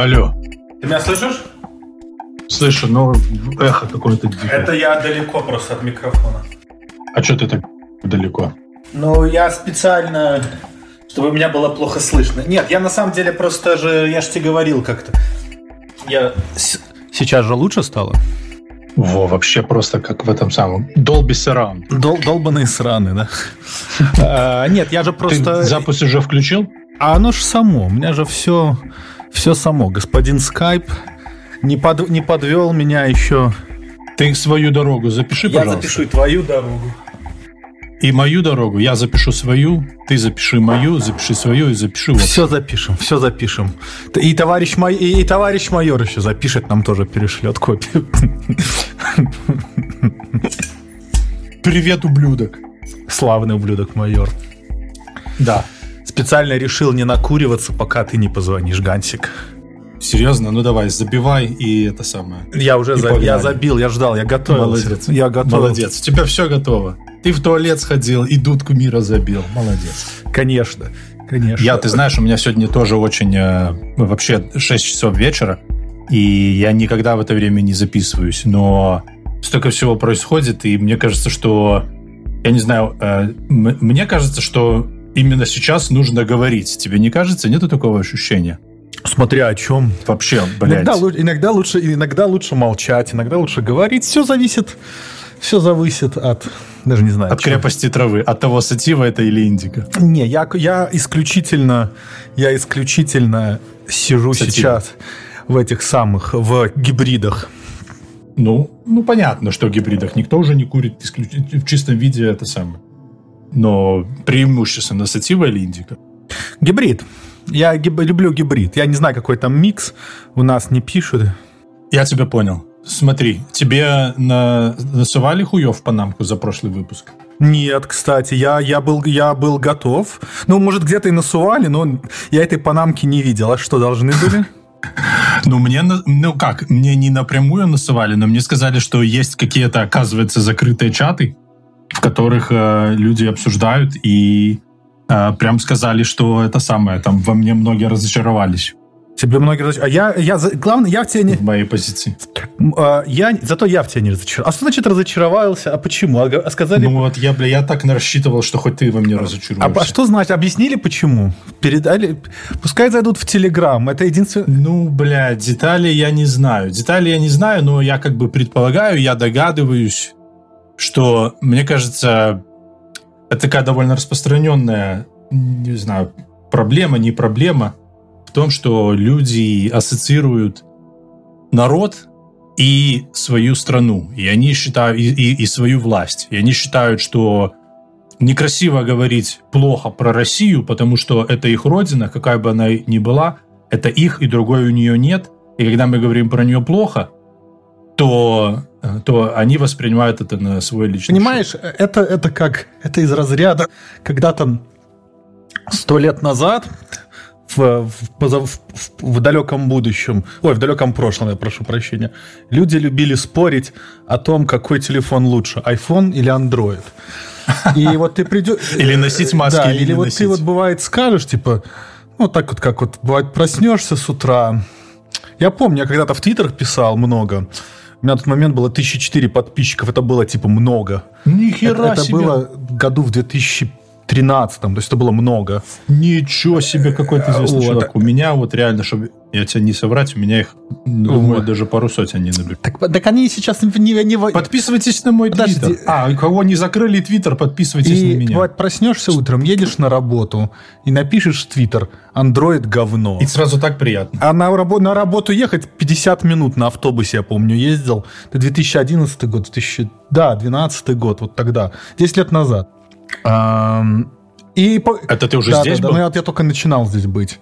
Алло. Ты меня слышишь? Слышу, но эхо какое-то дикое. Это я далеко просто от микрофона. А что ты так далеко? Ну, я специально, чтобы меня было плохо слышно. Нет, я на самом деле просто же, я же тебе говорил как-то. Я... Сейчас же лучше стало? Во, вообще просто как в этом самом Dolby Surround. Дол долбаные сраны, да? а, нет, я же просто... Ты запись уже включил? А оно же само, у меня же все, все само. Господин Skype не, под, не подвел меня еще. Ты свою дорогу запиши, я пожалуйста. Я запишу твою дорогу. И мою дорогу. Я запишу свою, ты запиши мою, запиши свою и запиши вот. Все запишем, все запишем. И товарищ, май, и, и товарищ майор еще запишет, нам тоже перешлет копию. Привет, ублюдок. Славный ублюдок майор. Да. Специально решил не накуриваться, пока ты не позвонишь, Гансик. Серьезно? Ну давай, забивай и это самое. Я уже за, я забил, я ждал, я готовился. Молодец. Я готов. Молодец. У тебя все готово. Ты в туалет сходил и дудку мира забил. Молодец. Конечно. Конечно. Я, ты знаешь, у меня сегодня тоже очень... Э, вообще 6 часов вечера, и я никогда в это время не записываюсь, но столько всего происходит, и мне кажется, что... Я не знаю, э, мне кажется, что именно сейчас нужно говорить. Тебе не кажется? Нету такого ощущения? Смотря о чем. Вообще, блядь. Иногда, иногда, лучше, иногда лучше молчать, иногда лучше говорить. Все зависит, все зависит от, даже не знаю. От чего. крепости травы, от того, сатива это или индика. Не, я, я исключительно, я исключительно сижу сатива. сейчас в этих самых, в гибридах. Ну, ну, понятно, что в гибридах. Никто уже не курит в чистом виде это самое. Но преимущественно сатива или индика? Гибрид. Я гиб- люблю гибрид. Я не знаю, какой там микс. У нас не пишут. Я тебя понял. Смотри, тебе на... насывали хуев в панамку за прошлый выпуск? Нет, кстати, я, я, был, я был готов. Ну, может, где-то и насували, но я этой панамки не видел. А что, должны были? Ну, мне, ну как, мне не напрямую насывали, но мне сказали, что есть какие-то, оказывается, закрытые чаты, в которых э, люди обсуждают и э, прям сказали, что это самое, там во мне многие разочаровались. Тебе многие разочаровались. А я, я, главное, я в тебе не... В моей позиции. А, я, зато я в тебе не разочаровался. А что значит разочаровался? А почему? А, а сказали... Ну вот я, бля, я так рассчитывал, что хоть ты во мне разочаруешься. А, а что значит? Объяснили почему? Передали? Пускай зайдут в Телеграм. Это единственное... Ну, бля, детали я не знаю. Детали я не знаю, но я как бы предполагаю, я догадываюсь, что, мне кажется, это такая довольно распространенная, не знаю, проблема, не проблема в том, что люди ассоциируют народ и свою страну, и они считают и, и, и свою власть, и они считают, что некрасиво говорить плохо про Россию, потому что это их родина, какая бы она ни была, это их и другой у нее нет, и когда мы говорим про нее плохо, то то они воспринимают это на свой личный Понимаешь, счет. это, это как, это из разряда, когда-то сто лет назад в, в, в, в далеком будущем, ой, в далеком прошлом, я прошу прощения, люди любили спорить о том, какой телефон лучше, iPhone или Android. И вот ты придешь... Или носить маски, да, или, или вот ты вот бывает скажешь, типа, ну так вот, как вот бывает, проснешься с утра. Я помню, я когда-то в Твиттерах писал много, у меня на тот момент было 1004 подписчиков, это было типа много. Нихера это, себе. Это было году в 2013, то есть это было много. Ничего себе, какой ты известный вот. человек. У меня вот реально, чтобы я тебя не соврать, у меня их, думаю, даже пару сотен не наберут. Так, так они сейчас не, не... Подписывайтесь на мой Подожди. твиттер. А, кого не закрыли твиттер, подписывайтесь и, на меня. Вот проснешься утром, едешь на работу и напишешь в твиттер «Андроид говно». И сразу так приятно. А на, рабо- на работу ехать 50 минут на автобусе, я помню, ездил. Это 2011 год, 2000... да, 12 год, вот тогда, 10 лет назад. И... Это ты уже да, здесь да, был? Да, ну, я только начинал здесь быть.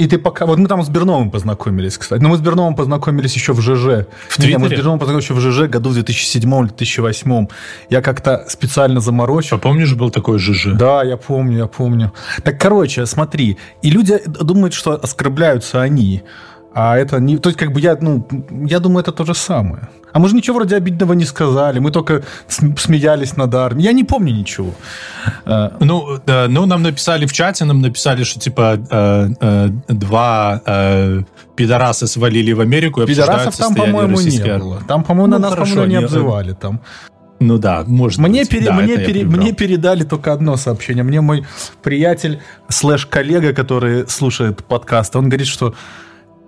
И ты пока... Вот мы там с Берновым познакомились, кстати. Но мы с Берновым познакомились еще в ЖЖ. В Твиттере? мы с Берновым познакомились еще в ЖЖ году в 2007-2008. Я как-то специально заморочил. А помнишь, был такой ЖЖ? Да, я помню, я помню. Так, короче, смотри. И люди думают, что оскорбляются они. А это не... То есть, как бы я, ну, я думаю, это то же самое. А мы же ничего вроде обидного не сказали. Мы только смеялись над армией. Я не помню ничего. Ну, да, ну, нам написали в чате, нам написали, что, типа, э, э, два э, пидорасы свалили в Америку и Пидорасов там, по-моему, не было. Там, по-моему, ну, на нас, по-моему, не обзывали. Там. Ну да, может мне быть. Пере, да, мне, пере, мне передали только одно сообщение. Мне мой приятель, слэш-коллега, который слушает подкаст, он говорит, что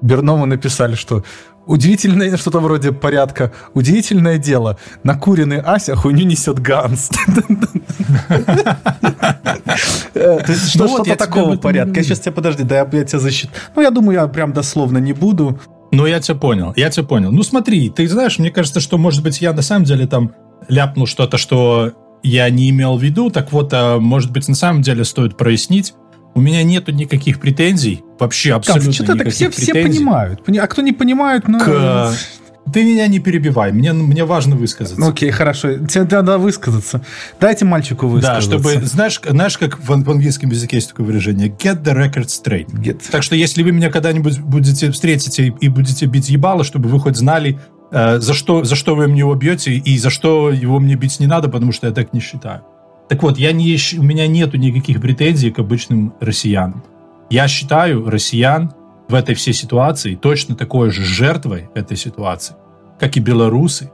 Бернову написали, что Удивительное что-то вроде порядка. Удивительное дело. Накуренный Ася хуйню несет Ганс. То есть ну что-то такого порядка. Сейчас тебя подожди, да я тебя защиту. Ну, я думаю, я прям дословно не буду. Ну, я тебя понял, я тебя понял. Ну, смотри, ты знаешь, мне кажется, что, может быть, я на самом деле там ляпнул что-то, что я не имел в виду. Так вот, а, может быть, на самом деле стоит прояснить, у меня нету никаких претензий, вообще абсолютно Ганс, что никаких все, претензий. Все понимают. А кто не понимает, ну... К... Ты меня не перебивай, мне, мне важно высказаться. Ну, окей, хорошо. Тебе надо высказаться. Дайте мальчику высказаться. Да, чтобы, знаешь, знаешь как в, в английском языке есть такое выражение get the record straight. Get. Так что если вы меня когда-нибудь будете встретите и будете бить ебало, чтобы вы хоть знали, э, за, что, за что вы мне его бьете и за что его мне бить не надо, потому что я так не считаю. Так вот, я не, у меня нету никаких претензий к обычным россиянам. Я считаю россиян в этой всей ситуации точно такой же жертвой этой ситуации, как и белорусы.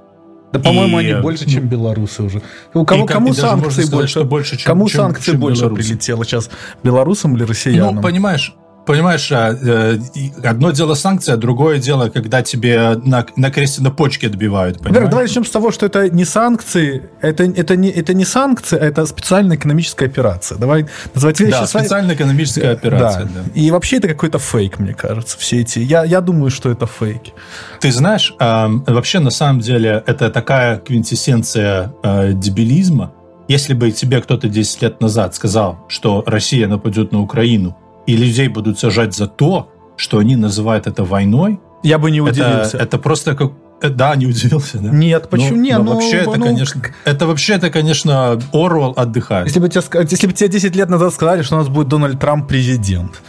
Да, по-моему, они больше, ну, чем белорусы уже. У кого, и, кому санкции сказать, больше, больше чем, кому чем, санкции чем больше белорусы. прилетело сейчас? Белорусам или россиянам? Ну, понимаешь, понимаешь, а, э, одно дело санкция, другое дело, когда тебе на, на кресте на почке отбивают. Понимаешь? Вер, давай начнем с того, что это не санкции, это, это, не, это не санкции, это специальная экономическая операция. Давай называть вещи. Да, специальная экономическая операция. Да. да. И вообще это какой-то фейк, мне кажется, все эти. Я, я думаю, что это фейк. Ты знаешь, э, вообще на самом деле это такая квинтэссенция э, дебилизма. Если бы тебе кто-то 10 лет назад сказал, что Россия нападет на Украину, и людей будут сажать за то, что они называют это войной, я бы не удивился. Это, это просто как э, да, не удивился, да? Нет, почему ну, нет? Ну, вообще это, ну, конечно, это вообще это, конечно, Орвал отдыхает. Если бы, тебе, если бы тебе 10 лет назад сказали, что у нас будет Дональд Трамп президент,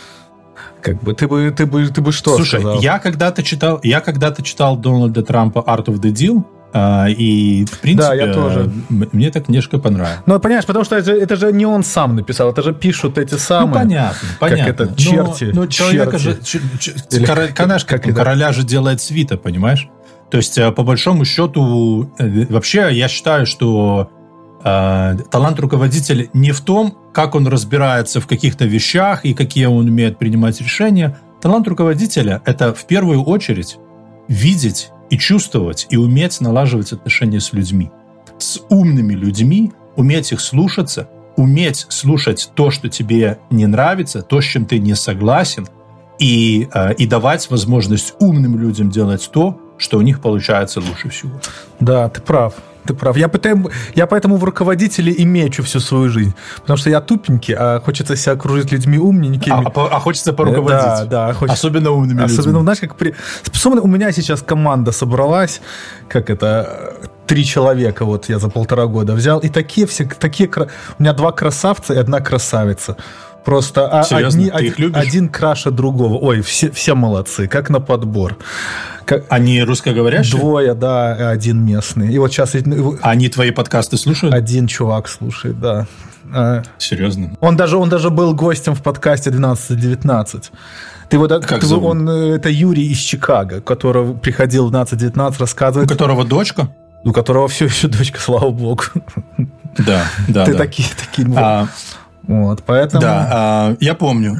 как бы ты бы ты бы ты бы что Слушай, сказал? я когда-то читал, я когда-то читал Дональда Трампа Art of the Deal, а, и, в принципе, да, я тоже. мне так книжка понравилась. Ну, понимаешь, потому что это, это же не он сам написал, это же пишут эти самые... Ну, понятно, понятно. Как это, черти. Но, но человека же... Ч, ч, Или король, как, как это? Короля же делает свита, понимаешь? То есть, э, по большому счету, э, вообще, я считаю, что э, талант руководителя не в том, как он разбирается в каких-то вещах и какие он умеет принимать решения. Талант руководителя – это в первую очередь видеть и чувствовать, и уметь налаживать отношения с людьми. С умными людьми, уметь их слушаться, уметь слушать то, что тебе не нравится, то, с чем ты не согласен, и, э, и давать возможность умным людям делать то, что у них получается лучше всего. Да, ты прав. Ты прав. Я, пытаю, я поэтому в руководителе и мечу всю свою жизнь. Потому что я тупенький, а хочется себя окружить людьми умненькими. А, а, а хочется поруководить. Да, да. Хочется, особенно умными особенно, людьми. Знаешь, как при... у меня сейчас команда собралась, как это, три человека вот я за полтора года взял, и такие все, такие, у меня два красавца и одна красавица. Просто а, Серьезно? одни, Ты их любишь? один краше другого. Ой, все, все молодцы, как на подбор. Как... Они русскоговорящие? Двое, да, один местный. И вот сейчас... Они твои подкасты слушают? Один чувак слушает, да. А, Серьезно? Он даже, он даже был гостем в подкасте 12-19. Ты вот, как ты, зовут? он, э, это Юрий из Чикаго, который приходил в 12-19 рассказывать. У которого дочка? У которого все еще дочка, слава богу. Да, да. Ты да. такие, такие. А, вот, поэтому... Да, а, я помню.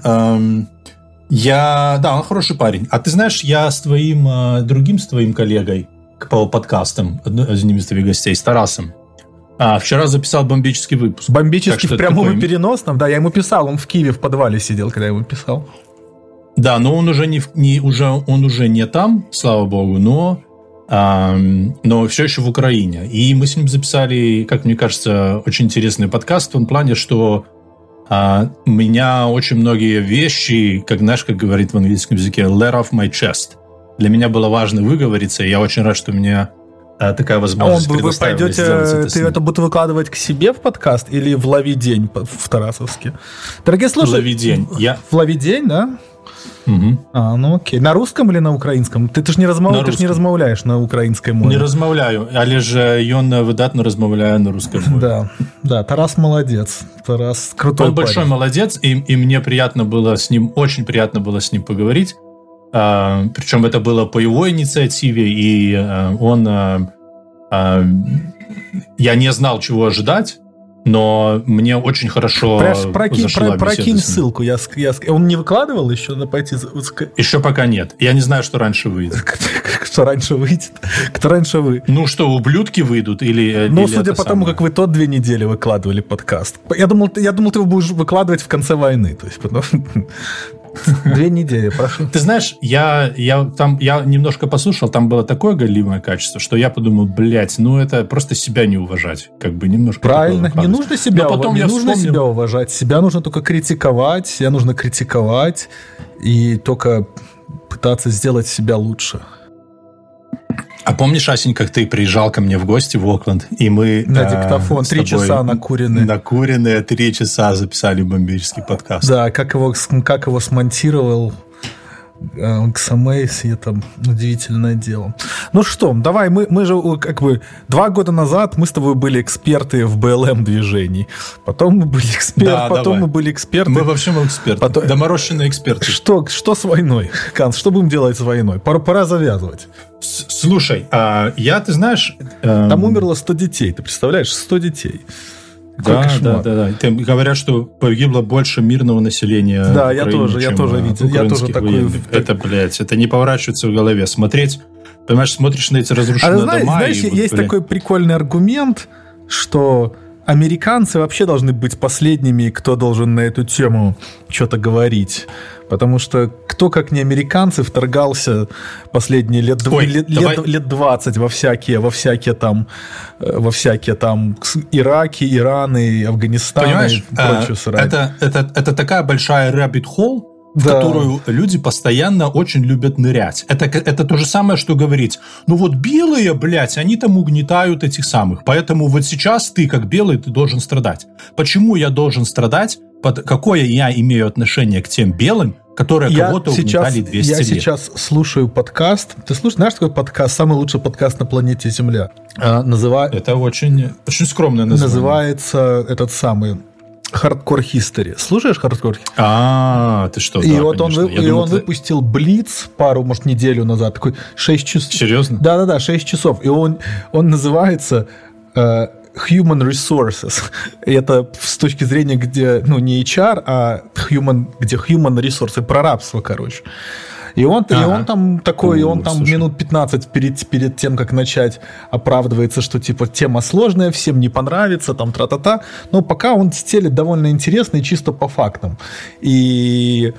Я, да, он хороший парень. А ты знаешь, я с твоим э, другим, с твоим коллегой по подкастам, одним из твоих гостей, с Тарасом, а, вчера записал бомбический выпуск. Бомбический в прямом и переносном, да, я ему писал, он в Киеве в подвале сидел, когда я ему писал. Да, но он уже не, не уже он уже не там, слава богу, но эм, но все еще в Украине. И мы с ним записали, как мне кажется, очень интересный подкаст в том плане, что а, у меня очень многие вещи, как знаешь, как говорит в английском языке, let off my chest. Для меня было важно выговориться, и я очень рад, что у меня а, такая возможность а он, Вы пойдете, это ты это будете выкладывать к себе в подкаст или в Лови день в Тарасовске? Дорогие слушатели... Лови день. Я... В Лови день, да? Угу. А, ну окей. На русском или на украинском? Ты, ты ж не размов... ты ж не размовляешь на украинской мове. Не размовляю, але ж ён выдатно размовляю на русском. Да, да, Тарас молодец. Тарас крутой Он парень. большой молодец, и, и мне приятно было с ним, очень приятно было с ним поговорить. А, причем это было по его инициативе, и а, он... А, я не знал, чего ожидать, но мне очень хорошо про, прокинь, про, прокинь ссылку. Я, я, он не выкладывал еще? Надо пойти... Еще пока нет. Я не знаю, что раньше выйдет. Что раньше выйдет? Кто раньше вы? Ну что, ублюдки выйдут? Или, ну, или судя по тому, как вы тот две недели выкладывали подкаст. Я думал, я думал, ты его будешь выкладывать в конце войны. То есть, потом... Две недели, прошу. Ты знаешь, я, я, там, я немножко послушал, там было такое галимое качество, что я подумал, блядь, ну это просто себя не уважать. Как бы немножко. Правильно, не нужно себя, Но потом не нужно вспомнил... себя уважать. Себя нужно только критиковать, себя нужно критиковать и только пытаться сделать себя лучше. А помнишь, Асень, как ты приезжал ко мне в гости в Окленд, и мы... На э, диктофон, три часа накуренные. Накуренные, три часа записали бомбический подкаст. Да, как его, как его смонтировал XMAS, это удивительное дело. Ну что, давай, мы, мы же как бы два года назад мы с тобой были эксперты в BLM движении. Потом мы были эксперты, да, потом давай. мы были эксперты. Мы вообще мы эксперты. Потом... Доморощенные эксперты. Что, что с войной, Канс? Что будем делать с войной? Пора, пора завязывать. Слушай, а я, ты знаешь... Эм... Там умерло 100 детей, ты представляешь? 100 детей. Да, да, да, да. Там говорят, что погибло больше мирного населения. Да, Украины, я тоже, я тоже видел. Я тоже такой... Это, блядь, это не поворачивается в голове. Смотреть, понимаешь, смотришь на эти разрушенные а, знаешь, дома. Знаешь, и, есть вот, такой прикольный аргумент, что американцы вообще должны быть последними, кто должен на эту тему что-то говорить. Потому что кто, как не американцы, вторгался последние лет, Ой, лет, лет, лет 20 во всякие, во всякие там, э, во всякие там Ираки, Ираны, Афганистаны Понимаешь, и прочее а, это, это, это такая большая rabbit hole, в да. которую люди постоянно очень любят нырять. Это, это то же самое, что говорить, ну вот белые, блядь, они там угнетают этих самых, поэтому вот сейчас ты, как белый, ты должен страдать. Почему я должен страдать? Под, какое я имею отношение к тем белым, которые я кого-то сейчас, угнетали 200 я лет? Я сейчас слушаю подкаст. Ты слушаешь, знаешь, такой подкаст? Самый лучший подкаст на планете Земля. А, называ... Это очень, очень скромное название. Называется этот самый Hardcore History. Слушаешь Hardcore History? А, ты что? И да, вот конечно. он, и думал, он ты... выпустил Блиц пару, может, неделю назад. Такой 6 часов. Серьезно? Да-да-да, 6 часов. И он, он называется э, Human Resources. Это с точки зрения, где, ну, не HR, а human, где Human Resources, про рабство, короче. И он, ага. и он там такой, и он там слушай. минут 15 перед, перед тем, как начать, оправдывается, что типа тема сложная, всем не понравится, там тра-та-та. Но пока он стелит довольно интересный, чисто по фактам. И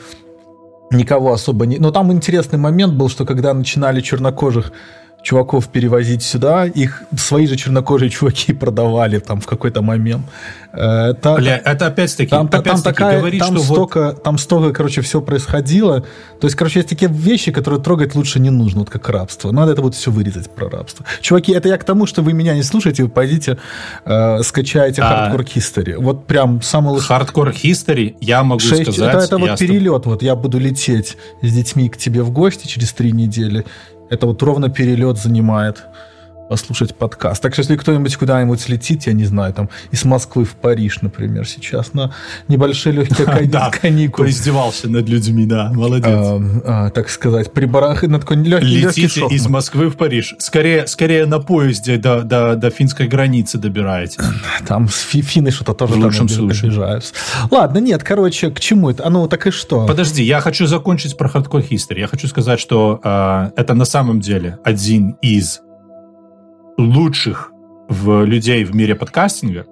никого особо не... Но там интересный момент был, что когда начинали чернокожих чуваков перевозить сюда, их свои же чернокожие чуваки продавали там в какой-то момент. Это, Бля, это опять-таки, там, опять там такая, говорит, там столько, вот... там столько, короче, все происходило. То есть, короче, есть такие вещи, которые трогать лучше не нужно, вот как рабство. Надо это вот все вырезать про рабство. Чуваки, это я к тому, что вы меня не слушаете, вы пойдите, э, скачайте а... Hardcore History. Вот прям самый лучший. Hardcore History, я могу 6... сказать... Это, это вот перелет, вот я буду лететь с детьми к тебе в гости через три недели, это вот ровно перелет занимает послушать подкаст. Так что если кто-нибудь куда-нибудь слетит, я не знаю, там из Москвы в Париж, например, сейчас на небольшие легкие каникулы. Поиздевался над людьми, да, молодец. А, а, так сказать, при барах на такой легкий шок. из Москвы в Париж. Скорее, скорее на поезде до, до, до финской границы добираетесь. Там финны что-то тоже в лучшем случае. Ладно, нет, короче, к чему это? А ну так и что? Подожди, я хочу закончить про Hardcore History. Я хочу сказать, что э, это на самом деле один из лучших в людей в мире подкастинга.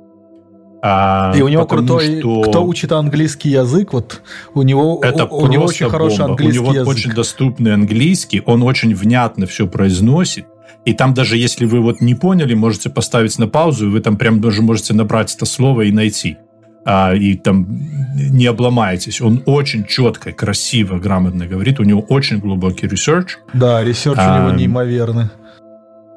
А, и у него крутой, что... кто учит английский язык, вот у него, это у, у него очень хороший английский. У него язык. очень доступный английский, он очень внятно все произносит. И там даже если вы вот не поняли, можете поставить на паузу, и вы там прям даже можете набрать это слово и найти. А, и там не обломаетесь. Он очень четко, красиво, грамотно говорит. У него очень глубокий research. Да, research а, у него неимоверный.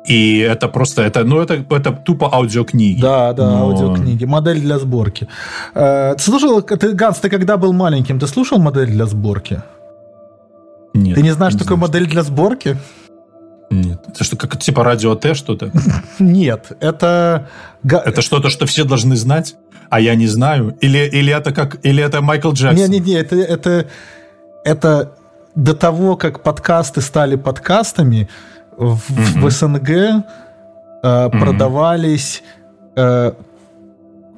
И это просто, это, ну, это, это тупо аудиокниги. Да, да, Но... аудиокниги. Модель для сборки. Э, слушал, ты, Ганс, ты когда был маленьким, ты слушал модель для сборки? Нет. Ты не знаешь, не что такое модель для сборки? Нет. Это что, как типа радио Т что-то? Нет, это... Это что-то, что все должны знать, а я не знаю? Или, или это как... Или это Майкл Джексон? Не-не-не, это, это, это до того, как подкасты стали подкастами, в, mm-hmm. в СНГ э, mm-hmm. продавались э,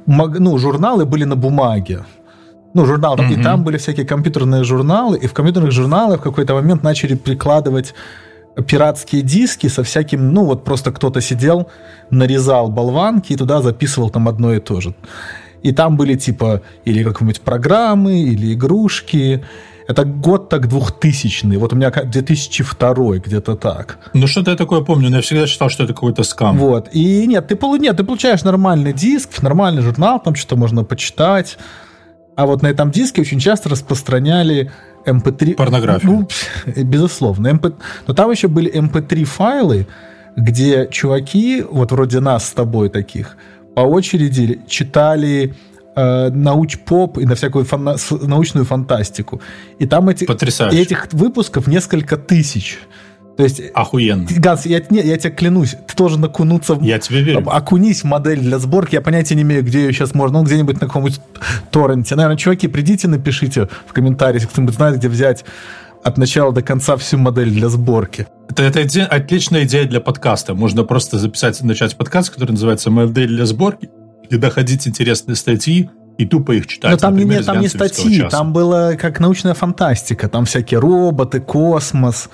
маг, ну, журналы были на бумаге. Ну, журнал, mm-hmm. и там были всякие компьютерные журналы, и в компьютерных журналах в какой-то момент начали прикладывать пиратские диски со всяким, ну вот просто кто-то сидел, нарезал болванки и туда записывал там одно и то же. И там были типа или какие-нибудь программы, или игрушки. Это год так двухтысячный. Вот у меня 2002 где-то так. Ну, что-то я такое помню, но я всегда считал, что это какой-то скам. Вот. И нет, ты, нет, ты получаешь нормальный диск, нормальный журнал, там что-то можно почитать. А вот на этом диске очень часто распространяли MP3... Эм Порнографию. Ну, безусловно. MP... Эм но там еще были MP3 эм файлы, где чуваки, вот вроде нас с тобой таких, по очереди читали э, науч-поп и на всякую фана- научную фантастику. И там эти, этих выпусков несколько тысяч. То есть, Охуенно. Ганс, я, не, я тебе клянусь, ты должен окунуться... Я тебе верю. Окунись в модель для сборки. Я понятия не имею, где ее сейчас можно. Ну, где-нибудь на каком-нибудь торренте. Наверное, чуваки, придите, напишите в комментариях, если кто-нибудь знает, где взять от начала до конца всю модель для сборки. Это, это иде, отличная идея для подкаста. Можно просто записать, начать подкаст, который называется «Модель для сборки», и доходить интересные статьи, и тупо их читать. Но там, например, не, там не статьи, часа. там было как научная фантастика, там всякие роботы, космос,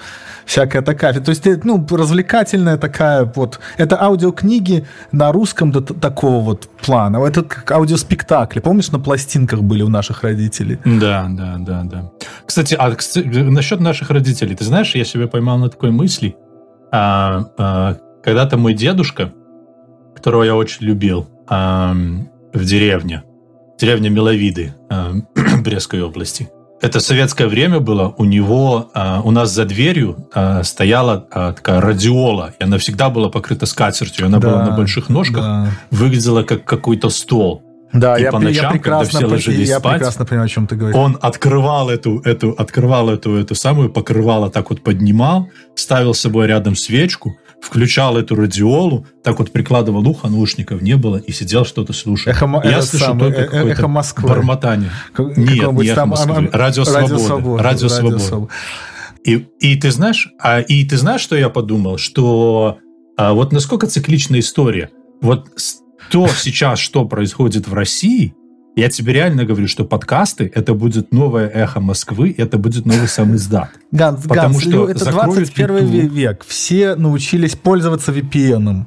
всякая такая. То есть, ну, развлекательная такая вот... Это аудиокниги на русском до такого вот плана. Это как аудиоспектакли. Помнишь, на пластинках были у наших родителей? Да, да, да, да. Кстати, а кстати, насчет наших родителей. Ты знаешь, я себя поймал на такой мысли. А, а, когда-то мой дедушка, которого я очень любил, в деревне, деревня Миловиды а, Брестской области, это советское время было, у него, э, у нас за дверью э, стояла э, такая радиола, и она всегда была покрыта скатертью, она да, была на больших ножках, да. выглядела как какой-то стол. Да, и я, по ночам, я прекрасно, когда все ложились я спать, прекрасно понимаю, о чем ты говоришь. Он открывал эту, эту, открывал эту, эту самую, покрывало так вот поднимал, ставил с собой рядом свечку, включал эту радиолу, так вот прикладывал ухо, наушников не было, и сидел что-то слушал. Эхо, я слышал самый, только э, эхо Москвы. бормотание. Как, нет, не эхо Москвы. Радио, Радио Свобода. Радио Свобода. И, и ты знаешь, а, и ты знаешь, что я подумал? Что а, вот насколько цикличная история. Вот то сейчас, что происходит в России, я тебе реально говорю, что подкасты — это будет новое эхо Москвы, это будет новый сам издат. Ганс, Потому Ганс, что это 21 YouTube. век. Все научились пользоваться VPN.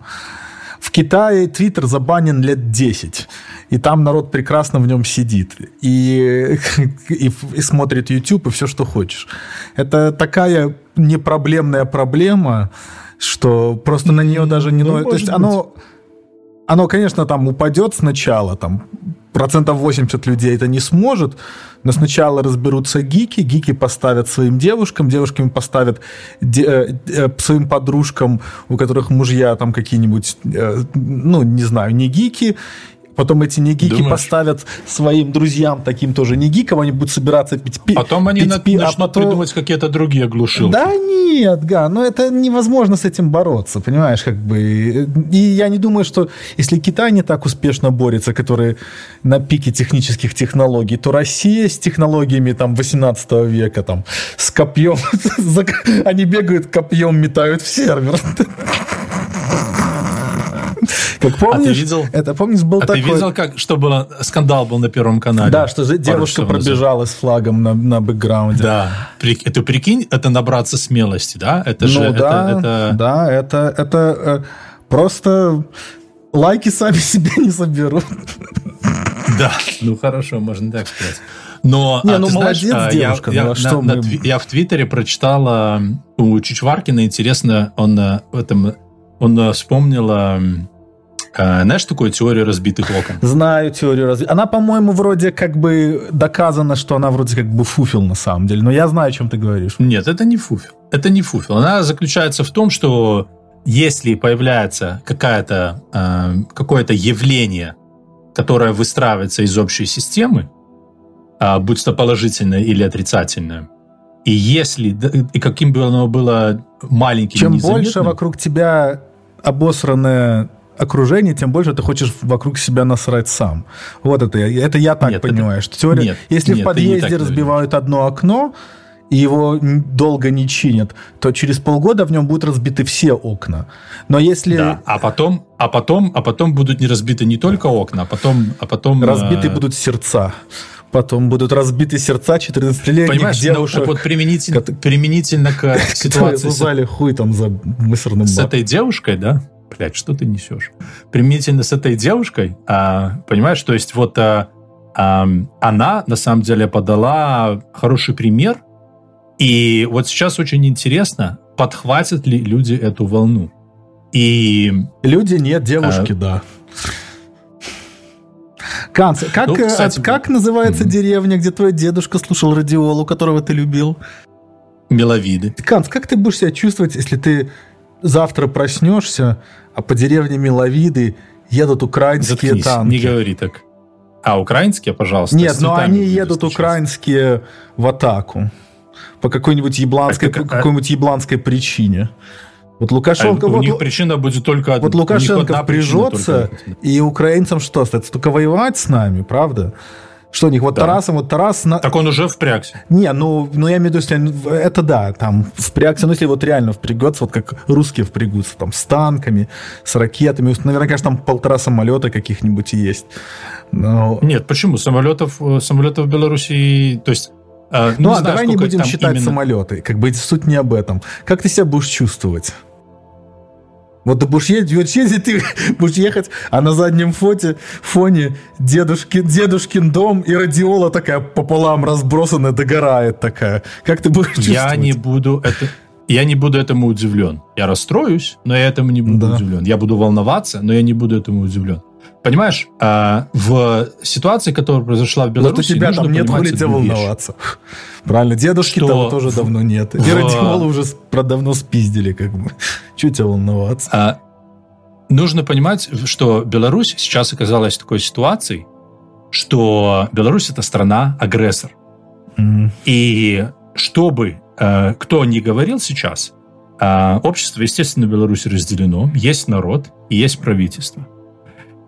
В Китае Твиттер забанен лет 10, и там народ прекрасно в нем сидит, и, и, и смотрит YouTube, и все, что хочешь. Это такая непроблемная проблема, что просто на нее даже не... Ну, то есть быть. оно оно, конечно, там упадет сначала, там процентов 80 людей это не сможет, но сначала разберутся гики, гики поставят своим девушкам, девушками поставят де, э, э, своим подружкам, у которых мужья там какие-нибудь, э, ну, не знаю, не гики, Потом эти негики Думаешь? поставят своим друзьям, таким тоже негикам, они будут собираться пить пи. Потом они пить, пи, а начнут а потом... придумывать какие-то другие глушилки. Да нет, Га, но это невозможно с этим бороться, понимаешь, как бы. И я не думаю, что если Китай не так успешно борется, который на пике технических технологий, то Россия с технологиями там 18 века, там, с копьем, они бегают копьем, метают в сервер. Как помнишь? А ты видел? Это помнишь был а такой. ты видел, как что было скандал был на первом канале? Да, что девушка пробежала с флагом на, на бэкграунде. Да. Это прикинь, это набраться смелости, да? Это же ну, да, это, это... да, это это э, просто лайки сами себе не соберут. Да, ну хорошо, можно так сказать. Но не, а, ну молодец, знаешь, девушка. Я, ну, я, что на, мы... на, я в Твиттере прочитала у Чичваркина, интересно, он в этом он вспомнил а, знаешь такую теорию разбитых окон? Знаю теорию разбитых. Она, по-моему, вроде как бы доказано, что она вроде как бы фуфел на самом деле. Но я знаю, о чем ты говоришь. Нет, это не фуфел. Это не фуфел. Она заключается в том, что если появляется какая-то, э, какое-то явление, которое выстраивается из общей системы, э, будь то положительное или отрицательное, и если, и каким бы оно было маленьким, Чем больше вокруг тебя обосранное окружение, тем больше ты хочешь вокруг себя насрать сам. Вот это, это я так нет, понимаю, это... что теория... Нет, если нет, в подъезде разбивают одно окно, и его долго не чинят, то через полгода в нем будут разбиты все окна. Но если... Да, а потом, а потом, а потом будут не разбиты не только окна, а потом... А потом разбиты э... будут сердца. Потом будут разбиты сердца 14-летних Понимаешь, девушек. Ну, вот применительно, применительно к ситуации... С, хуй там за мусорным С этой девушкой, да? Блять, что ты несешь? Применительно с этой девушкой, а, понимаешь, то есть вот а, а, она на самом деле подала хороший пример, и вот сейчас очень интересно, подхватят ли люди эту волну. И... Люди нет, девушки, а, да. Канц, как, ну, кстати, как называется mm-hmm. деревня, где твой дедушка слушал радиолу, которого ты любил? Меловиды. Канц, как ты будешь себя чувствовать, если ты завтра проснешься, а по деревне Меловиды едут украинские Заткнись, танки? не говори так. А, украинские, пожалуйста? Нет, но они едут сейчас. украинские в атаку. По какой-нибудь ебланской, а как, по какой-нибудь ебланской причине. Вот Лукашенко... А у вот, них причина будет только одна. Вот Лукашенко впряжется, и украинцам что остается? Только воевать с нами, правда? Что у них? Вот да. Тарасом, вот Тарас... На... Так он уже впрягся. Не, ну, ну я имею в виду, это да, там впрягся, ну если вот реально впрягется, вот как русские впрягутся, там, с танками, с ракетами, наверное, конечно, там полтора самолета каких-нибудь есть. Но... Нет, почему? Самолетов, э, самолетов в Беларуси, то есть ну, ну а знаю, давай не будем считать именно... самолеты. Как бы суть не об этом. Как ты себя будешь чувствовать? Вот ты будешь ездить, вот ездить, ты будешь ехать, а на заднем фоте, фоне дедушки, дедушкин дом и радиола такая пополам разбросанная, догорает такая. Как ты будешь чувствовать? Я не буду это... Я не буду этому удивлен. Я расстроюсь, но я этому не буду да. удивлен. Я буду волноваться, но я не буду этому удивлен. Понимаешь, а, в ситуации, которая произошла в Беларуси... Вот у тебя там нет воли тебя волноваться. Правильно, дедушки что там тоже в... давно нет. И в... радиолы уже давно спиздили, как бы. Чего тебя волноваться? А, нужно понимать, что Беларусь сейчас оказалась в такой ситуации, что Беларусь это страна-агрессор. Mm. И чтобы э, кто ни говорил сейчас, э, общество, естественно, в Беларуси разделено. Есть народ и есть правительство.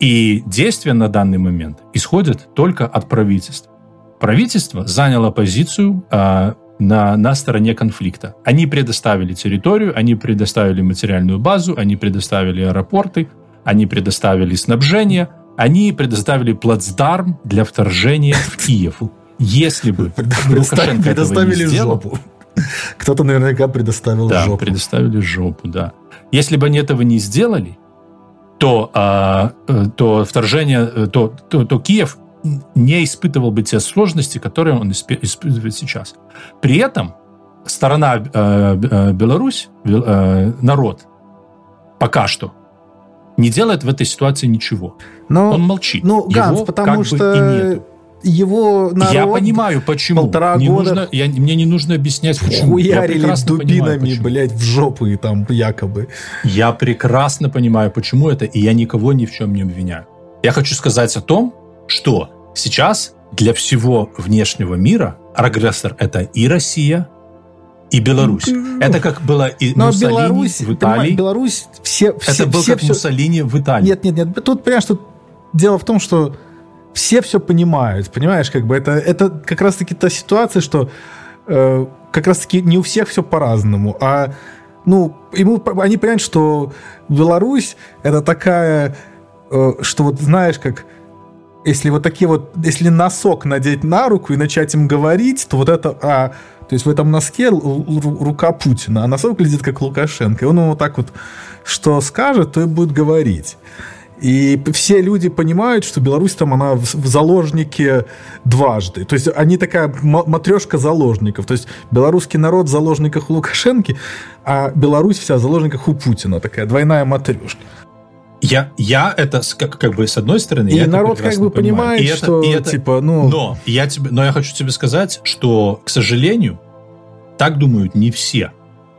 И действия на данный момент исходят только от правительства. Правительство заняло позицию э, на, на стороне конфликта. Они предоставили территорию, они предоставили материальную базу, они предоставили аэропорты, они предоставили снабжение, они предоставили плацдарм для вторжения в Киев. Если бы Лукашенко этого не сделал, жопу. Кто-то наверняка предоставил да, жопу. предоставили жопу, да. Если бы они этого не сделали, то, а, э, то вторжение, э, то, то, то Киев не испытывал бы те сложности, которые он испытывает сейчас. При этом сторона э, э, Беларусь, э, народ, пока что не делает в этой ситуации ничего. Но, он молчит. Ну, Ганс, Его потому как что... Бы и нету его народ Я понимаю, почему. Полтора не года... Нужно, я, мне не нужно объяснять, почему. Хуярили дубинами, понимаю, блядь, в жопу и там якобы. Я прекрасно понимаю, почему это, и я никого ни в чем не обвиняю. Я хочу сказать о том, что сейчас для всего внешнего мира агрессор это и Россия, и Беларусь. Это как было и Но Муссолини Беларусь, в Италии. Беларусь все, все Это был все, как все... Муссолини в Италии. Нет, нет, нет. Тут, понимаешь, тут дело в том, что все все понимают, понимаешь, как бы это, это как раз-таки та ситуация, что э, как раз-таки не у всех все по-разному, а ну, ему, они понимают, что Беларусь это такая, э, что вот знаешь, как если вот такие вот, если носок надеть на руку и начать им говорить, то вот это, а, то есть в этом носке рука Путина, а носок глядит как Лукашенко, и он ему вот так вот, что скажет, то и будет говорить. И все люди понимают, что Беларусь там, она в заложнике дважды. То есть они такая матрешка заложников. То есть белорусский народ в заложниках у Лукашенко, а Беларусь вся в заложниках у Путина. Такая двойная матрешка. Я, я это как, как бы с одной стороны, и я народ как бы понимает, и что и это, типа, ну. Но я тебе, но я хочу тебе сказать, что, к сожалению, так думают не все.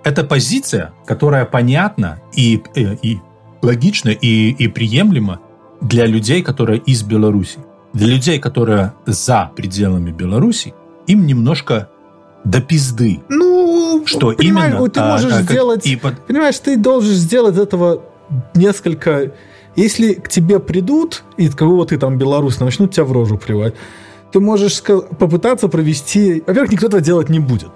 Это позиция, которая понятна и, и, э, и логично и, и приемлемо для людей, которые из Беларуси. Для людей, которые за пределами Беларуси, им немножко до пизды. Ну, что именно... Ты можешь а, сделать... И. Понимаешь, ты должен сделать этого несколько... Если к тебе придут, и кого ты там белорус начнут тебя в рожу плевать, ты можешь попытаться провести... Во-первых, никто этого делать не будет.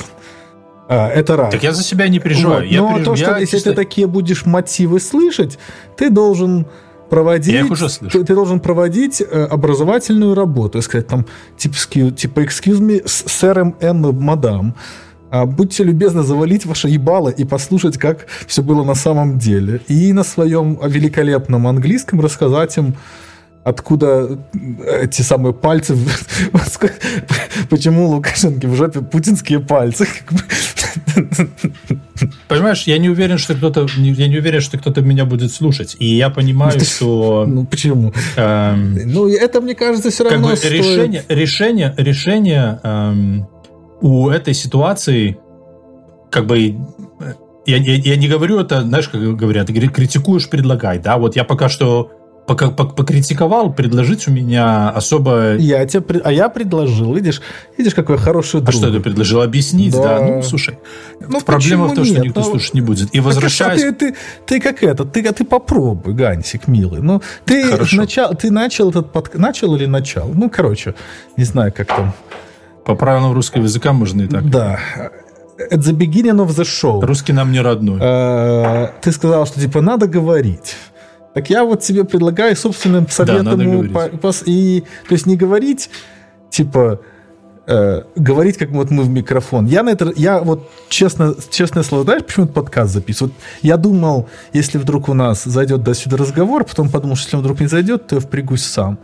А, это раз. Так я за себя не переживаю. Вот. Я Но переж- то, что я если чисто- ты такие будешь мотивы слышать, ты должен проводить, Я их уже слышу. ты, ты должен проводить э, образовательную работу, сказать там типа, ски- типа excuse me, с- сэр М. мадам, а, будьте любезны завалить ваше ебало и послушать, как все было на самом деле. И на своем великолепном английском рассказать им, откуда эти самые пальцы, почему Лукашенко в жопе путинские пальцы. Понимаешь, я не уверен, что кто-то, я не уверен, что кто-то меня будет слушать. И я понимаю, что Ну почему? эм, Ну, это, мне кажется, все как равно бы стоит- решение, решение, решение эм, у этой ситуации, как бы я, я, я не говорю это, знаешь, как говорят, критикуешь, предлагай, да, вот я пока что пока покритиковал, предложить у меня особо... Я тебе, а я предложил, видишь, видишь, какой хороший А друг. что ты предложил объяснить, да? Да. Ну, слушай, Ну, проблема в том, что нет? никто Ну, слушать не будет. И а возвращаясь... ты, ты, ты как это, ты, ты попробуй, Гансик, милый. Ну, ты, Хорошо. начал, ты начал этот под... Начал или начал? Ну, короче, не знаю, как там. По правилам русского языка можно и так. Да. At the beginning of the show. Русский нам не родной. э, ты сказал, что типа надо говорить. Так я вот тебе предлагаю собственным советом говорить. по- и то есть не говорить типа э, говорить как вот мы в микрофон. Я на это я вот честно честное слово знаешь почему этот подкаст записываю? Вот я думал, если вдруг у нас зайдет до сюда разговор, потом подумал, что если он вдруг не зайдет, то я впрягусь сам.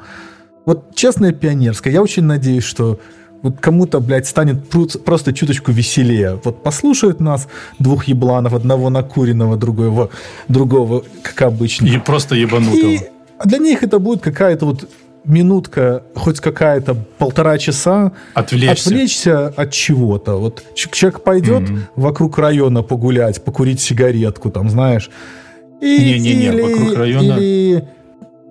Вот честное пионерское. Я очень надеюсь, что вот кому-то, блядь, станет просто чуточку веселее. Вот послушают нас двух ебланов, одного накуренного, другого, другого, как обычно. И просто ебанутого. И для них это будет какая-то вот минутка, хоть какая-то полтора часа Отвлечься. отвлечься от чего-то. Вот человек пойдет Мгм. вокруг района погулять, покурить сигаретку, там, знаешь. И, Не-не-не, или- вокруг района или-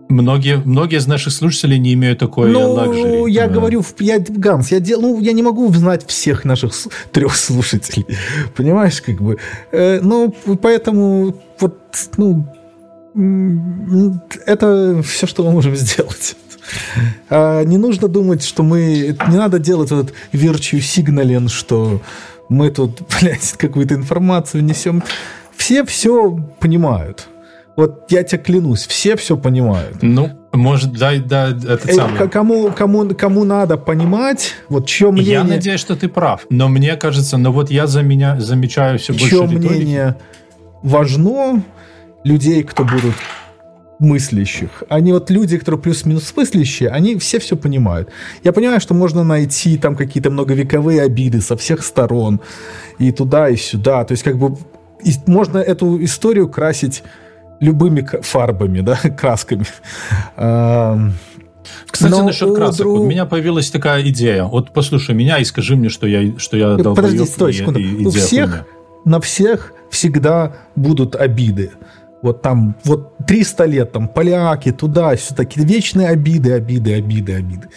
Многие, многие из наших слушателей не имеют такой ну, лакжери. я Да. говорю, я, Ганс, я, дел, ну, я не могу знать всех наших трех слушателей. Понимаешь, как бы. Э, ну, поэтому вот, ну, это все, что мы можем сделать. А, не нужно думать, что мы... Не надо делать этот virtue signaling, что мы тут, блядь, какую-то информацию несем. Все все понимают. Вот я тебе клянусь, все все понимают. Ну, может, дай, да, это Э, самое. Кому, кому, кому надо понимать, вот чье мнение, Я надеюсь, что ты прав. Но мне кажется, ну вот я за меня замечаю все больше чье риторики. мнение важно, людей, кто будут мыслящих. Они вот люди, которые плюс-минус мыслящие, они все все понимают. Я понимаю, что можно найти там какие-то многовековые обиды со всех сторон и туда, и сюда. То есть как бы и можно эту историю красить любыми фарбами, да, красками. Ам, Кстати, но насчет красок. дру- У меня появилась такая идея. Вот послушай меня и скажи мне, что я, что я долбоёб, Подожди, стой, секунду. и У всех, хуйня. на всех всегда будут обиды. Вот там, вот 300 лет, там, поляки, туда, все такие вечные обиды, обиды, обиды, обиды.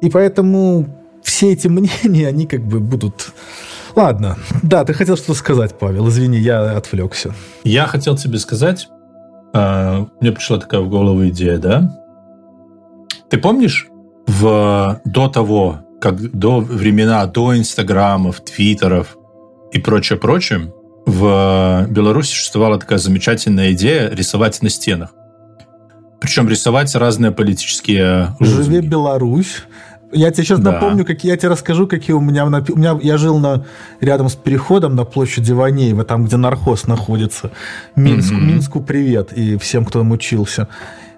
И поэтому все эти мнения, они как бы будут... Ладно, да, ты хотел что-то сказать, Павел, извини, я отвлекся. Я хотел тебе сказать, э, мне пришла такая в голову идея, да? Ты помнишь, в, до того, как до времена, до инстаграмов, твиттеров и прочее-прочее, в Беларуси существовала такая замечательная идея рисовать на стенах. Причем рисовать разные политические Живи лозунги. Беларусь. Я тебе сейчас Да. напомню, как я тебе расскажу, какие у меня, у меня я жил на рядом с переходом на площади Ванеева, там, где нархоз находится. Минск, Мгм. Минску привет и всем, кто там учился.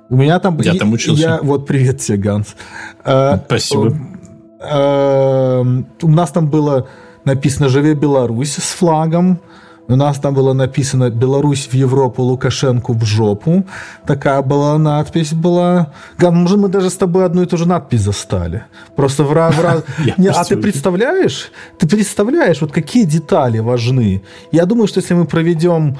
У меня там... Я и- там учился. Я, вот привет тебе, Ганс. А, Спасибо. э, у нас там было написано «Живи Беларусь» с флагом. У нас там было написано «Беларусь в Европу, Лукашенко в жопу». Такая была надпись была. Может, мы даже с тобой одну и ту же надпись застали. Просто в раз... А ты представляешь? Ты представляешь, вот какие детали важны? Я думаю, что если мы проведем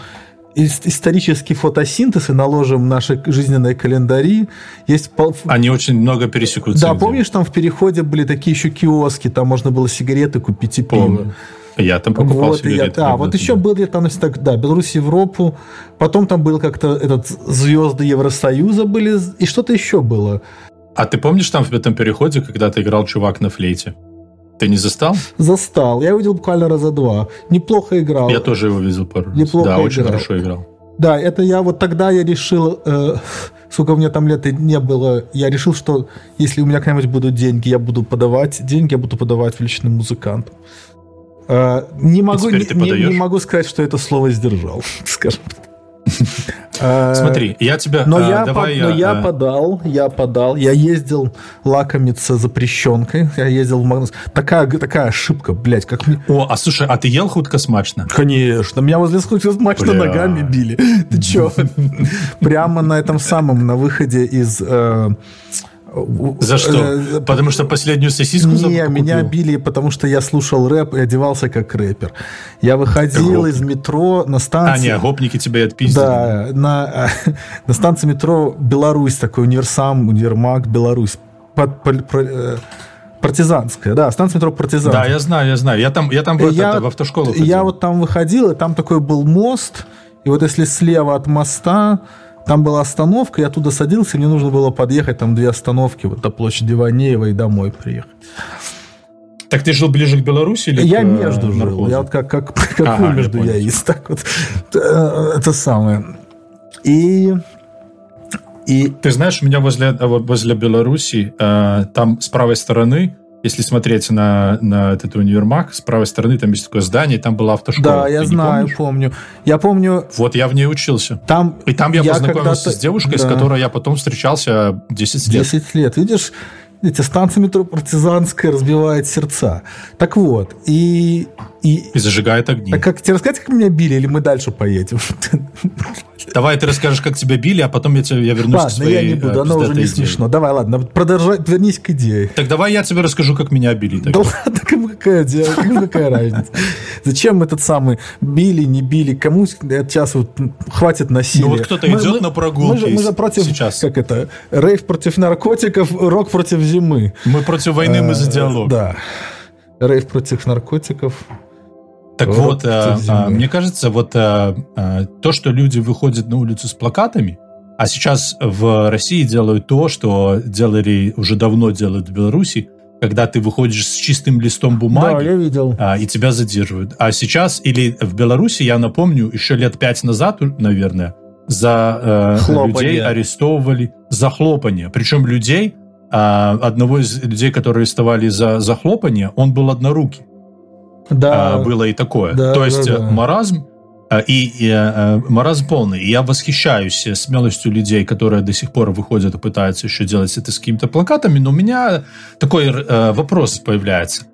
ис- исторический фотосинтез и наложим наши жизненные календари, есть Они очень много пересекутся. да, помнишь, там в переходе были такие еще киоски, там можно было сигареты купить и пиво. Помню. Я там покупал Вот, и я, да, вот еще был я там, значит, так, да, Беларусь, Европу, потом там был как-то этот звезды Евросоюза были, и что-то еще было. А ты помнишь там в этом переходе, когда ты играл чувак на флейте? Ты не застал? Застал. Я увидел буквально раза два. Неплохо играл. Я тоже его видел пару раз. Неплохо Да, очень играл. хорошо играл. Да, это я вот тогда я решил, э, сколько у меня там лет и не было, я решил, что если у меня когда-нибудь будут деньги, я буду подавать деньги, я буду подавать величным музыкантам. Э, не могу, не, не- могу сказать, что это слово сдержал, скажем так. Э, Смотри, я тебя... Но, а, я, давай под- но я а, подал, я подал, я ездил лакомиться запрещенкой, я ездил в Магнус. Такая, такая ошибка, блядь, как мне... О, а слушай, а ты ел хутка смачно? Конечно, меня возле случая смачно Бля. ногами били. Ты чё? Прямо на этом самом, на выходе из... э, За что? э, Потому что последнюю сосиску не, меня били, потому что я слушал рэп и одевался как рэпер. Я выходил из метро на А, станции... не, гопники тебя отпиздили. Да, на, на станции метро Беларусь, такой универсам, универмаг Беларусь. Под- пол- про- э, партизанская, да, станция метро партизанская. Да, я знаю, я знаю. Я там, я там в, я, это, в автошколу ходил. я вот там выходил, и там такой был мост, и вот если слева от моста, там была остановка, я туда садился, мне нужно было подъехать там две остановки вот до площади Ванеева и домой приехать. Так ты жил ближе к Беларуси или я к, э, между жил, наркозу? я вот как, как, как Ага, я между понял. я есть, так вот. Э, Это самое. И... И Ты знаешь, у меня возле, вот возле Беларуси, э, там с правой стороны, если смотреть на, на этот универмаг, с правой стороны там есть такое здание, там была автошкола. да, я Ты знаю, помнишь? помню. Я помню, Вот я в ней учился. там... И там я, познакомился когда-то- с девушкой, с да. которой я потом встречался 10 лет. 10 лет. Видишь, эти станция метро партизанская разбивает сердца. Так вот, и... и И зажигает огни. а как тебе рассказать, как меня били, или мы дальше поедем? Давай ты расскажешь, как тебя били, а потом я, тебе, я вернусь к Ладно, своей я не буду, э, оно уже не идее. смешно. Давай, ладно, продолжай, вернись к идее. Так давай я тебе расскажу, как меня били. Да тогда. ладно, кому какая, кому какая разница? Зачем этот самый били, не били? Кому сейчас вот хватит насилия? Ну вот кто-то идет мы- на прогулки Мы же, мы же против, сейчас. как это, рейв против наркотиков, рок против зимы. Мы против войны, мы за Э, диалог. Да. Рейв против наркотиков. Так Вот вот, против э, э, мне кажется, вот э, э, то, что люди выходят на улицу с плакатами, а сейчас в России делают то, что делали уже давно делают в Беларуси, когда ты выходишь с чистым листом Да, бумаги, я видел. а, и тебя задерживают. А сейчас, или в Беларуси, я напомню, еще лет пять назад, наверное, за э, Хлопанье. людей арестовывали за хлопанье. Причем людей, а, одного из людей, которые арестовали за, за хлопанье, он был однорукий. Да. А, было и такое. Да, То есть да, э, да. маразм э, и, и, э, маразм полный. И я восхищаюсь э, смелостью людей, которые до сих пор выходят и пытаются еще делать это с какими-то плакатами. Но у меня такой э, вопрос появляется.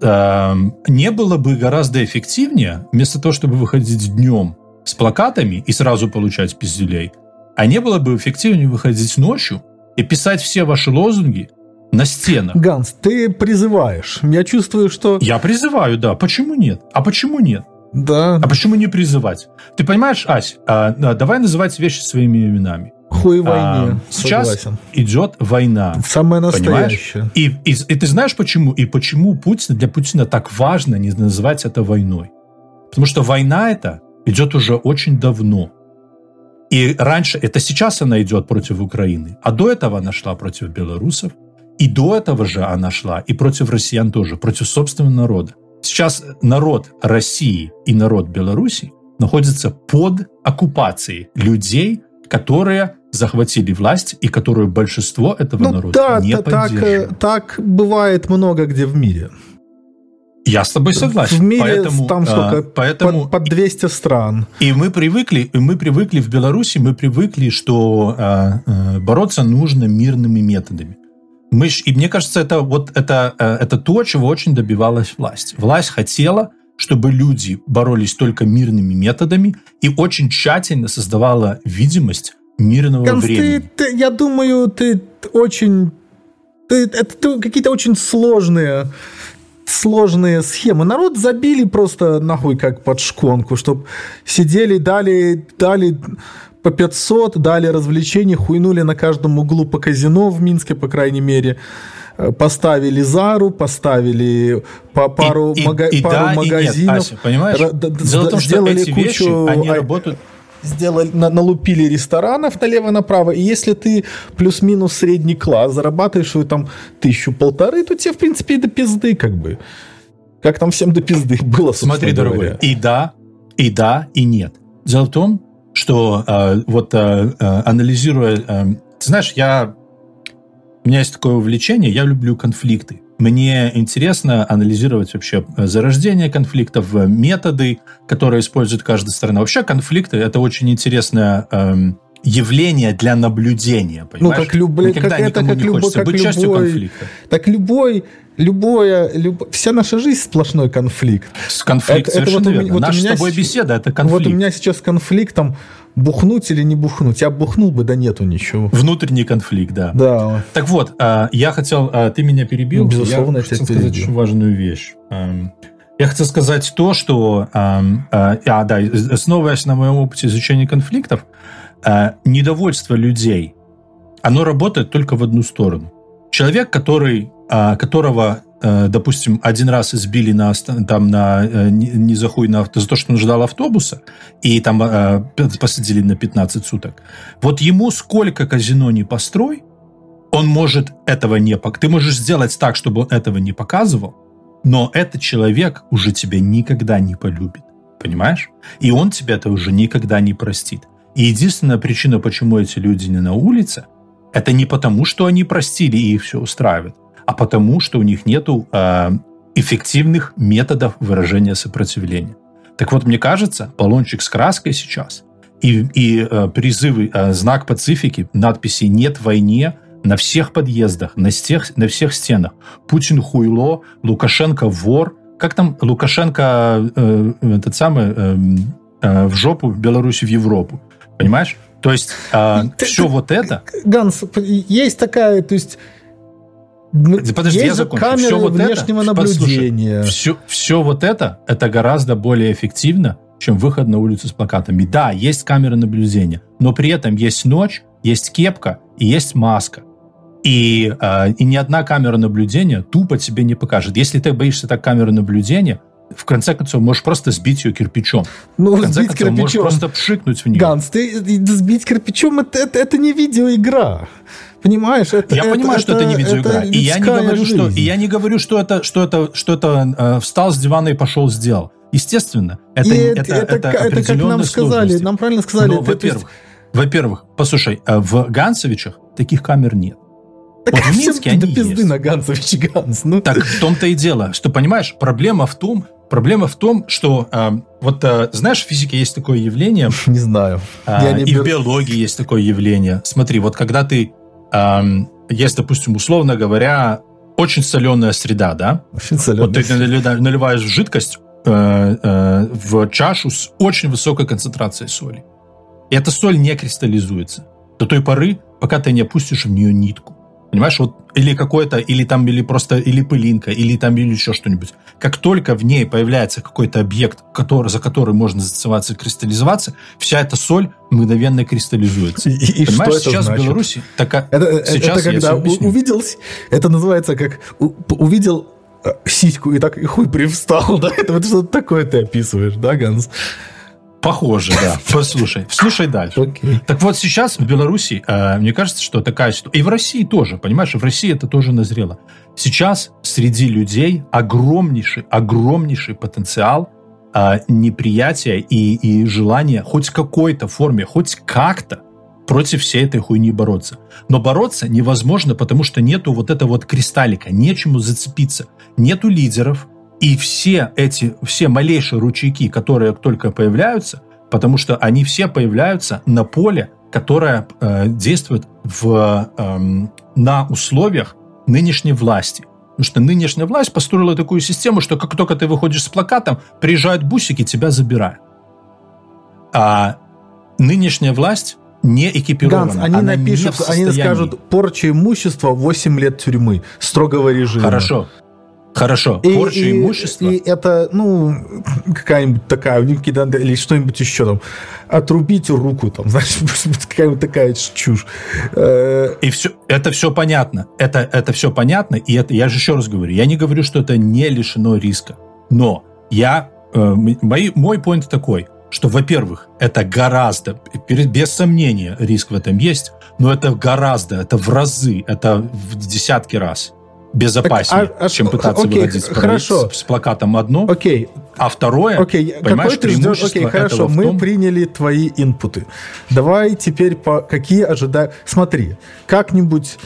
Эм, не было бы гораздо эффективнее, вместо того, чтобы выходить днем с плакатами и сразу получать пиздюлей, а не было бы эффективнее выходить ночью и писать все ваши лозунги на стенах. Ганс, ты призываешь. Я чувствую, что... Я призываю, да. Почему нет? А почему нет? Да, А почему не призывать? Ты понимаешь, Ась, а, а, давай называть вещи своими именами. хуй А, войне. сейчас Согласен. идет война. Самое настоящее. И, и, и ты знаешь почему? И почему Путин, для Путина так важно не называть это войной? Потому что война это идет уже очень давно. И раньше, это сейчас она идет против Украины, а до этого она шла против белорусов, и до этого же она шла и против россиян тоже, против собственного народа. Сейчас народ России и народ Беларуси находятся под оккупацией людей, которые захватили власть и которые большинство этого Ну народа да, не та- так, э, так бывает много где в мире. Я с тобой согласен. В мире поэтому, там а, сколько? поэтому Под, под 200 стран. и мы привыкли, и мы привыкли в Беларуси, мы привыкли, что а, а, бороться нужно мирными методами. Мы ж- и мне кажется, это вот это, э, это то, чего очень добивалась власть. Власть хотела, чтобы люди боролись только мирными методами и очень тщательно создавала видимость мирного Ганс, ты, времени. ты- я думаю, ты очень... ты- это ты какие-то очень сложные сложные схемы. Народ забили просто нахуй как под шконку, чтобы сидели, дали, дали по 500, дали развлечений, хуйнули на каждом углу по казино в Минске, по крайней мере. Э, Поставили Зару, поставили по пару, И- и- мага- и пару да, и нет, магазинов. Ася, понимаешь? Д- Дело в том, что сделали эти вещи, кучу они ай- работают сделали, на, налупили ресторанов налево-направо, и если ты плюс-минус средний класс, зарабатываешь свою там тысячу-полторы, то тебе, в принципе, и до пизды как бы. Как там всем до пизды было, Смотри, дорогой, и да, и да, и нет. Дело в том, что э, вот э, э анализируя... Э, ты знаешь, я... У меня есть такое увлечение, я люблю конфликты. Мне интересно анализировать вообще э, зарождение конфликтов, э, методы, которые использует каждая сторона. Вообще конфликты — это очень интересное эм, явление для наблюдения, ну, понимаешь? Ну, как, люб... Никогда как это, как не любой, хочется как быть любой, частью конфликта. Так любой, любое, люб... вся наша жизнь сплошной конфликт. С конфликт, это, совершенно это вот верно. Вот Наша с тобой беседа — это конфликт. Вот у меня сейчас конфликтом бухнуть или не бухнуть. Я бухнул бы, да нету ничего. Внутренний конфликт, да. Да. Так вот, а, я хотел... А, ты меня перебил. Ну, безусловно, я хотел сказать очень важную вещь. Я хотел сказать то, что... А, да, основываясь на моем опыте изучения конфликтов, недовольство людей, оно работает только в одну сторону. Человек, который, которого Э, допустим, один раз избили на, там, на, э, не за хуй на, за то, что он ждал автобуса, и там посадили на 15 суток. Вот ему сколько казино не построй, он может этого не... Ты можешь сделать так, чтобы он этого не показывал, но этот человек уже тебя никогда не полюбит. Понимаешь? И он тебя это уже никогда не простит. И единственная причина, почему эти люди не на улице, это не потому, что они простили и их все устраивает, а потому, что у них нет э, эффективных методов выражения сопротивления. Так вот, мне кажется, баллончик с краской сейчас и, и э, призывы, э, знак Пацифики, надписи «Нет войне» на всех подъездах, на всех, на всех стенах. Путин хуйло, Лукашенко вор. Как там Лукашенко э, этот самый э, э, в жопу, в Беларуси в Европу. Понимаешь? То есть э, все вот это... Ганс, есть такая, то есть Подожди, Есть я закончу. камеры все вот внешнего это, наблюдения. Послушай, все, все вот это, это гораздо более эффективно, чем выход на улицу с плакатами. Да, есть камеры наблюдения, но при этом есть ночь, есть кепка и есть маска. И, э, и ни одна камера наблюдения тупо тебе не покажет. Если ты боишься так камеры наблюдения, в конце концов, можешь просто сбить ее кирпичом. Ну, в конце сбить концов, кирпичом. можешь просто пшикнуть в нее. Ганс, ты сбить кирпичом это, это, это не видеоигра. Понимаешь, это Я это, понимаю, что это, это не видеоигра. и я не говорю, жизнь. что и я не говорю, что это что это что это э, встал с дивана и пошел сделал. Естественно, это и это, это, это, это как нам сказали, нам правильно сказали. Во-первых, во-первых, послушай, э, в Гансовичах таких камер нет. Так вот в Минске они пизды есть. на Гансович Ганс. Ну. Так в том-то и дело, что понимаешь, проблема в том, Проблема в том, что э, вот э, знаешь, в физике есть такое явление. Не знаю. Э, не и бер... в биологии есть такое явление. Смотри, вот когда ты э, есть, допустим, условно говоря, очень соленая среда, да? Очень соленая. Вот ты наливаешь жидкость э, э, в чашу с очень высокой концентрацией соли. И эта соль не кристаллизуется до той поры, пока ты не опустишь в нее нитку. Понимаешь, вот или какое-то, или там, или просто, или пылинка, или там, или еще что-нибудь. Как только в ней появляется какой-то объект, который, за который можно зацеваться и кристаллизоваться, вся эта соль мгновенно кристаллизуется. И, и Понимаешь, что сейчас значит? в Беларуси такая... Это, сейчас это когда увидел, это называется как увидел э, сиську и так и хуй привстал, да? Это вот что-то такое ты описываешь, да, Ганс? Похоже, да. Послушай, слушай дальше. Okay. Так вот сейчас в Беларуси, э, мне кажется, что такая ситуация, и в России тоже, понимаешь, в России это тоже назрело. Сейчас среди людей огромнейший, огромнейший потенциал э, неприятия и, и желания хоть в какой-то форме, хоть как-то против всей этой хуйни бороться. Но бороться невозможно, потому что нету вот этого вот кристаллика, нечему зацепиться. Нету лидеров, и все эти, все малейшие ручейки, которые только появляются, потому что они все появляются на поле, которое э, действует в, э, на условиях нынешней власти. Потому что нынешняя власть построила такую систему, что как только ты выходишь с плакатом, приезжают бусики, тебя забирают. А нынешняя власть не экипирована. Ганс, они напишут, они скажут, порча имущества 8 лет тюрьмы, строгого режима. Хорошо. Хорошо, и, порча и, имущества. И это, ну, какая-нибудь такая, или что-нибудь еще там, отрубить руку, там, знаешь, какая-нибудь такая чушь. Э, и все, это все понятно. Это, это все понятно, и это, я же еще раз говорю, я не говорю, что это не лишено риска. Но я, э, мой, мой поинт такой, что, во-первых, это гораздо, без сомнения, риск в этом есть, но это гораздо, это в разы, это в десятки раз безопаснее, Так, а- а чем пытаться окей, выходить с, хорошо. с, с плакатом одно, Окей, а второе, окей, понимаешь, какой ты ждешь? Окей, хорошо, мы том- приняли твои инпуты. Давай теперь по какие ожидаем. Смотри, как-нибудь.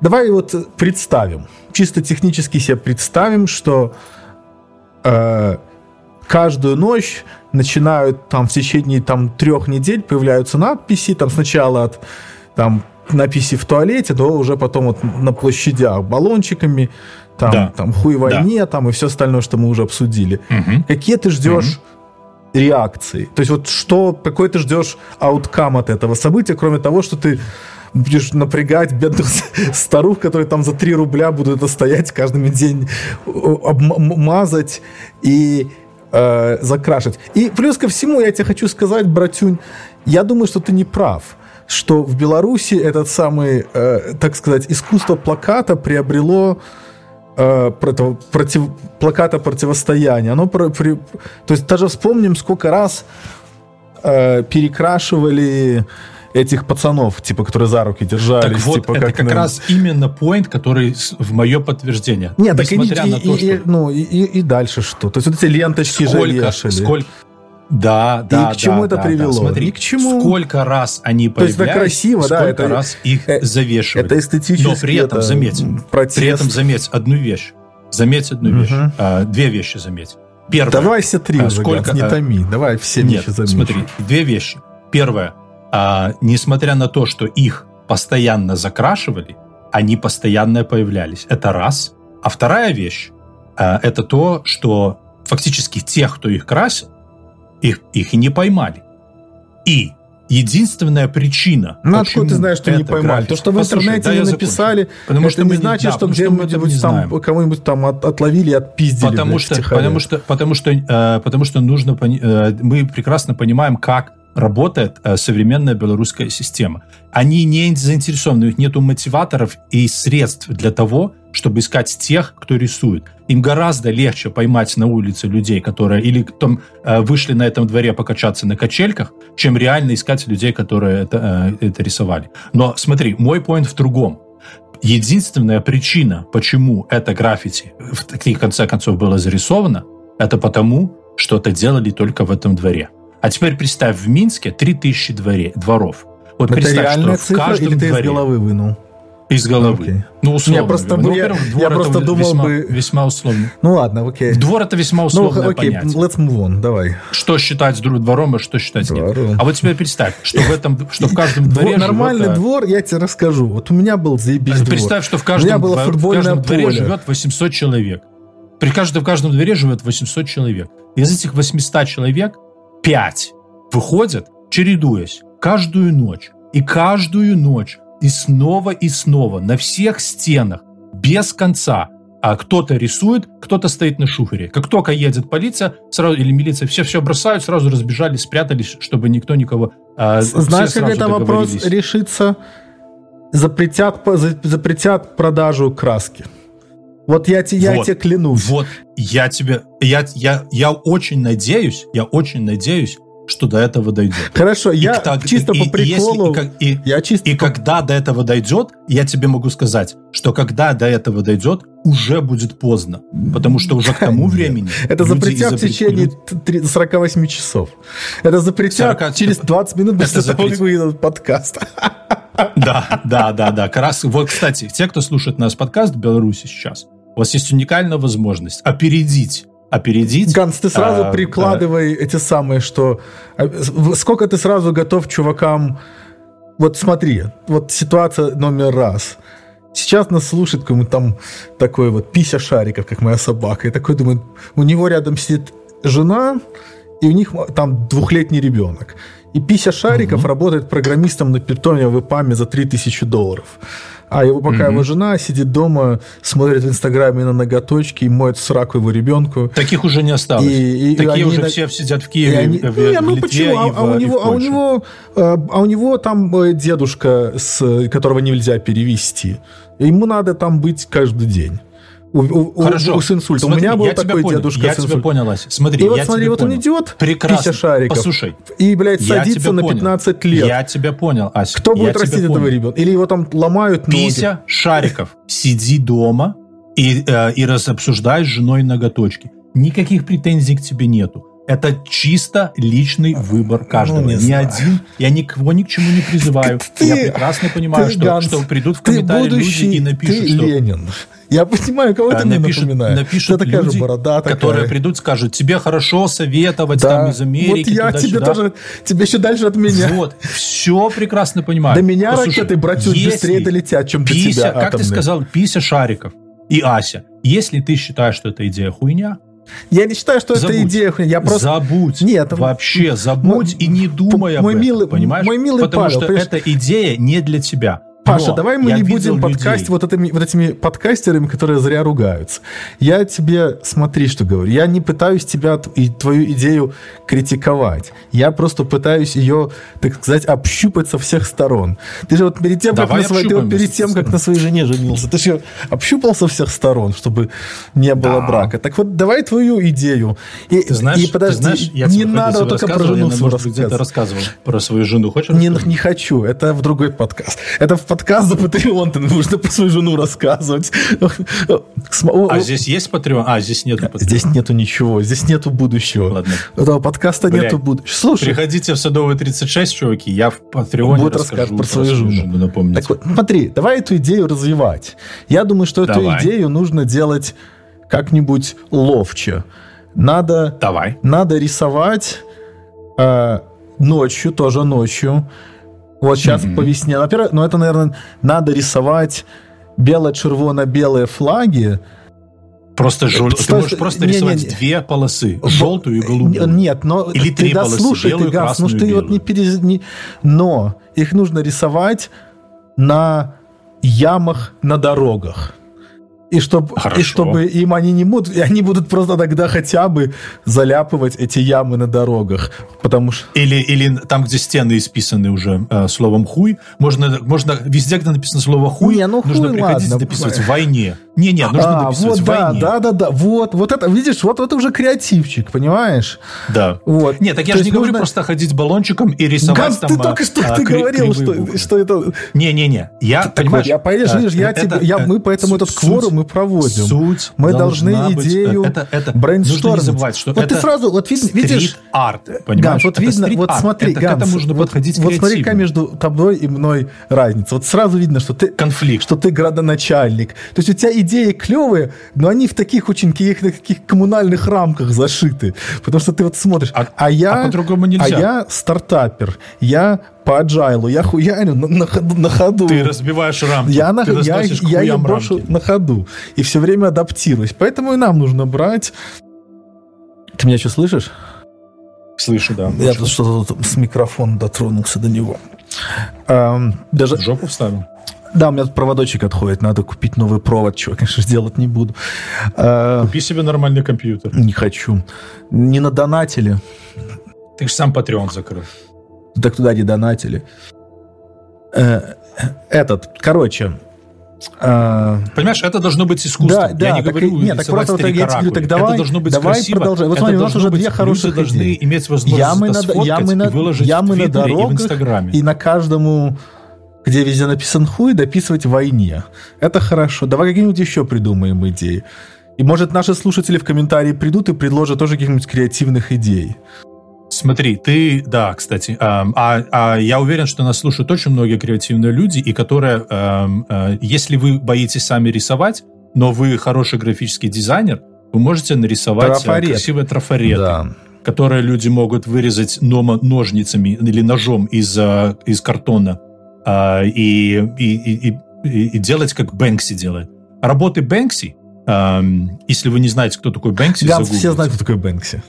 Давай вот представим, чисто технически себе представим, что э, каждую ночь начинают там в течение там трех недель появляются надписи, там сначала от там надписи в туалете, до уже потом вот на площадях баллончиками, там, Да. там хуй войне, там и все остальное, что мы уже обсудили. Мгм. Какие ты ждешь реакции? То есть вот что, какой ты ждешь ауткам от этого события, кроме того, что ты будешь напрягать бедных старух, которые там за 3 рубля будут это стоять каждый день, о, обм- м- мазать и э, закрашивать. И плюс ко всему, я тебе хочу сказать, братюнь, я думаю, что ты не прав что в Беларуси этот самый, э, так сказать, искусство плаката приобрело э, против, против, плаката противостояния. Оно про- при- то есть даже вспомним, сколько раз э, перекрашивали этих пацанов, типа, которые за руки держались. Так вот, типа, это как на- раз именно point, который в мое подтверждение. Нет, так и, Несмотря и- на то, и- что и- ну, и, и- дальше что? То есть вот эти ленточки же сколько, вешали. сколько, да, да, к чему да, это да, привело? Да, смотри, к чему. сколько раз они То есть появлялись, красиво, да, сколько это- раз их э, завешивали. Это эстетически. Но при этом, это заметь, протест. При этом заметь одну вещь. Заметь одну Мгм. вещь. А, две вещи заметь. Первое. Давай все три А сколько, не а, томи. Давай все Нет, вещи заметь. смотри, две вещи. Первое. а, несмотря на то, что их постоянно закрашивали, они постоянно появлялись. Это раз. А вторая вещь а, это то, что фактически тех, кто их красил, их, их и не поймали. И единственная причина, Ну, откуда ты знаешь, что не поймали? граффити- То, что в Послушай, интернете да, не закончу. написали, Потому это что не мы не- значит, да, что где-нибудь не там кого-нибудь там от- отловили и отпиздили. Потому блядь, что, потому что, потому что, э, потому что нужно, пони- э, мы прекрасно понимаем, как работает э, современная белорусская система. Они не заинтересованы, у них нету мотиваторов и средств для того, чтобы искать тех, кто рисует. Им гораздо легче поймать на улице людей, которые или там э, вышли на этом дворе покачаться на качельках, чем реально искать людей, которые это, э, это рисовали. Но смотри, мой поинт в другом. Единственная причина, почему это граффити в конце концов было зарисовано, это потому, что это делали только в этом дворе. А теперь представь, в Минске 3000 дворе, дворов. Вот Это представь, что в цифра каждом или ты дворе из головы вынул? из головы. Окей. Ну, условно. Я просто ну, я- я двор это просто думал весьма, бы- весьма условно. Ну ладно, окей. Двор это весьма Ну, условное окей, понятие. let's move on, давай. Что считать двором, а что считать нет. Двором. А вот теперь представь, что в этом, что в каждом дворе Двор- нормальный живет, э, двор, я тебе расскажу. Вот у меня был заебись двор. Представь, что в каждом, было в каждом дворе поле. живет 800 человек. При каждом, в каждом дворе живет 800 человек. Из этих 800 человек 5 выходят, чередуясь, каждую ночь. И каждую ночь, и снова, и снова, на всех стенах, без конца. А кто-то рисует, кто-то стоит на шухере. Как только едет полиция сразу, или милиция, все все бросают, сразу разбежались, спрятались, чтобы никто никого... все Знаешь, как это вопрос решится? Запретят, запретят продажу краски. Вот я, те- я Вот. тебе клянусь. Вот, я тебе, я, я, я очень надеюсь, я очень надеюсь, что до этого дойдет. Хорошо, И я так- чисто и- по и если- приколу... и и- я чисто И по- когда до этого дойдет, я тебе могу сказать, что когда до этого дойдет, уже будет поздно. Потому что уже к тому времени... Это запретят в течение люди- т- три- 48 часов. Это запретят 40 через 20 минут после Это того, запрет- как выйдет подкаст. Да, да, да, да. Как раз, вот, кстати, те, кто слушает наш подкаст в Беларуси сейчас, у вас есть уникальная возможность опередить опередить. Ганс, ты сразу а, прикладывай эти самые, что... а, с- Сколько ты сразу готов чувакам... Вот смотри, вот ситуация номер раз. Сейчас нас слушает какой-нибудь там такой вот пися шариков, как моя собака. И такой думает, у него рядом сидит жена, и у них там двухлетний ребенок. И пися шариков работает программистом на питоне в ИПАМе за 3000 долларов. А его, пока Мгм. его жена сидит дома, смотрит в Инстаграме на ноготочки и моет сраку его ребенку. Таких уже не осталось. И- и- и Такие они уже все сидят в И Киеве, они- в, Не, в ну Литве почему? А, и в, а у и в него, а у него, э, а у него там э, дедушка, с, которого нельзя перевести. Ему надо там быть каждый день. У, у, Хорошо. у, с инсультом. Смотри, у меня был я тебя такой понял, дедушка Я с тебя инсультом. понял, Ася. Смотри, И вот я смотри, тебя вот он понял. идет, Прекрасно. пися шариков, Послушай, и, блядь, я садится тебя на понял. 15 лет. Я тебя понял, Ася. Кто я будет тебя растить этого понял. ребенка? Или его там ломают ноги? Пися Шариков, сиди дома и, э, и раз обсуждай с женой ноготочки. Никаких претензий к тебе нету. Это чисто личный выбор каждого. Ну, не Ни знаю. один. Я никого ни к чему не призываю. Ты- я прекрасно понимаю, ты, что, Ганс, что придут в комментарии будущий, люди и напишут, ты что Ленин. Я понимаю, кого э, ты мне напишут, напоминаешь. напишут Ты люди, борода такая. которые придут, скажут, тебе хорошо советовать Да. там из Америки. Вот я тебе туда-сюда». тоже, тебе еще дальше от меня. Вот, все прекрасно понимаю. До меня Послушай, ракеты, если быстрее долетят, чем до Пися, тебя как ты сказал, Пися Шариков и Ася. Если ты считаешь, что эта идея хуйня, Я не считаю, что Забудь. это идея. хуйня. Я просто... забудь. Нет, вообще забудь мой- и не думай об мой этом, милый- понимаешь? мой милый Потому Павел, что понимаешь? эта идея не для тебя. Паша, Но давай мы не будем подкастить людей. вот этими, вот этими подкастерами, которые зря ругаются. Я тебе, смотри, что говорю. Я не пытаюсь тебя и твою идею критиковать. Я просто пытаюсь ее, так сказать, общупать со всех сторон. Ты же вот перед тем, как Давай на, своей, ты вот перед тем, как на своей жене женился, ты же общупал со всех сторон, чтобы не было Да. брака. Так вот, давай твою идею. И, Ты знаешь, и подожди, ты знаешь, я не надо только про жену я, может рассказывал про свою жену. Хочешь Не, не хочу, это в другой подкаст. Это в подкаст за Patreon, ты нужно про свою жену рассказывать. А здесь есть Patreon? А, здесь нету Patreon. Здесь нету ничего, здесь нету будущего. Ладно. Этого подкаста Блядь. нету будущего. Слушай, Приходите в Садовый 36, чуваки, я в Патреоне Вот расскажу про свою жену. напомните. так вот, смотри, давай эту идею развивать. Я думаю, что эту Давай. идею нужно делать как-нибудь ловче. Надо Давай. надо рисовать э, ночью, тоже ночью. Вот сейчас Мгм. по весне. Во-первых, ну это, наверное, надо рисовать бело-червоно-белые флаги. Просто жел... Ты можешь просто не, не, рисовать не. две полосы, желтую и голубую. Нет, но Или ты три полосы, дослушай, белую, ты, Ганс, ну ты вот не перез... не- Но их нужно рисовать на ямах на дорогах. И, чтоб, Хорошо. и чтобы им они не будут, и они будут просто тогда хотя бы заляпывать эти ямы на дорогах. Потому что Или, или там, где стены исписаны уже э, словом хуй, можно, можно везде, где написано слово хуй, Не, ну нужно хуй, приходить ладно. дописывать в войне. Не-не, нужно А, дописывать вот, да, войне. да, да, да. Вот, вот это, видишь, вот это уже креативчик, понимаешь? Да. Вот. Нет, так я То же не есть говорю нужно- просто ходить баллончиком и рисовать Ганс, там... ты а, только что а, ты кри- говорил, буквы. что, что это... Не-не-не, я, Так понимаешь... вот, я, понимаешь, э, видишь, я это- тебе, я, э, мы поэтому суть- этот кворум мы проводим. Суть Мы должны быть- идею это, это, Нужно не забывать, что Вот это ты сразу, вот вид- видишь, стрит-арт, понимаешь? Ганс, вот видно, вот смотри, это, Ганс, к этому нужно вот, подходить вот смотри, какая между тобой и мной разница. Вот сразу видно, что ты Конфликт. что ты градоначальник. То есть у тебя идеи клевые, но они в таких очень каких-то таких коммунальных рамках зашиты. Потому что ты вот смотришь, А- а, я, а по-другому нельзя. а я стартапер, я по agile, я хуярю на, на ходу- на ходу. Ты разбиваешь рамки. Я, на, ты я, я ее хуям брошу рамки. на ходу. И все время адаптируюсь. Поэтому и нам нужно брать... Ты меня что слышишь? Слышу, да. Я тут что-то с микрофона дотронулся до него. Эм, даже, жопу вставил. Да, у меня тут проводочек отходит, надо купить новый провод, чего, конечно, сделать не буду. Э, Купи себе нормальный компьютер. не хочу. Не надонатили, Ты же сам Patreon закрыл. так туда не донатили. Э, этот, короче, э, Понимаешь, это должно быть искусство. Да, да, я не так говорю и- нет, так просто вот я говорю, так давай- это должно быть давай красиво. продолжай. Вот смотри, у нас уже быть- две хороших люди должны идеи. иметь возможность ямы на, сфоткать ямы и на, выложить ямы в на Твиттере и в дорогах Инстаграме. и на каждому, где везде написан хуй, дописывать войне. Это хорошо. Давай какие-нибудь еще придумаем идеи. И может наши слушатели в комментарии придут и предложат тоже каких-нибудь креативных идей. Смотри, ты, да, кстати, эм, а, а я уверен, что нас слушают очень многие креативные люди, и которые, эм, э, если вы боитесь сами рисовать, но вы хороший графический дизайнер, вы можете нарисовать э, Трафарет. красивые трафареты, Да. которые люди могут вырезать ножницами или ножом из, э, из картона э, и, и, и, и- делать, как Бэнкси делает. Работы Бэнкси, эм, если вы не знаете, кто такой Бэнкси, Ганс, все знают, кто такой Бэнкси.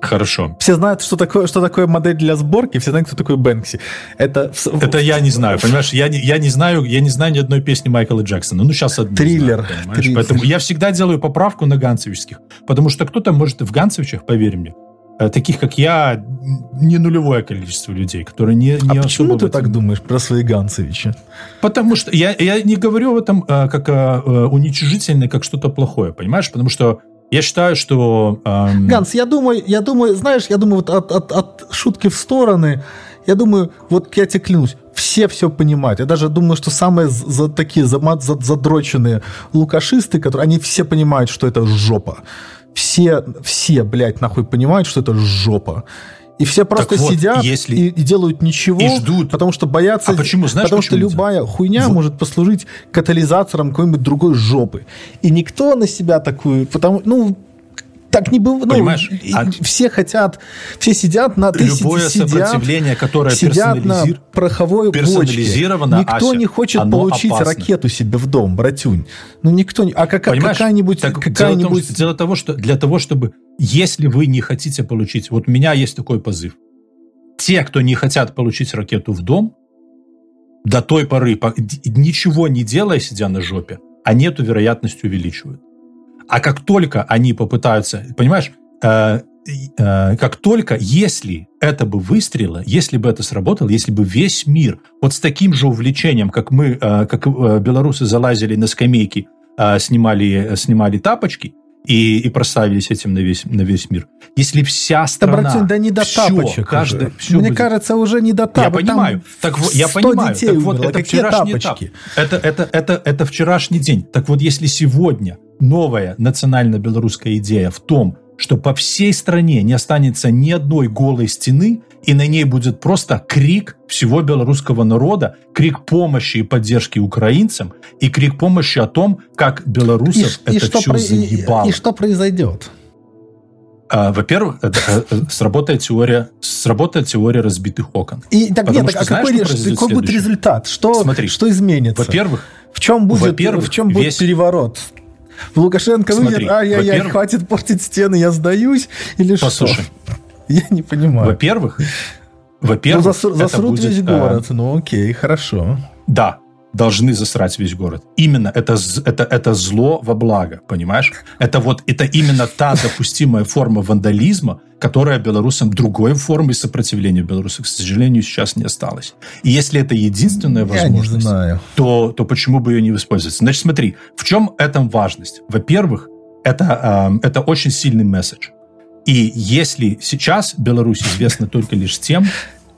Хорошо. Все знают, что такое, что такое модель для сборки, все знают, кто такой Бэнкси. Это, Это я не знаю, понимаешь? Я не, я не знаю, я не знаю ни одной песни Майкла Джексона. Ну, сейчас одну Триллер, знаю, триллер. Поэтому я всегда делаю поправку на ганцевичских, потому что кто-то может в ганцевичах, поверь мне, таких как я, не нулевое количество людей, которые не, не а почему ты так думаешь про свои Ганцевича? Потому что я, я не говорю в этом э, как э, э, уничижительно, как что-то плохое, понимаешь? Потому что я считаю, что... эм, Ганс, я думаю, я думаю, знаешь, я думаю, вот от, от, от шутки в стороны, я думаю, вот я тебе клянусь, все все понимают. Я даже думаю, что самые за, такие замат, за- задроченные лукашисты, которые, они все понимают, что это жопа. Все, все, блядь, нахуй понимают, что это жопа. И все просто вот, сидят если- и, и делают ничего, И ждут. потому что боятся... А почему? Знаешь, потому почему что нельзя? любая хуйня Вот. может послужить катализатором какой-нибудь другой жопы. И никто на себя такую... Потому, ну, так не бывает. Ну, Понимаешь, и- а- все хотят, все сидят на... ты любое сидят, сопротивление, которое сидят на персонализир- пороховой бочке. персонализировано, Никто Ася, не хочет получить опасно. ракету себе в дом, братюнь. Ну, никто не... А Понимаешь? какая-нибудь... Так, дело, какая-нибудь... что- дело того, что для того, чтобы, если вы не хотите получить, вот у меня есть такой позыв. Те, кто не хотят получить ракету в дом, до той поры, ничего не делая, сидя на жопе, они эту вероятность увеличивают. А как только они попытаются, понимаешь, э, э, как только, если это бы выстрелило, если бы это сработало, если бы весь мир вот с таким же увлечением, как мы, э, как белорусы залазили на скамейки, снимали, снимали тапочки и, и прославились этим на весь, на весь мир. Если вся Да, страна... братюнь, да не до всё, тапочек каждый- уже. всё Мне будет- кажется, уже не до я тапок. понимаю. Там Так я 100 понимаю. детей Так вот, умерло. это Какие вчерашний тапочки? этап. Это, это, это, это вчерашний день. Так вот, если сегодня новая национально-белорусская идея в том, что по всей стране не останется ни одной голой стены, и на ней будет просто крик всего белорусского народа, крик помощи и поддержки украинцам, и крик помощи о том, как белорусов и, и это что все про- и- заебало. и что произойдет? А, Во-первых, э, э, сработает теория, сработает теория разбитых окон. И так Потому нет, что так, а знаешь, какой, что какой будет результат? Что, Смотри. что изменится? Во-первых, в чем будет, во-первых, в чем будет весь- переворот? Лукашенко Смотри, выйдет, ай-яй-яй, хватит портить стены, я сдаюсь, или Послушай. что? Я не понимаю. во-первых, Ну, во-первых, заср- это засрут будет, весь э, город. Ну, окей, хорошо. Да, должны засрать весь город. Именно это, это, это зло во благо, понимаешь? Это вот, это именно та допустимая форма вандализма, которая белорусам другой формы сопротивления белорусов, к сожалению, сейчас не осталось. И если это единственная возможность, то, то почему бы ее не воспользоваться? Значит, смотри, в чем этом важность? Во-первых, это, эм, это очень сильный месседж. И если сейчас Беларусь известна только лишь тем,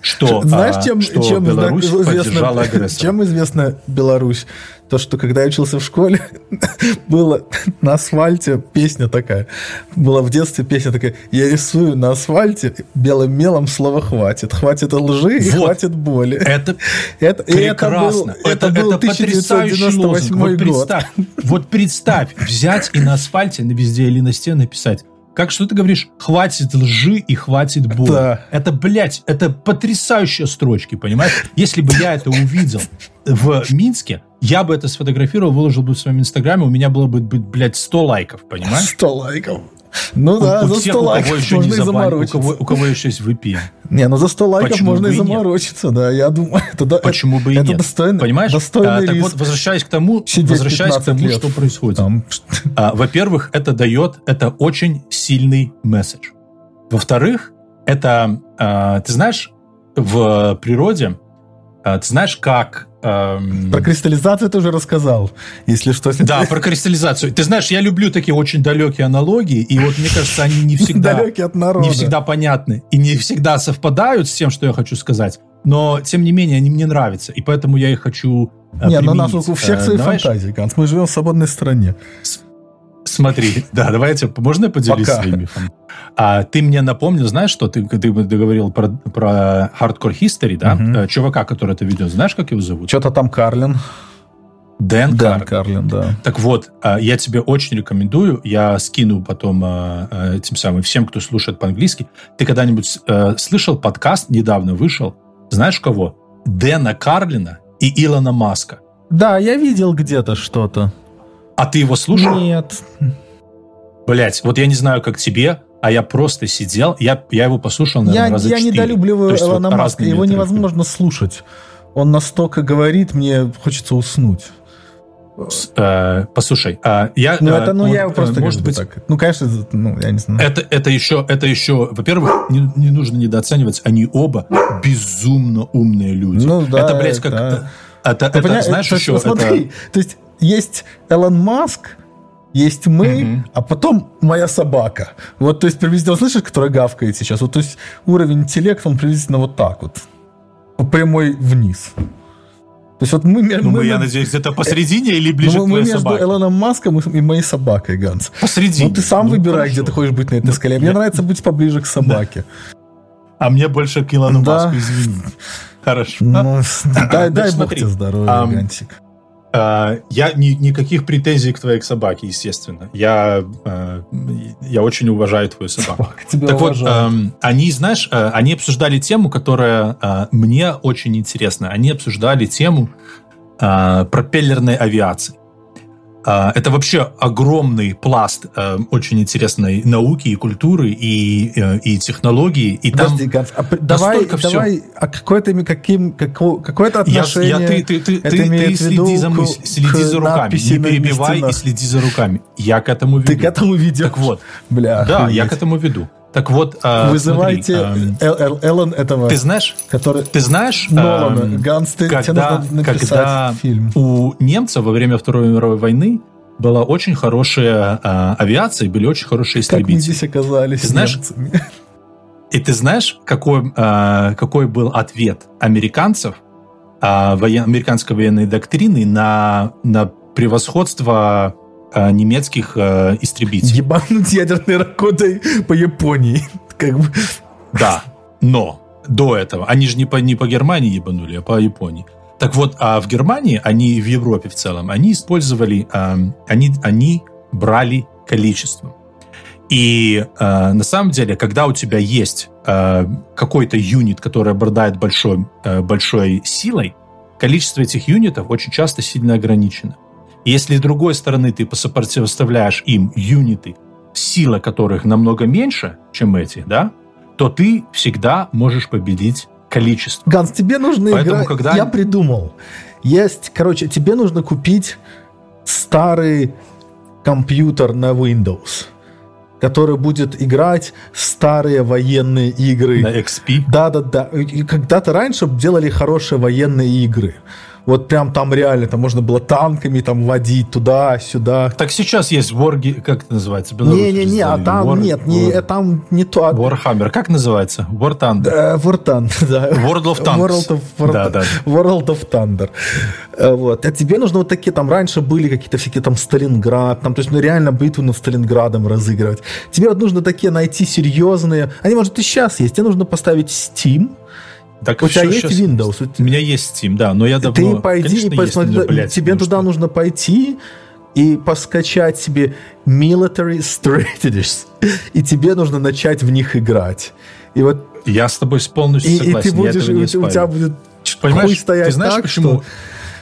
что, Знаешь, а, чем, что чем Беларусь поддержала агрессора? чем известна Беларусь? То, что когда я учился в школе, было на асфальте песня такая. Была в детстве песня такая. Я рисую на асфальте белым мелом слово «хватит». Хватит лжи и Вот. хватит боли. Это Это, и это был, прекрасно. это был лозунг. 1998 Вот год. представь, вот представь, взять и на асфальте, на везде или на стене написать. Как что ты говоришь? Хватит лжи и хватит боли. Да. Это, блядь, это потрясающие строчки, понимаешь? Если бы я это увидел в Минске, я бы это сфотографировал, выложил бы в своем инстаграме, у меня было бы, блядь, 100 лайков, понимаешь? 100 лайков. Ну да, за тех, 100 у кого лайков можно и заморочиться. кого, у кого еще есть VPN. Не, ну за 100 лайков можно и заморочиться, да, я думаю. Это, Почему бы и это нет? достойно, Понимаешь? достойный А, так вот, возвращаясь к тому, возвращаясь к 15 тому, что происходит. А, Во-первых, это дает, это очень сильный месседж. Во-вторых, это, а, ты знаешь, в природе, ты знаешь, как... эм, Про кристаллизацию ты уже рассказал, если что. если да, про кристаллизацию. Ты знаешь, я люблю такие очень далекие аналогии, и вот мне кажется, они не всегда, Далекий от народа. не всегда понятны и не всегда совпадают с тем, что я хочу сказать. Но, тем не менее, они мне нравятся, и поэтому я их хочу э, Не, ну у нас у всех Э, свои фантазии, Ганс. Мы живем в свободной стране. Смотри, да, давайте, можно я поделюсь Пока. своим мифом? А, ты мне напомнил, знаешь, что ты, ты говорил про, про Hardcore History, да? Э, Чувака, который это ведет, знаешь, как его зовут? Что-то там Карлин. Дэн Дэн Карр. Карлин, да. Так вот, а, я тебе очень рекомендую, я скину потом а, а, тем самым всем, кто слушает по-английски. Ты когда-нибудь э, слышал подкаст, недавно вышел, знаешь кого? Дэна Карлина и Илона Маска. Да, я видел где-то что-то. А ты его слушал? Нет. Блять, вот я не знаю, как тебе, а я просто сидел, я, я его послушал, Я, наверное, раза я четыре. недолюбливаю То есть вот Илона Маска. Его невозможно слушать. Он настолько говорит, мне хочется уснуть. С- э, послушай, а, я... Ну, э, это, ну, он, я его э, просто может быть, так. Ну, конечно, ну, я не знаю. это, это еще, это еще, во-первых, не, не нужно недооценивать, они оба безумно умные люди. Ну, да, это, блядь, как... да. Это, Ты это, понимаешь, знаешь, то есть, еще... посмотри, это- то есть есть Элон Маск, есть мы, Мгм. а потом моя собака. Вот, то есть, приблизительно, слышишь, которая гавкает сейчас? Вот, то есть, уровень интеллекта, он приблизительно вот так вот. По прямой вниз. То есть, вот мы... Ну, мы- мы, я мы- надеюсь, где-то посередине или ну, ближе мы, к мы между собаке? Элоном Маском и, и моей собакой, Ганс. Посередине. Ну, ты сам Ну, выбирай, хорошо. где ты хочешь быть на этой скале. Мне я- нравится быть поближе к собаке. А мне больше к Илону Да. Маску, извини. Хорошо. Ну, дай, дай Значит, бог тебе здоровья, ам, Гансик. А, Я ни- никаких претензий к твоей собаке, естественно. Я, э, я очень уважаю твою собаку. Собака тебя Так вот, уважает. эм, они, знаешь, э, они обсуждали тему, которая э, мне очень интересна. Они обсуждали тему э, пропеллерной авиации. Э, Это вообще огромный пласт э, очень интересной науки и культуры и, э, и технологий. И там Подожди, Ганс, а давай, давай, а какое-то каким, како- какое-то Я, отношение... я- ты, ты, ты, ты, ты в следи за мыслью, следи за руками, не перебивай и следи за руками. Я к этому веду. Ты к этому ведешь? Так вот, Бля, да, я к этому веду. Так вот, э, Вызывайте Эл- Эл- Эллен этого, ты знаешь, который... ты знаешь, Нолана. эм, Ганс, ты, тебе когда, нужно написать когда фильм. у немцев во время Второй мировой войны была очень хорошая э, авиация, были очень хорошие Как мы истребители. здесь оказались Ты знаешь, немцами? И ты знаешь, какой, э, какой был ответ американцев, э, воен- американской военной доктрины на, на превосходство э, немецких э, истребителей? Ебануть ядерной ракотой по Японии. Как бы... Да, но до этого они же не по, не по Германии ебанули, а по Японии. Так вот, а в Германии, они в Европе в целом, они использовали, эм, они, они брали количеством. И э, на самом деле, когда у тебя есть э, какой-то юнит, который обладает большой, э, большой силой, количество этих юнитов очень часто сильно ограничено. Если с другой стороны ты сопоставляешь им юниты, сила которых намного меньше, чем эти, да, то ты всегда можешь победить количество. Ганс, тебе нужно Поэтому, играть... когда- Я придумал. Есть, короче, тебе нужно купить старый компьютер на Windows, который будет играть старые военные игры. На XP. Да-да-да. Когда-то раньше делали хорошие военные игры. Вот прям там реально, там можно было танками там водить туда-сюда. Так сейчас есть Wargi, как это называется? Не-не-не, а там War- нет, не, War- там не то. а- Warhammer, как называется? War Thunder. Э, War Thunder, да. World of Tanks. World of, World, Да, да. World of Thunder. Э, Вот. А тебе нужно вот такие, там раньше были какие-то всякие там Сталинград, там, то есть, ну, реально битву над Сталинградом разыгрывать. Тебе вот нужно такие найти серьезные, они, может, и сейчас есть, тебе нужно поставить Steam, Так у тебя есть щас- Windows, у меня есть Steam, да, но я давно... ты пойди Конечно, и есть, посмотри, но, блядь, тебе потому туда нужно пойти и поскачать себе military strategies, и тебе нужно начать в них играть. И вот Я с тобой полностью и, и согласен, ты я будешь, этого и не у тебя спорю. будет Понимаешь, хуй стоять ты знаешь, так, почему...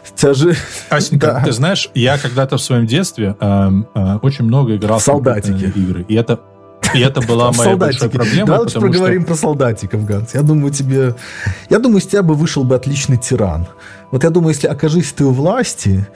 что тебя же... Асенька, Да. ты знаешь, я когда-то в своем детстве эм, э, очень много играл в Солдатики. компьютерные игры. И это, и это была моя большая проблема. Давай лучше проговорим про солдатиков, Ганс. Я думаю, тебе... Я думаю, из тебя бы вышел бы отличный тиран. Вот я думаю, если окажись ты у власти,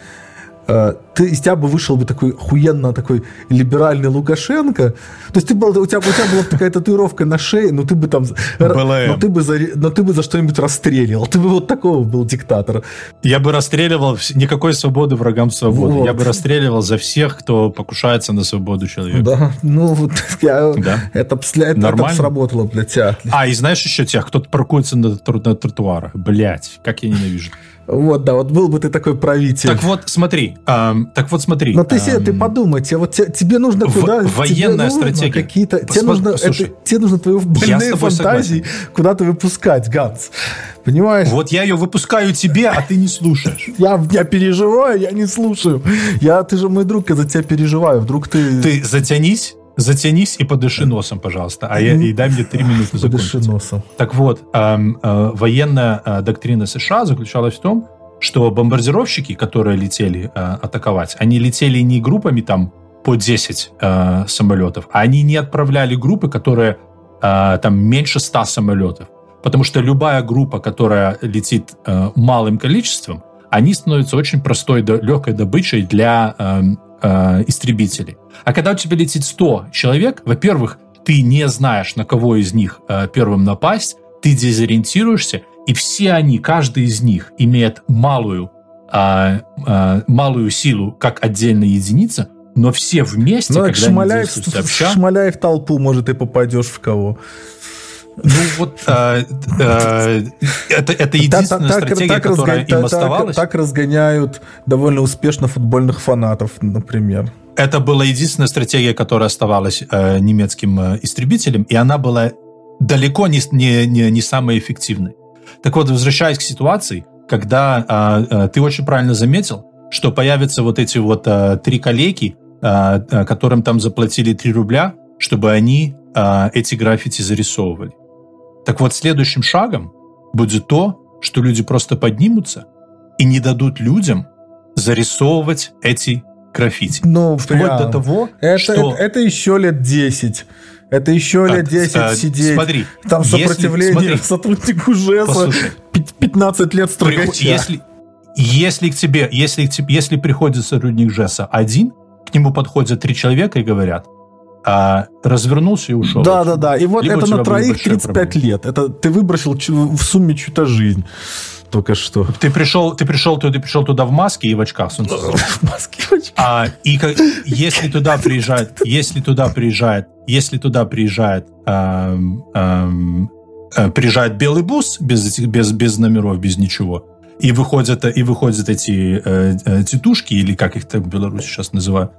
ты, из тебя бы вышел бы такой охуенно такой либеральный Лукашенко. То есть ты был, у, тебя, у тебя была бы такая татуировка на шее, но ты бы там... БЛМ. Но ты бы за, но ты бы за что-нибудь расстреливал. Ты бы вот такого был диктатор. Я бы расстреливал никакой свободы врагам свободы. Вот. Я бы расстреливал за всех, кто покушается на свободу человека. Да, ну вот я, Да. это, это, это Нормально. сработало для тебя. А, и знаешь еще тех, кто паркуется на, на тротуарах. Блять, как я ненавижу. Вот, да, вот был бы ты такой правитель. Так вот, смотри. ам, так вот, смотри. Но ты, себе, ты подумай, тебе, вот, те- тебе нужно в- куда... тебе военная нужно стратегия. Какие-то, тебе, нужно, послушай, это, тебе нужно твои с больные фантазии куда-то выпускать, Ганс. Понимаешь? Вот я ее выпускаю тебе, а ты не слушаешь. Я, я переживаю, я не слушаю. Я, ты же мой друг, я за тебя переживаю. Вдруг ты... Ты затянись, затянись и подыши носом, пожалуйста. А я, и дай мне три минуты Подыши закончить. носом. Так вот, эм, э, военная э, доктрина США заключалась в том, что бомбардировщики, которые летели э, атаковать, они летели не группами там по 10 э, самолетов, а они не отправляли группы, которые э, там меньше 100 самолетов. Потому что любая группа, которая летит э, малым количеством, они становятся очень простой, легкой добычей для э, э, истребителей. А когда у тебя летит 100 человек, во-первых, ты не знаешь, на кого из них э, первым напасть, ты дезориентируешься, и все они, каждый из них имеет малую, э, э, малую силу как отдельная единица, но все вместе, ну, когда шмаляй, они сообща... Шмаляй в толпу, может, ты попадешь в кого. Ну вот это, это единственная так, стратегия, так, которая им оставалась. Так, так разгоняют довольно успешно футбольных фанатов, например. Это была единственная стратегия, которая оставалась э, немецким э, истребителем, и она была далеко не, не, не, не самой эффективной. Так вот, возвращаясь к ситуации, когда э, э, ты очень правильно заметил, что появятся вот эти вот э, три коллеги, э, э которым там заплатили 3 рубля, чтобы они э, эти граффити зарисовывали. Так вот, следующим шагом будет то, что люди просто поднимутся и не дадут людям зарисовывать эти граффити. Ну, Вплоть прям. до того, это, что... Это, это еще лет 10. Это еще лет 10 а, сидеть. Смотри. Там сопротивление смотри, сотруднику ЖЭСа. Послушай, 15 лет строгача. Если, если к тебе, если, если приходит сотрудник ЖЭСа один, к нему подходят три человека и говорят, а развернулся и ушел. Да, да, да. И вот Либо это на троих 35 проблема. лет. Это ты выбросил в сумме чью-то жизнь только что. Ты пришел, ты пришел, ты, пришел туда в маске и в очках солнца. В маске и в очках. А, и как, если туда приезжает, если туда приезжает, если туда приезжает, эм, эм, приезжает белый бус без этих, без без номеров, без ничего, и выходят и выходят эти э, э, тетушки или как их так в Беларуси сейчас называют,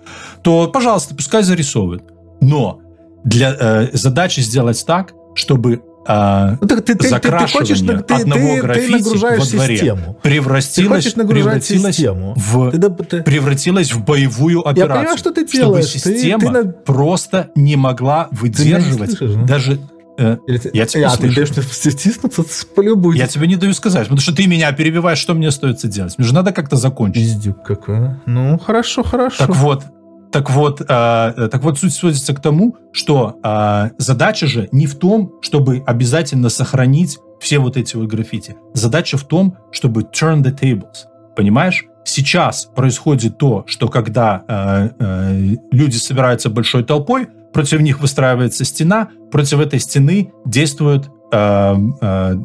то, пожалуйста, пускай зарисовывают. Но для э, задачи сделать так, чтобы э, ну, так ты, ты, закрашивание ты, хочешь, ты, одного ты, граффити ты нагружаешь во дворе систему. превратилось, ты превратилось, систему. В, ты, ты, превратилось в боевую операцию. Я понимаю, что ты делаешь. Чтобы система ты, ты... просто не могла выдерживать слышишь, ну? даже э, я тебя а, ты даешь мне стиснуться, полюбуйся. Я тебе не даю сказать, потому что ты меня перебиваешь, что мне остается делать? Мне же надо как-то закончить. Пиздюк какой. Ну, хорошо, хорошо. Так вот, так вот, э, так вот суть сводится к тому, что э, задача же не в том, чтобы обязательно сохранить все вот эти вот граффити. Задача в том, чтобы turn the tables. Понимаешь? Сейчас происходит то, что когда э, э, люди собираются большой толпой, против них выстраивается стена, против этой стены действует э, э,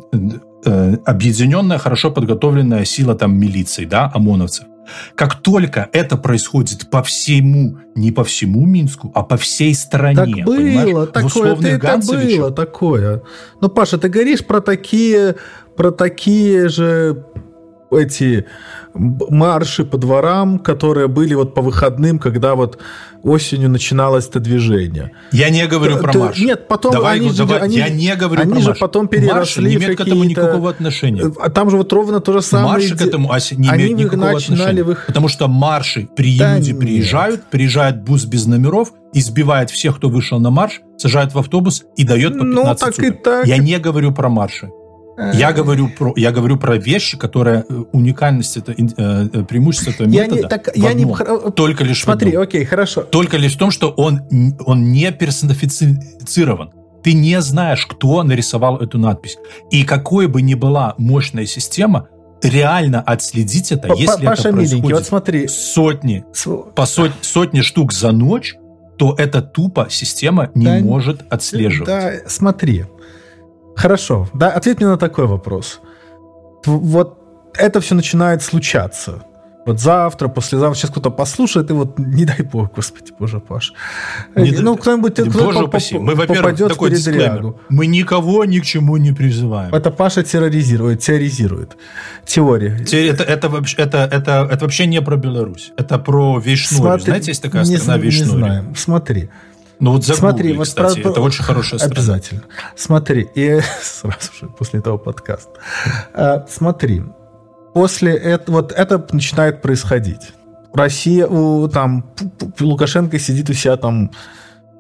э, объединенная, хорошо подготовленная сила там милиции, да, ОМОНовцев. Как только это происходит по всему, не по всему Минску, а по всей стране. Так было такое, ты это было такое. Ну, Паша, ты говоришь про такие, про такие же эти марши по дворам, которые были вот по выходным, когда вот осенью начиналось это движение. Я не говорю про марш. Нет, потом давай, они, давай, же, они, я не говорю они про же марш. потом переросли Марши не имеют к этому никакого отношения. А там же вот ровно то же самое. Марши к этому не они имеют никакого отношения. Их... Потому что марши, при да люди нет. приезжают, приезжает бус без номеров, избивает всех, кто вышел на марш, сажает в автобус и дает по 15 ну, так суток. И так. Я не говорю про марши. Я говорю про, я говорю про вещи, которые э, уникальность это э, э, преимущество этого метода. Я не, так, я не, только лишь смотри, окей, хорошо. Только лишь в том, что он он не персонифицирован. Ты не знаешь, кто нарисовал эту надпись. И какой бы ни была мощная система, реально отследить это, если Паша это происходит вот смотри. сотни, по сот, сотни штук за ночь, то это тупо система не да, может отслеживать. Да, смотри. Хорошо, да, ответь мне на такой вопрос. Вот это все начинает случаться. Вот завтра, послезавтра, сейчас кто-то послушает, и вот не дай бог, господи, боже, Паш. Не ну, кто-нибудь кто боже упаси. Мы, во-первых, такой дисклеймер. Мы никого ни к чему не призываем. Это Паша терроризирует, теоризирует. Теория. Это, это, это, это, это вообще не про Беларусь. Это про Вишнурию. Знаете, есть такая страна Вишнурия? Не знаем. Смотри. Ну вот загугли, Смотри, вот кстати, про... это очень хорошая страна. Обязательно. Смотри, и сразу же после этого подкаста. А, смотри, после этого, вот это начинает происходить. Россия, у, там, Лукашенко сидит у себя там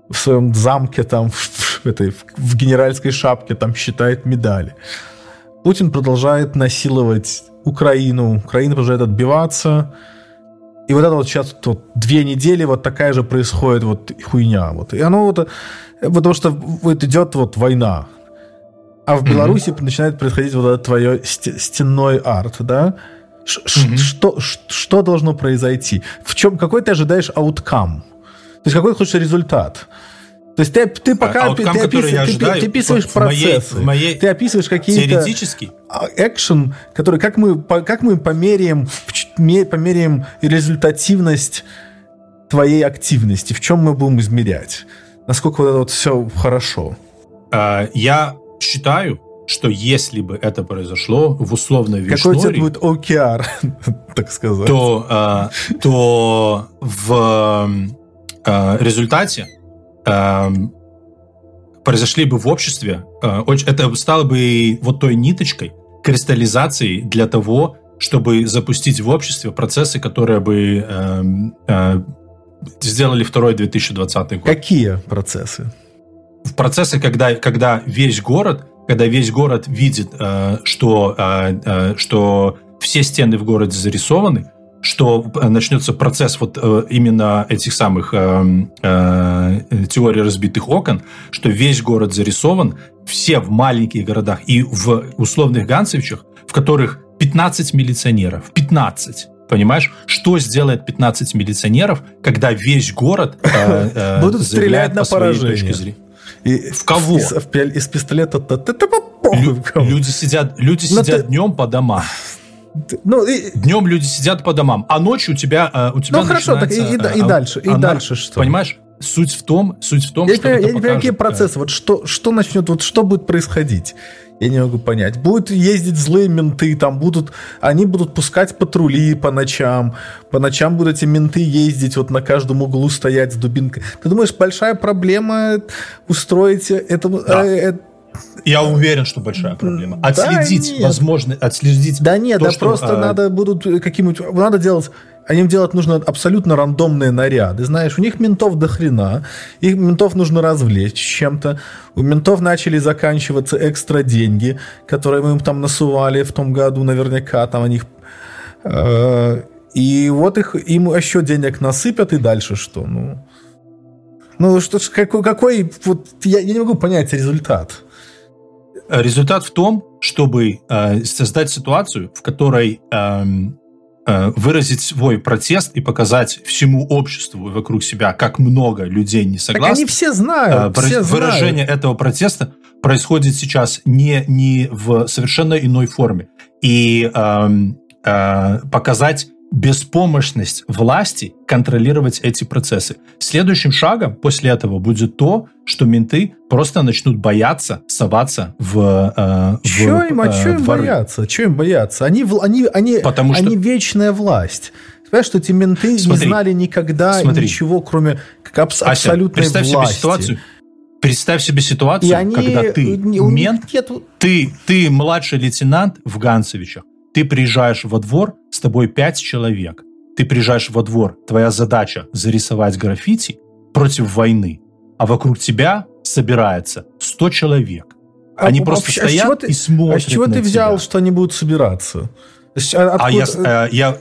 в своем замке, там, в, этой, в генеральской шапке, там, считает медали. Путин продолжает насиловать Украину, Украина продолжает отбиваться, и вот это вот сейчас вот, две недели вот такая же происходит вот хуйня. Вот. И оно вот, потому что вот идет вот война. А в Беларуси mm-hmm. начинает происходить вот это твое стенной арт, да? Ш- что, что должно произойти? В чем, какой ты ожидаешь ауткам? То есть какой ты хочешь результат? То есть ты, ты пока Outcome, ты, описываешь, я ты, ожидаю, ты описываешь в моей- процессы, в моей- ты описываешь какие-то Теоретически, а, экшен, который как мы как мы померяем в померяем результативность твоей активности, в чем мы будем измерять, насколько вот это вот все хорошо. э, я считаю, что если бы это произошло в условной Какой у тебя будет OKR, так сказать? то, э, то в э, результате э, произошли бы в обществе, э, это стало бы вот той ниточкой кристаллизации для того, чтобы запустить в обществе процессы, которые бы э, э, сделали второй 2020 год. Какие процессы? в процессы, когда, когда весь город, когда весь город видит, э, что, э, э, что все стены в городе зарисованы, что э, начнется процесс вот э, именно этих самых э, э, теорий разбитых окон, что весь город зарисован, все в маленьких городах и в условных Ганцевичах, в которых 15 милиционеров, 15, Понимаешь, что сделает 15 милиционеров, когда весь город э, э, Будут стрелять на поражение. И В кого? Из, из пистолета Лю- люди сидят, люди Но сидят ты- днем по домам. Ну, и, Днем люди сидят по домам, а ночью у тебя, э, у тебя Ну, хорошо, так и- и и а- дальше, и дальше что? Понимаешь? Суть в том, суть в том, я не что понимаю, это я не понимаю, какие э, процессы, вот что, что начнет, вот что будет происходить? Я не могу понять. Будут ездить злые менты, там будут, они будут пускать патрули по ночам, по ночам будут эти менты ездить, вот на каждом углу стоять с дубинкой. Ты думаешь, большая проблема устроить этому... Да. э, э, Я уверен, что большая проблема. Да Отследить, нет. возможно, отследить. Да нет, то, да что, просто э, надо будут какие-нибудь... Надо делать... Им делать нужно абсолютно рандомные наряды. Знаешь, у них ментов до хрена. Их ментов нужно развлечь чем-то. У ментов начали заканчиваться экстра деньги, которые мы им там насували в том году наверняка. Там они... их, э, И вот их, им еще денег насыпят, и дальше что? Ну, ну что какой, какой вот, я, я не могу понять результат. Результат в том, чтобы э, создать ситуацию, в которой эм, выразить свой протест и показать всему обществу вокруг себя, как много людей не Так согласны. они все Э, знают, выра- все знают. выражение этого протеста происходит сейчас не, не в совершенно иной форме. И эм, э, показать беспомощность власти контролировать эти процессы. Следующим шагом после этого будет то, что менты просто начнут бояться соваться в, э, в, Чё им, а э, чё им дворы. бояться? Чё им бояться? Они, они, они, Потому что- они вечная власть. Понимаешь, что эти менты Смотри, не знали никогда смотри. ничего, кроме как абс- Ася, абсолютной представь власти. себе ситуацию. Представь себе ситуацию, И они... когда ты у мент, нет- ты, ты младший лейтенант в Ганцевичах, ты приезжаешь во двор, с тобой пять человек. Ты приезжаешь во двор, твоя задача зарисовать граффити против войны, а вокруг тебя собирается 100 человек. А Они а просто чего стоят ты- и смотрят А с чего ты взял, тебя. что они будут собираться? Есть, а А я, э, я,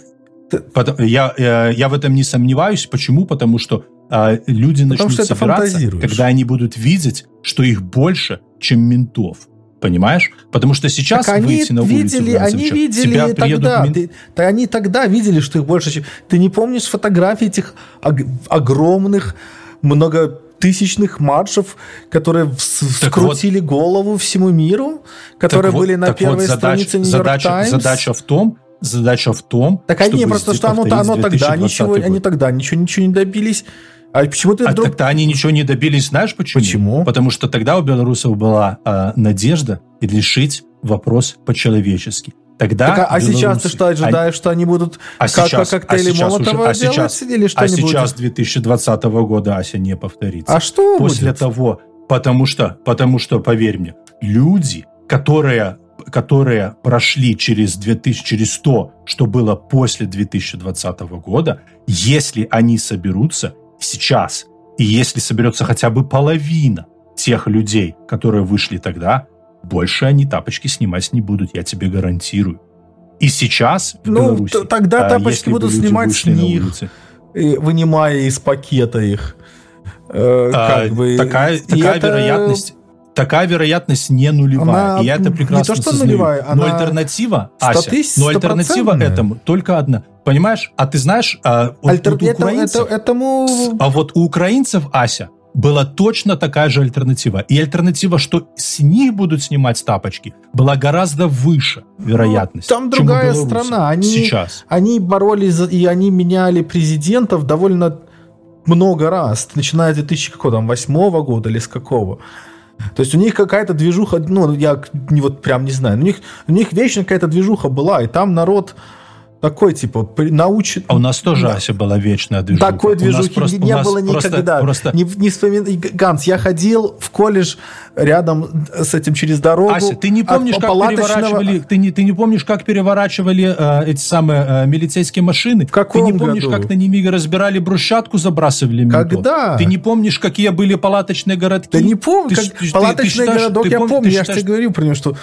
потом- я, э, я в этом не сомневаюсь. Почему? Потому что э, люди Потому начнут что собираться, когда они будут видеть, что их больше, чем ментов. Понимаешь? Потому что сейчас Так они выйти на улицу видели, они Ганцевичах, видели тебя приедут тогда. мен- Ты- да они тогда видели, что их больше, чем... Ты не помнишь фотографии этих ог- огромных, многотысячных маршев, которые Так вскрутили голову всему миру, которые Так вот- были на так вот первой задач- странице Нью-Йорк задача, Таймс? задача в том, задача в том, Так они чтобы просто, что оно, оно тогда 2020 ничего, они тогда ничего, ничего не добились. А почему ты А вдруг... тогда они ничего не добились, знаешь почему? Почему? Потому что тогда у белорусов была э, надежда решить вопрос по-человечески. Тогда Так, а, а сейчас ты что, ожидаешь, что они будут А как, сейчас, как коктейли а сейчас Молотова уже- а делать сейчас, или а что-нибудь? сейчас 2020 года Ася не повторится. А что После будет? того, потому что, потому что, поверь мне, люди, которые, которые прошли через 2000, через то, что было после 2020 года, если они соберутся сейчас, и если соберется хотя бы половина тех людей, которые вышли тогда, больше они тапочки снимать не будут, я тебе гарантирую. И сейчас в Ну, Беларуси, тогда а, тапочки будут снимать с них. улицы, и вынимая из пакета их. Э, А, как бы. такая такая это- вероятность такая вероятность не нулевая. Она и я это прекрасно не то, что осознаю. нулевая, но она альтернатива, Ася, но альтернатива этому только одна. Понимаешь? А ты знаешь, а, вот- Альтер- вот у украинцев- это- этому... а вот у украинцев, Ася, была точно такая же альтернатива. И альтернатива, что с них будут снимать тапочки, была гораздо выше вероятность. Ну, там другая страна. Они, сейчас. они боролись и они меняли президентов довольно много раз, начиная с 2008 года или с какого. То есть у них какая-то движуха, ну, я не вот прям не знаю, у них, у них вечно какая-то движуха была, и там народ такой, типа, научит... А у нас тоже, Да. Ася, была вечная движуха. Такой движухи просто- не было никогда. Просто, Не, не вспомин- и, Ганс, я ходил в колледж рядом с этим через дорогу. Ася, ты не от помнишь, как палаточного- переворачивали, ты не, ты не помнишь, как переворачивали э, эти самые э, милицейские машины? В каком Ты не помнишь, году? как на ними разбирали брусчатку, забрасывали ментов? Когда? Ты не помнишь, какие были палаточные городки? Да не помню, Ты как ты палаточный считаешь- городок, ты я пом- помню, ты я же тебе считаешь, говорил про него, что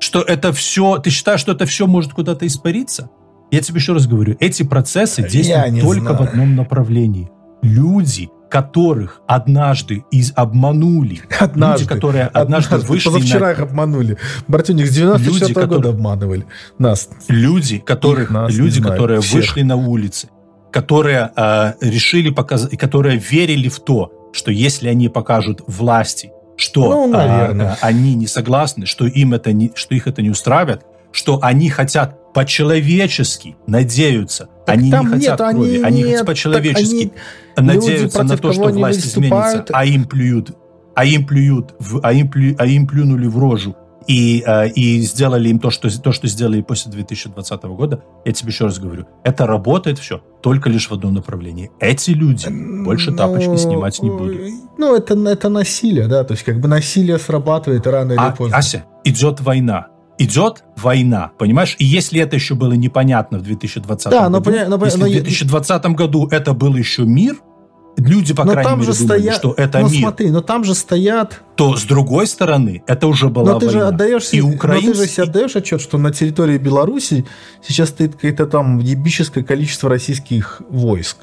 что это все, ты считаешь, что это все может куда-то испариться? Я тебе еще раз говорю, эти процессы действуют только в знаю. одном направлении. Люди, которых однажды из обманули, однажды, люди, которые однажды, вышли позавчера на их обманули. Братюник, с 94 Люди, года которые- обманывали нас. люди, которых, нас, люди, не знаю, которые всех. вышли на улицы, которые э, решили показать, которые верили в то, что если они покажут власти, что Ну, наверное. э, они не согласны, что им это не, что их это не устраивает, что они хотят по-человечески надеются, Так они не хотят нет, крови, они они, хотят по-человечески надеются люди, на то, что власть изменится, а им плюют, а им плюют, в, а им плю- а им плюнули в рожу и, э, и сделали им то что, то, что сделали после 2020 года, я тебе еще раз говорю, это работает все только лишь в одном направлении. Эти люди больше тапочки Ну, снимать не будут. Ну, это, это насилие, да, то есть как бы насилие срабатывает рано или А, поздно. Ася, идет война. Идет война, понимаешь? И если это еще было непонятно в 2020 Да, но году, но поня- если но в я- 2020 году это был еще мир, люди, по но крайней там мере, же думали, стоят, что это ну мир, смотри, но там же стоят, то с другой стороны, это уже была но ты война. же отдаешь, и себе- но украинцы, ты же себе отдаешь отчет, что на территории Беларуси сейчас стоит какое-то там ебическое количество российских войск.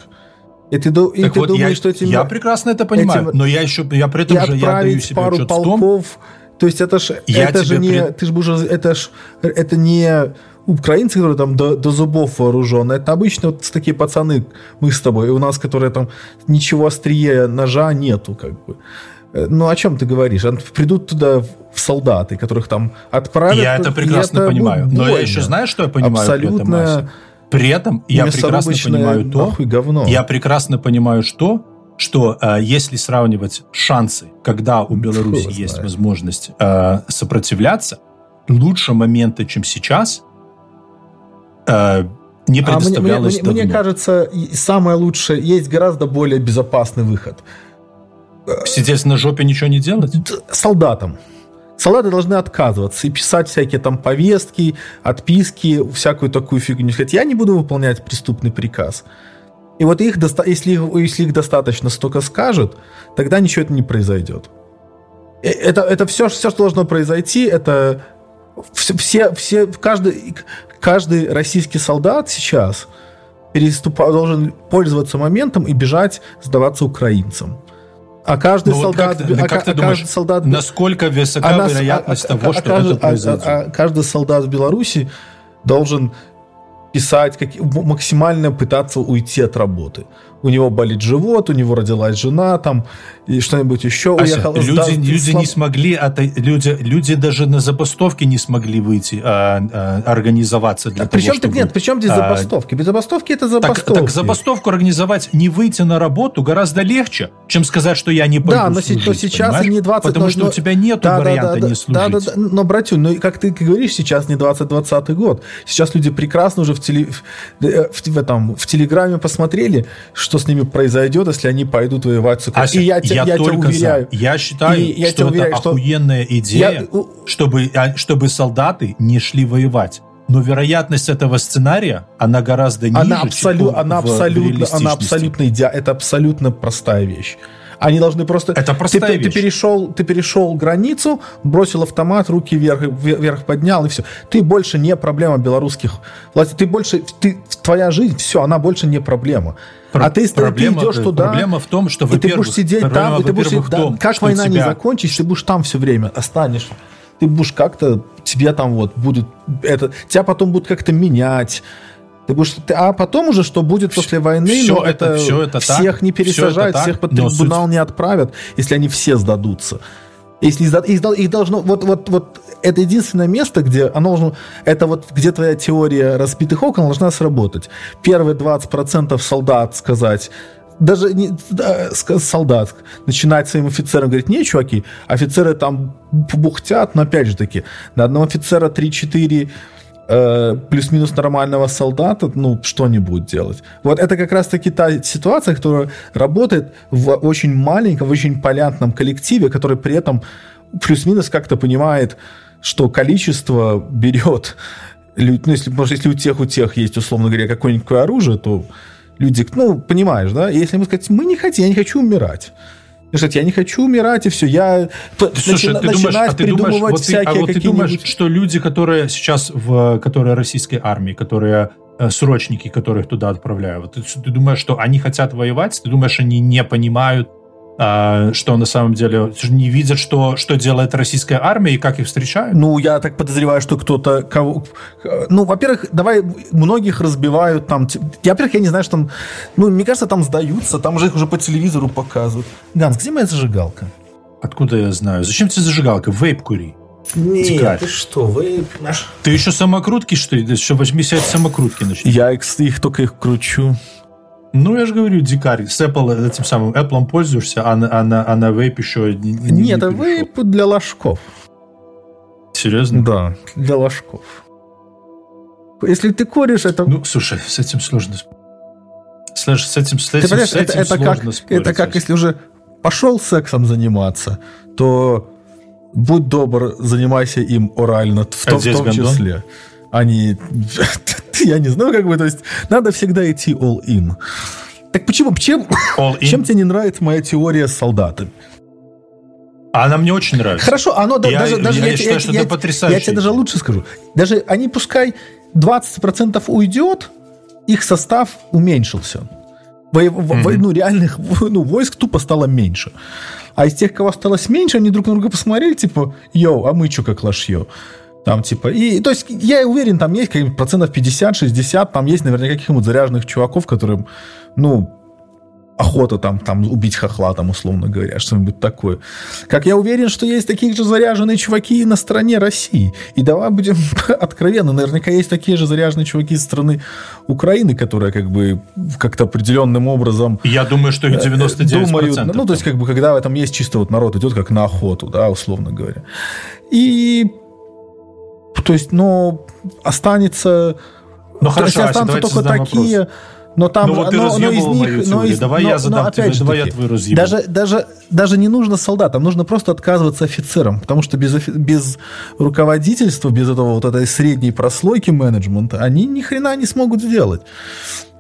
И ты, и Так ты вот, думаешь, я, что этим я прекрасно это понимаю, этим- но я еще, я при этом же я даю себе пару отчет в том, полков. То есть это ж, Я это же не, пред- ты ж уже, это ж, это не украинцы, которые там до, до зубов вооружены, это обычно вот такие пацаны, мы с тобой, и у нас, которые там ничего острее ножа нету, как бы. Э, Ну, о чем ты говоришь? Придут туда в в солдаты, которых там отправят. я это прекрасно это понимаю. Но я еще знаю, что я понимаю этом, Абсолютно Ася? При этом я прекрасно понимаю то, говно. Я прекрасно понимаю, что, что э, если сравнивать шансы, когда у Беларуси его есть знает. возможность э, сопротивляться, лучше момента, чем сейчас, э, не А мне, мне- предоставлялось мне- мне давно. кажется, самое лучшее, есть гораздо более безопасный выход. Сидеть на жопе ничего не делать? Солдатам. Солдаты должны отказываться и писать всякие там повестки, отписки, всякую такую фигню. Сказать, я не буду выполнять преступный приказ. И вот их, если, их, если их достаточно столько скажут, тогда ничего это не произойдет. Э, Это, это все, все, что должно произойти, это все, все, все- каждый, каждый российский солдат сейчас переступа, должен пользоваться моментом и бежать сдаваться украинцам. А каждый Ну вот солдат, как ты- а, как ты а думаешь, каждый солдат Насколько высока а нас- вероятность а- а- того, а что каждый- это произойдет? а- а каждый солдат в Беларуси должен писать, как, максимально пытаться уйти от работы. У него болит живот, у него родилась жена, там, и что-нибудь еще. Ася, уехал, люди, сдал- люди слаб- не смогли, это, люди, люди даже на забастовке не смогли выйти, а, а, организоваться для А того, причем чтобы... так нет, причем здесь а, забастовки? Без забастовки это Так, забастовки. так забастовку организовать, не выйти на работу гораздо легче, чем сказать, что я не пойду Да, но, се- но служить, сейчас понимаешь? не 20... Потому но- что но- у тебя нет Да, да, варианта да, не да, служить. Да, да, да. Но, братюнь, ну как ты говоришь, сейчас не 2020 год. Сейчас люди прекрасно уже в, теле, в, э, в, в этом, в Телеграме посмотрели, что с ними произойдет, если они пойдут воевать с Украиной. Ася, И я, те- я, тебя только уверяю, за. Я считаю, И я что тебя это уверяю, что- охуенная идея, Я- чтобы, а, чтобы солдаты не шли воевать. Но вероятность этого сценария, она гораздо ниже, она, чем абсолю, в- она абсолютно, она абсолютно иде- это абсолютно простая вещь. Они должны просто... Это простая ты, ты, вещь. ты перешел, ты перешел границу, бросил автомат, руки вверх, вверх поднял, и все. Ты больше не проблема белорусских властей. Ты больше... Ты, твоя жизнь, все, она больше не проблема. Про- а ты, ты проблема, идешь туда... Проблема в том, что, и ты будешь сидеть там, и ты будешь сидеть, том, да, как война не тебя- закончится, ты будешь там все время останешься. Ты будешь как-то, тебе там вот будут, это, тебя потом будут как-то менять. Ты будешь, ты- а потом уже, что будет после войны, всё ну, это- это так, всех не всё это пересажают, так, всех под трибунал не отправят, если они все сдадутся. Если их, их должно, вот, вот, вот это единственное место, где оно должно, это вот где твоя теория разбитых окон должна сработать. Первые 20% солдат сказать, даже не, да, солдат начинать своим офицерам говорить, не, чуваки, офицеры там бухтят, но опять же таки, на одного офицера 3-4 э, плюс-минус нормального солдата, ну, что они будут делать? Вот это как раз-таки та ситуация, которая работает в очень маленьком, в очень понятном коллективе, который при этом плюс-минус как-то понимает, что количество берет ну, если, может, если у тех, у тех есть, условно говоря, какое-нибудь оружие, то люди, ну, понимаешь, да? Если мы сказать, мы не хотим, я не хочу умирать. И сказать, я не хочу умирать, и все, я Слушай, ты думаешь, начинать а ты думаешь, придумывать вот ты, всякие а вот ты думаешь, что люди, которые сейчас в, которые российской армии, которые э, срочники, которых туда отправляют, ты, ты думаешь, что они хотят воевать? Ты думаешь, они не понимают, что на самом деле не видят, что что делает российская армия и как их встречают? Ну, я так подозреваю, что кто-то... Кого... Ну, во-первых, давай, многих разбивают там... т- Я, во-первых, я не знаю, что там... Ну, мне кажется, там сдаются, там же их уже по телевизору показывают. Ганс, где моя зажигалка? Откуда я знаю? Зачем тебе зажигалка? Вейп кури. Нет, Дикарь. ты что, вы... Ты еще самокрутки, что ли? Еще возьми себе самокрутки начни. Я их, их только их кручу. Ну, я же говорю, дикарь. С Apple, этим самым Apple пользуешься, а на, а на, а на вейп еще не, не- не Нет, это перешел. вейп для ложков. Серьезно? Да, для ложков. Если ты куришь, это... Ну, слушай, с этим сложно спорить. Слышь, с этим, с ты этим, понимаешь, с это, этим это как, сложно спорить. это как если уже пошел сексом заниматься, то будь добр, занимайся им орально, в А том, в том гондон? числе. Они... Я не знаю, как бы, то есть надо всегда идти all in. Так почему, чем, чем тебе не нравится моя теория с солдатами? Она мне очень нравится. Хорошо, оно Я- даже, даже я считаю, что это потрясающе. Я тебе даже лучше скажу. Даже они пускай 20% уйдет, их состав уменьшился. Во- во- во- ну, реальных ну, войск тупо стало меньше. А из тех, кого осталось меньше, они друг на друга посмотрели, типа, йоу, а мы что как лошье? Там, типа, и, то есть, я уверен, там есть каких-нибудь процентов 50-60, там есть наверняка каких-нибудь заряженных чуваков, которым, ну, охота там, там убить хохла, там, условно говоря, что-нибудь такое. Как я уверен, что есть такие же заряженные чуваки и на стороне России. И давай будем откровенны, наверняка есть такие же заряженные чуваки со стороны Украины, которые как бы как-то определенным образом Я думаю, что их 99%. думают, ну, то есть, как бы, когда в этом есть чисто вот народ идет как на охоту, да, условно говоря. И, то есть, но останется... Ну, хорошо, Ася, останутся давайте только такие... Но там, Ну, вот но, но из них, но из, Давай но- я но задам тебе, опять же давай я твою разъебу. Даже, даже, даже не нужно солдатам, нужно просто отказываться офицерам, потому что без, без руководительства, без этого вот этой средней прослойки менеджмента, они ни хрена не смогут сделать.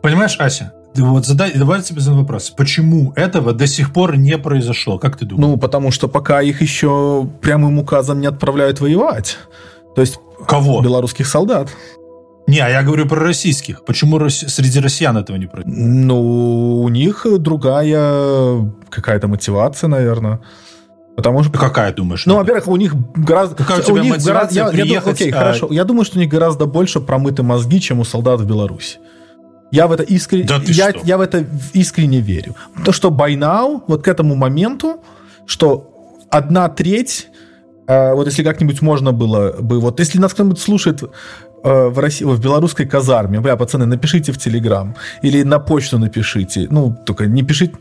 Понимаешь, Ася, вот задай, давай тебе задам вопрос. Почему этого до сих пор не произошло? Как ты думаешь? Ну, потому что пока их еще прямым указом не отправляют воевать. То есть Кого? белорусских солдат. Не, а я говорю про российских. Почему рос- среди россиян этого не происходит? Ну, у них другая какая-то мотивация, наверное. Потому что... Какая, думаешь? Ну, во-первых, у них гораздо... Какая у тебя них мотивация гораздо- я- я думаю, приехать, окей, а- хорошо. Я думаю, что у них гораздо больше промыты мозги, чем у солдат в Беларуси. Я в это искренне, Да ты я, что? я в это искренне верю. То, что by now, вот к этому моменту, что одна треть, э, вот если как-нибудь можно было бы, вот если нас кто-нибудь слушает э, в России, в белорусской казарме, бля, пацаны, напишите в Телеграм или на почту напишите, ну, только не пишите,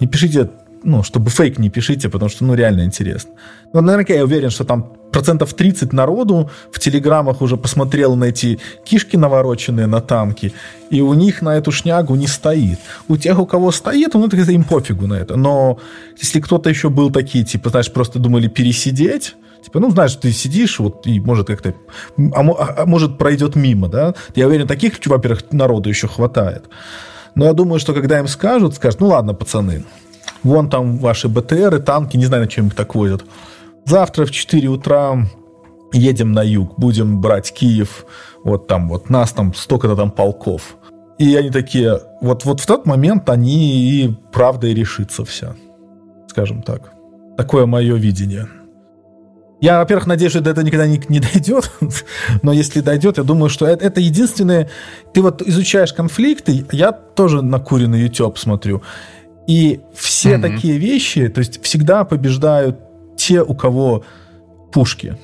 не пишите, ну, чтобы фейк не пишите, потому что, ну, реально интересно. Ну, наверняка я уверен, что там процентов 30 народу в телеграммах уже посмотрел на эти кишки навороченные на танки, и у них на эту шнягу не стоит. У тех, у кого стоит, ну, это им пофигу на это. Но если кто-то еще был такие, типа, знаешь, просто думали пересидеть, Типа, ну, знаешь, ты сидишь, вот, и может как-то... А, а- а может, пройдет мимо, да? Я уверен, таких, во-первых, народу еще хватает. Но я думаю, что когда им скажут, скажут, ну, ладно, пацаны, вон там ваши БТРы, танки, не знаю, на чем их так возят. Завтра в 4 утра едем на юг, будем брать Киев, вот там вот нас там столько-то там полков. И они такие, вот, вот в тот момент они и правда и решится вся, скажем так. Такое мое видение. Я, во-первых, надеюсь, что этого никогда не, не дойдет, но если дойдет, я думаю, что это, это единственное... Ты вот изучаешь конфликты, я тоже на куриный YouTube смотрю, и все mm-hmm. такие вещи, то есть всегда побеждают те, у кого пушки.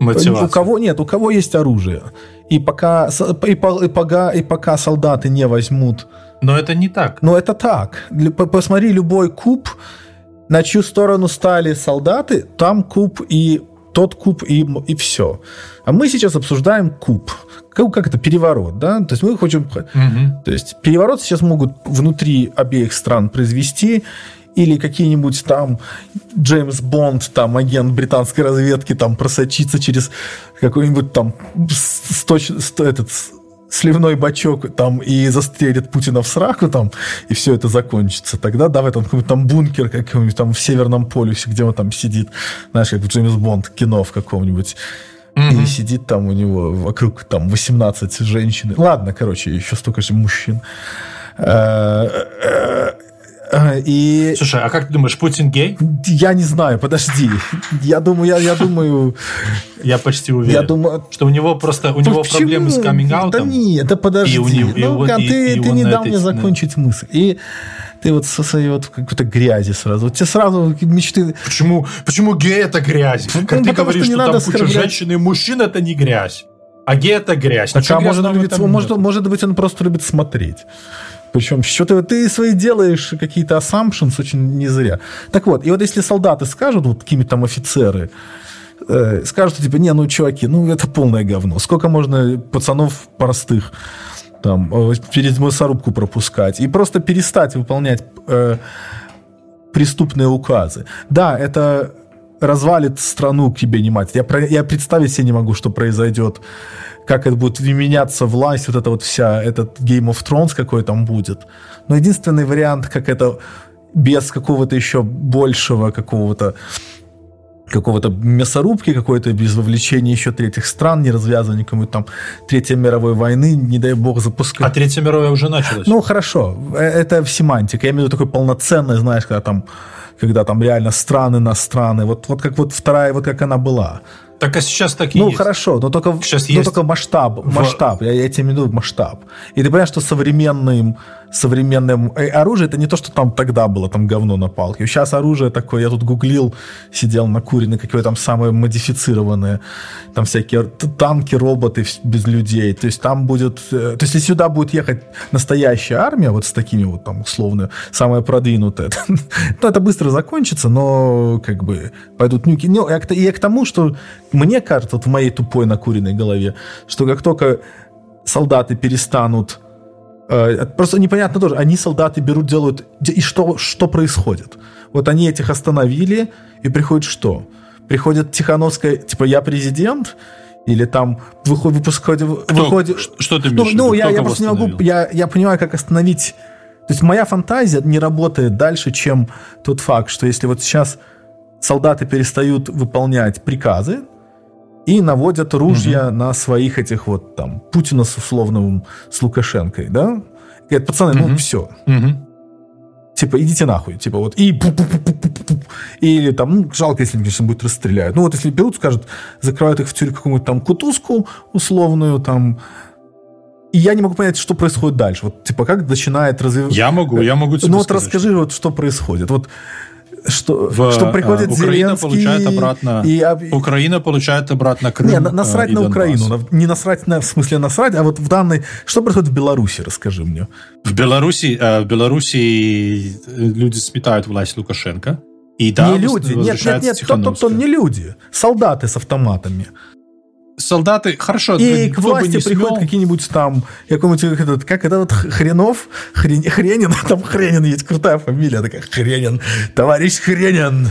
Мотивация. У кого нет, у кого есть оружие. И пока, и, и, пока, и пока солдаты не возьмут... Но это не так. Но это так. Посмотри любой куб, на чью сторону стали солдаты, там куб и тот куб и, и все. А мы сейчас обсуждаем куб. Как, как это переворот, да? То есть мы хотим... Угу. То есть переворот сейчас могут внутри обеих стран произвести, или какие-нибудь там Джеймс Бонд, там агент британской разведки, там просочиться через какой-нибудь там сточ, сто, этот сливной бачок там и застрелит Путина в сраку там, и все это закончится. Тогда давай там какой-нибудь там бункер какой-нибудь там в Северном полюсе, где он там сидит, знаешь, как в Джеймс Бонд кино в каком-нибудь. Mm-hmm. И сидит там у него вокруг там 18 женщин. Ладно, короче, еще столько же мужчин. Э, э, и... Слушай, а как ты думаешь, Путин гей? Я не знаю, подожди. Я думаю, я, я думаю... Я почти уверен, я думаю... что у него просто у него Почему? проблемы с каминг-аутом. Да нет, да подожди. И у него, ну, и, ты, и ты не дал мне закончить мысль. И ты вот со своей вот какой-то грязи сразу. Вот тебе сразу мечты... Почему, почему гей это грязь? Ну, как ты говоришь, что, что там куча женщин и мужчин это не грязь. А гей это грязь. Так, а может, любит, может, может быть, он просто любит смотреть. Причем что-то ты свои делаешь какие-то assumptions очень не зря. Так вот, и вот если солдаты скажут, вот какие-то там офицеры, э, скажут, типа, не, ну, чуваки, ну, это полное говно. Сколько можно пацанов простых там э, перед мясорубку пропускать и просто перестать выполнять э, преступные указы. Да, это развалит страну к тебе не мать. Я, я представить себе не могу, что произойдет как это будет меняться власть, вот это вот вся, этот Game of Thrones какой там будет. Но единственный вариант, как это без какого-то еще большего какого-то какого-то мясорубки какой-то, без вовлечения еще третьих стран, не развязывания какой-то там Третьей мировой войны, не дай бог запускать. А Третья мировая уже началась? Ну, хорошо, э, это семантика. Я имею в виду такой полноценный, знаешь, когда там, когда там реально страны на страны, вот, вот как вот вторая, вот как она была. Так а сейчас так и Ну, есть. хорошо, но только, сейчас но есть только масштаб, масштаб, я, я тебе имею в виду масштаб. И ты понимаешь, что современным, современным э, оружие, это не то, что там тогда было, там говно на палке. Сейчас оружие такое, я тут гуглил, сидел на курине, какое там самое модифицированное, там всякие танки, роботы без людей. То есть там будет, э, то есть если сюда будет ехать настоящая армия, вот с такими вот там условно, самая продвинутая, то это быстро закончится, но как бы пойдут нюки. Ну, и к тому, что мне кажется, вот в моей тупой накуренной голове, что как только солдаты перестанут Просто непонятно тоже, они солдаты берут, делают, и что, что происходит? Вот они этих остановили, и приходит что? Приходит Тихановская, типа, я президент, или там выходит, выпускает, выходит... Что ты имеешь Ну, ну я, я просто не могу, я, я понимаю, как остановить... То есть моя фантазия не работает дальше, чем тот факт, что если вот сейчас солдаты перестают выполнять приказы, и наводят ружья угу. на своих этих вот там Путина с условным с Лукашенкой, да? Говорят, пацаны, угу. ну все. Угу. Типа, идите нахуй. Типа, вот, и пу -пу -пу. Или там, ну, жалко, если, конечно, будет расстреляют. Ну, вот если берут, скажут, закрывают их в тюрьму какую-нибудь там кутузку условную, там, и я не могу понять, что происходит дальше. Вот, типа, как начинает развиваться... Я могу, я могу тебе Ну, вот сказать. расскажи, вот, что происходит. Вот что, в, что приходит Украина Зеленский получает обратно и, Украина получает обратно Крым. Не, насрать а, на Украину, не насрать на, в смысле насрать, а вот в данной что происходит в Беларуси, расскажи мне. В Беларуси, в Беларуси люди сметают власть Лукашенко. И да, не люди, нет, нет, нет, то, то, то не люди, солдаты с автоматами солдаты, хорошо. И к власти приходят какие-нибудь там, какой-нибудь, этот, как это вот, Хренов, Хрен, Хренин, там Хренин есть, крутая фамилия такая, Хренин, товарищ Хренин.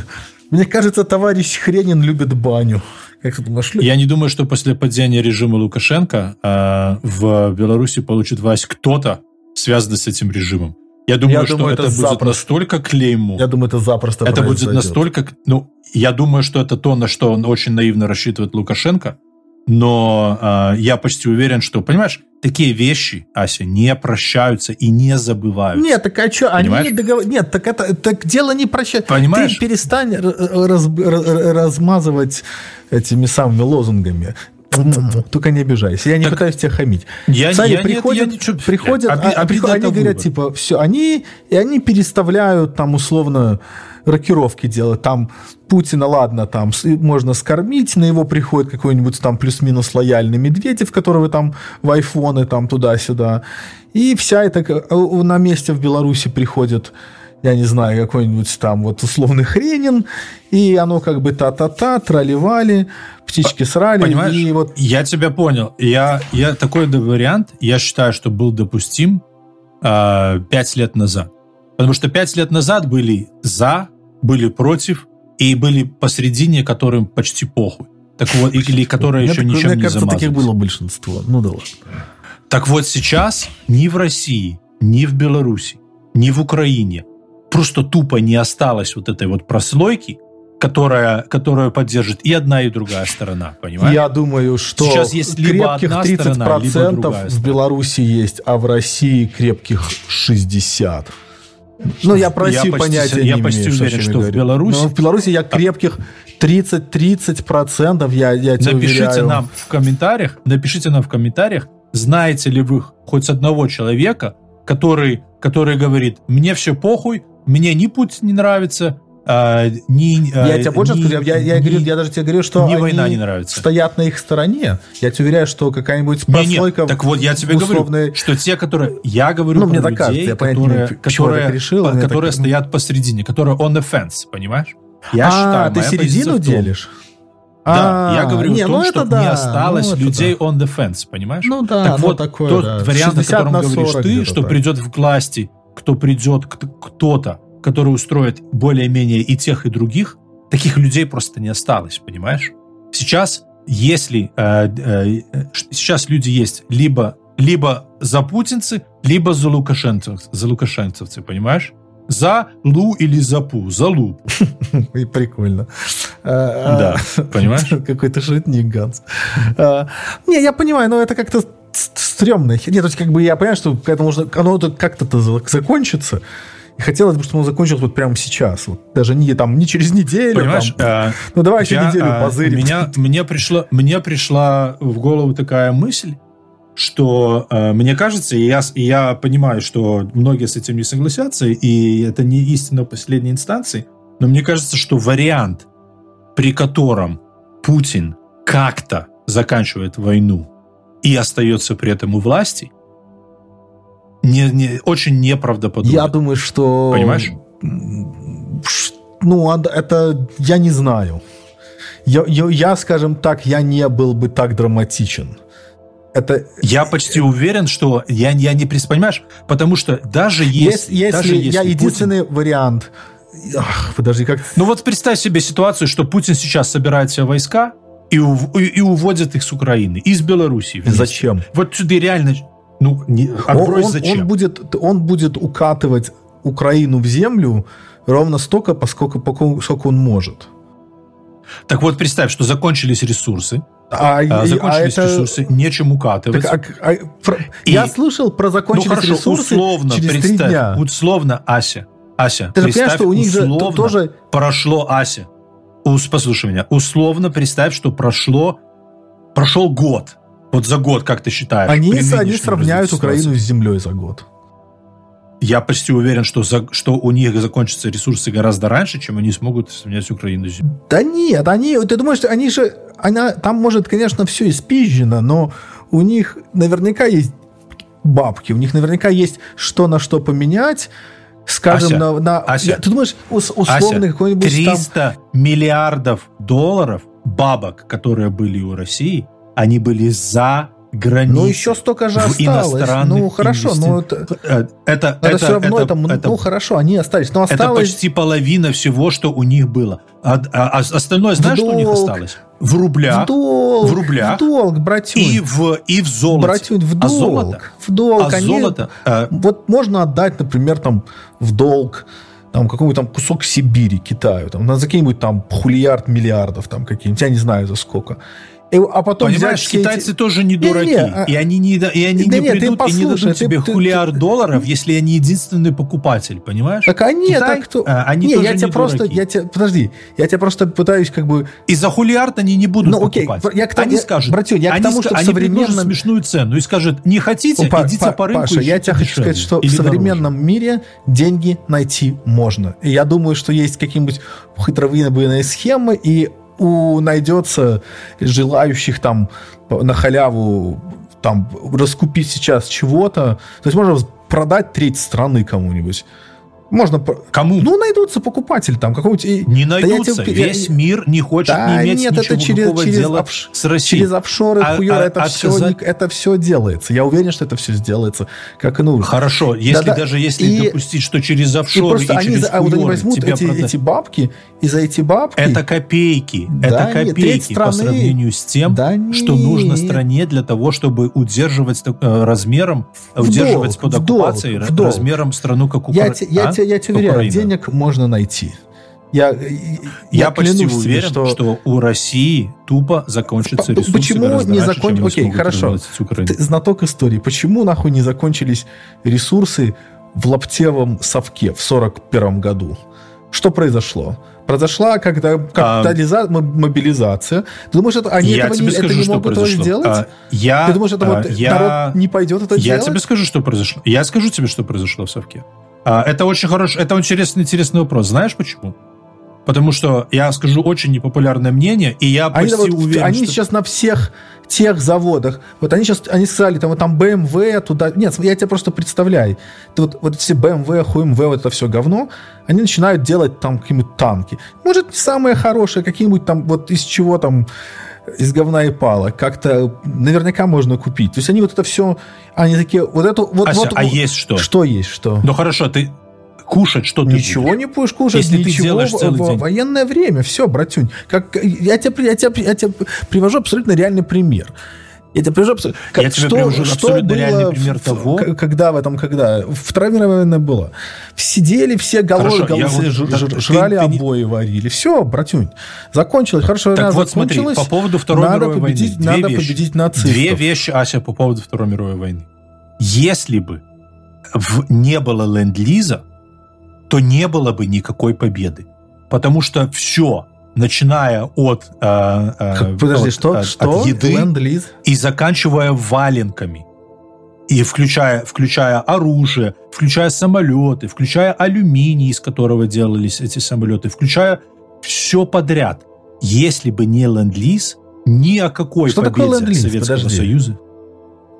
Мне кажется, товарищ Хренин любит баню. Как ты думаешь? Я не думаю, что после падения режима Лукашенко э, в Беларуси получит власть кто-то, связанный с этим режимом. Я думаю, Я что думаю, это, это будет настолько клейму. Я думаю, это запросто это будет настолько... Ну, я думаю, что это то, на что он очень наивно рассчитывает Лукашенко. Но э, я почти уверен, что, понимаешь, такие вещи, Ася, не прощаются и не забываются. Нет, так а что, они Понимаешь? не договор... Нет, так это так дело не прощает. Понимаешь? Ты перестань раз- размазывать этими самыми лозунгами. Только не обижайся. Я не Так пытаюсь тебя хамить. Я- Сами я- нет, приходят, я ничего- приходят, Оби- а- обида они говорят, выбор. типа, все, они, и они переставляют там условно рокировки делать. Там Путина, ладно, там можно скормить, на его приходит какой-нибудь там плюс-минус лояльный Медведев, которого там в айфоны там туда-сюда. И вся эта э, на месте в Беларуси приходит я не знаю, какой-нибудь там вот условный хренин, и оно как бы та-та-та, тролливали, птички срали, Понимаешь? и вот Я тебя понял. Я, я такой вариант, я считаю, что был допустим э, лет назад. Потому что пять лет назад были за, были против, и были посередине, которым почти похуй. Так вот, или которые еще ничем мне не кажется, таких было большинство. Ну да ладно. Так вот сейчас ни в России, ни в Беларуси, ни в Украине просто тупо не осталось вот этой вот прослойки, которая, которую поддержит и одна, и другая сторона, понимаешь? Я думаю, что Сейчас есть либо крепких одна 30% сторона, либо в. Беларуси есть, а в России крепких 60. Ну, я про Я почти понятия с- не я имею. почти уверен, что в. Беларуси- Но в Беларуси я крепких 30-30%, я, я тебе Напишите уверяю. нам в комментариях, напишите нам в комментариях, знаете ли вы хоть одного человека, который, который говорит, мне все похуй, мне ни путь не нравится, а. Я а, тебе больше ни- скажу, я, я, ни- говорю, я даже тебе говорю, что ни они война не нравится. стоят на их стороне. Я тебе уверяю, что какая-нибудь Не, не, прослойка так вот я тебе условной- говорю, что те, которые... Я говорю Ну, про мне людей, кажется, я не которые, я которые, решил, по- мне так- которые стоят посередине, которые on the fence, понимаешь? Я а, считаю, ты середину в делишь? Да, А, я говорю не, о том, ну что это да, не осталось ну людей да. on the fence, понимаешь? Ну да, так ну вот, такое, тот да. вариант, о 60 котором на говоришь 40 ты, что так. придет в власти, кто придет, кто- кто-то, который устроит более-менее и тех, и других, таких людей просто не осталось, понимаешь? Сейчас, если э, э, э, сейчас люди есть либо либо за путинцы, либо за лукашенцев, за лукашенцевцы, понимаешь? За Лу или за Пу, за Лупу. И прикольно. А, Да, а, понимаешь? Какой-то шутник, Ганс. А, Не, я понимаю, но это как-то стрёмно. Нет, то есть как бы я понимаю, что к этому нужно, оно как-то за- закончится. И хотелось бы, чтобы оно закончилось вот прямо сейчас. Вот даже не, там, не через неделю. Понимаешь? там. э, ну давай еще Я, неделю а, позырим. Меня, мне, пришла, мне пришла в голову такая мысль, что э, мне кажется, и я, и я понимаю, что многие с этим не согласятся, и это не истина последней инстанции, но мне кажется, что вариант, при котором Путин как-то заканчивает войну и остается при этом у власти, не, не, очень неправдоподобно. Я думаю, что... Понимаешь? Ну, это я не знаю. Я, я, я, скажем так, я не был бы так драматичен. Это Я почти уверен, что я, я не понимаешь, потому что даже Ес- если, если, даже если я Путин- единственный вариант. Ах, подожди, как ну вот представь себе ситуацию, что Путин сейчас собирает все войска и, ув- и, и уводит их с Украины, из Белоруссии. вместе. зачем? Вот сюда реально, ну, не, Он, отбрось он- зачем. он будет, он будет укатывать Украину в землю ровно столько, поскольку, поскольку сколько он может. Так вот представь, что закончились ресурсы, А, а, а закончились это- ресурсы, нечем укатывать. так, а- а- про- И- я слышал про ну закончились хорошо, ресурсы условно через представь, дня. условно, Ася, Ася, Ты же представь, что у них же тоже прошло, Ася, ус- послушай меня, условно представь, что прошло, прошел год. Вот за год, как ты считаешь? они, они сравняют Украину с землей за год. Я почти уверен, что, за, что у них закончатся ресурсы гораздо раньше, чем они смогут сравнять Украину с землей. Да нет, они, ты думаешь, они же, она, там может, конечно, все испизжено, но у них наверняка есть бабки, у них наверняка есть что на что поменять, скажем, Ася, на, на- Ася, я- ты думаешь, ус- условно Ася, какой-нибудь там 300 миллиардов долларов бабок, которые были у России, они были за границы. Ну, еще столько же осталось. Ну, хорошо, инвести- но это, Э, это, это, все равно, это- это, это- ну, хорошо, они остались. Но это осталось... почти половина всего, что у них было. А, а- а остальное, знаешь, что у них долг. осталось? В рублях в долг, в рублях в долг, братюнь. и в, и в золоте. Братюнь, в долг. А золото? В долг. А они- золото? э, Вот можно отдать, например, там в долг там какой-нибудь там кусок Сибири Китаю, там, на за какие-нибудь там хулиард миллиардов, там какие-нибудь, я не знаю за сколько. И, а потом Понимаешь, все эти- китайцы тоже не дураки. а- И они не, и они Да не нет, ты придут и не дадут ты- тебе ты- хулиард долларов, если они единственный покупатель, понимаешь? Так они, Китай, так кто... а, они не, тоже я не тебя просто, дураки. я тебя, подожди, я тебя просто пытаюсь как бы И за хулиард они не будут Ну, окей, покупать. я к тому- они я- скажут, братюнь, я к они, тому, ска- что они современном- смешную цену и скажут, не хотите, Па- идите Па- по рынку Паша, я тебе хочу сказать, что в современном мире деньги найти можно. И я думаю, что есть какие-нибудь хитровыебанные схемы, и у найдется желающих там на халяву там раскупить сейчас чего-то. То есть можно продать треть страны кому-нибудь. Можно... Кому? Ну, найдутся покупатель там какой-нибудь... и- не Да найдутся. тебе- я- Весь мир не хочет Да иметь нет, ничего это через- через дела офш- с Россией. Через офшоры, А- хуё, а- это, все, отказать- это все делается. Я уверен, что это все сделается как и нужно. Хорошо, если Да-да. даже если И- допустить, что через И офшоры и, они, через за- а вот они хуёры возьмут тебя эти, эти бабки, и за эти бабки... Это копейки. Да это нет, копейки по страны- сравнению с тем, Да что нужно нет. стране для того, чтобы удерживать э, размером, В удерживать долг, под в долг, оккупацией в ра- долг. размером страну, как я, Укра- те- я, а? те- я тебе уверяю, Украина. денег можно найти. Я, Я, почти клянусь тебе, уверен, что... у России тупо закончатся ресурсы почему не раньше, закон- чем они Окей, хорошо. ты знаток истории. Почему нахуй не закончились ресурсы в лаптевом совке в 41 году? Что произошло? Произошла когда капитализа... мо- мобилизация. Ты думаешь, это, они я этого не, скажу, это не что могут произошло. сделать? А, я, Ты думаешь, это а, вот я, народ не пойдет это я делать? тебе скажу, что произошло. Я скажу тебе, что произошло в Совке. А, это очень хороший, это очень интересный, интересный вопрос. Знаешь почему? Потому что я скажу очень непопулярное мнение, и я Они, почти вот- уверен, они что... сейчас на всех тех заводах. Вот они сейчас, они сказали, там, вот там BMW туда... Нет, я тебе просто представляю. Ты вот, вот все BMW, ХМВ, вот это все говно, они начинают делать там какие-нибудь танки. Может, не самые хорошие, какие-нибудь там, вот из чего там, из говна и пала. Как-то наверняка можно купить. То есть они вот это все, они такие, вот это... Вот, Ася, вот, а вот- есть что? Что есть, что? Ну хорошо, ты кушать что ты Ничего будешь? не будешь кушать, Если ты ничего. делаешь целый в- день. Военное время, все, братюнь. Как, я, тебе, я, тебе, я тебе привожу абсолютно реальный пример. Я тебе привожу абсолютно... Я тебе привожу абсолютно реальный пример в- того- к- Когда в этом, когда... Вторая мировая война была. Сидели все головы, вот- ж- так ж- жрали ты не- обои, варили. Все, братюнь. Закончилось. Хорошо, Так вот, смотри, закончилась. по поводу Второй надо мировой победить, войны. Надо вещи. победить нацистов. Две вещи, Ася, по поводу Второй мировой войны. Если бы в- не было ленд-лиза, то не было бы никакой победы. Потому что все, начиная от, э, э, Подожди, от- что? от- что? от еды Ленд-лиз? и заканчивая валенками. И включая, включая оружие, включая самолеты, включая алюминий, из которого делались эти самолеты, включая все подряд. Если бы не ленд-лиз, ни о какой Что такое победе ленд-лиз? Советского Подожди. Союза.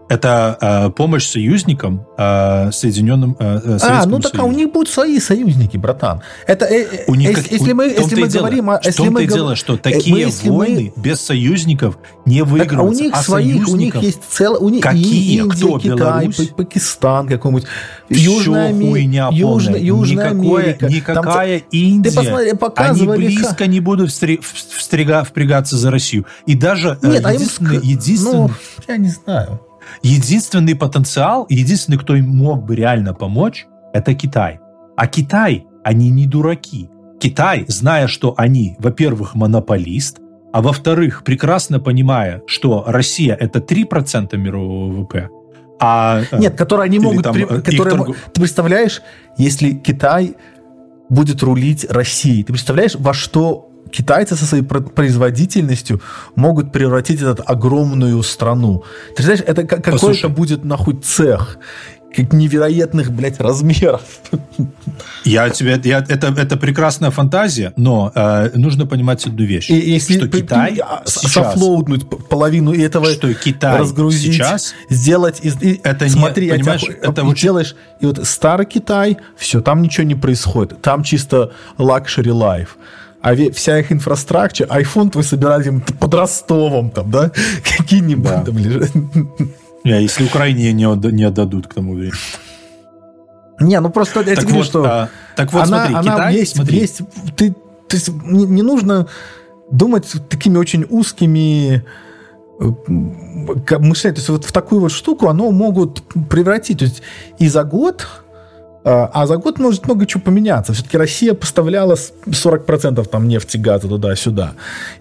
Это э, помощь союзникам, э, Соединенным э, э, А, ну так а у них будут свои союзники, братан. Это э, э, У них если, как- если у- мы, если мы дело, говорим, о- в если мы и гов- дело, что э, такие мы- если мы- войны без союзников не Так, а у выигрываются. них а своих, у них есть целый, у них Какие? Индия, Кто? Китай, Беларусь? Па- Пакистан какой-нибудь, Всё Южная, хуйня Южная. Южная Никакое- Америка. Там Никакая ц- Индия. Ты посмотри, Они показывали, близко не будут встри- встрига- впрягаться за Россию. И даже э, Нет, а им единственный, единственный, Ну, я не знаю. Единственный потенциал, единственный, кто им мог бы реально помочь, это Китай. А Китай, они не дураки. Китай, зная, что они, во-первых, монополист, а во-вторых, прекрасно понимая, что Россия это 3% мирового ВВП, а э, Нет, которые они могут... там, при- э, которые торгу- Ты представляешь, если Китай будет рулить Россией, ты представляешь, во что китайцы со своей про- производительностью могут превратить этот огромную страну? Ты знаешь, это ка- какой-то будет нахуй цех как невероятных, блядь, размеров. Я тебе, я, это, это прекрасная фантазия, но э, нужно понимать одну вещь, И если что Китай при- а, сейчас, софлоуднуть половину этого, что Китай разгрузить, сейчас сделать из и- Это не- смотри, я понимаешь, тебя- это очень- делаешь и вот старый Китай, все, там ничего не происходит, там чисто luxury life. А вся их инфраструктура, iPhone твой собирать им под Ростовом, там, да, какие-нибудь да. там лежат. Не, если Украине не, не отдадут к тому времени. Не, ну просто я так тебе вот, что а, так вот, она, смотри, она Китай, есть, смотри. есть, ты, то есть не, не нужно думать такими очень узкими мышление. То есть вот в такую вот штуку оно могут превратить. То есть и за год а за год может много чего поменяться. Все-таки Россия поставляла 40% там нефти, газа туда-сюда.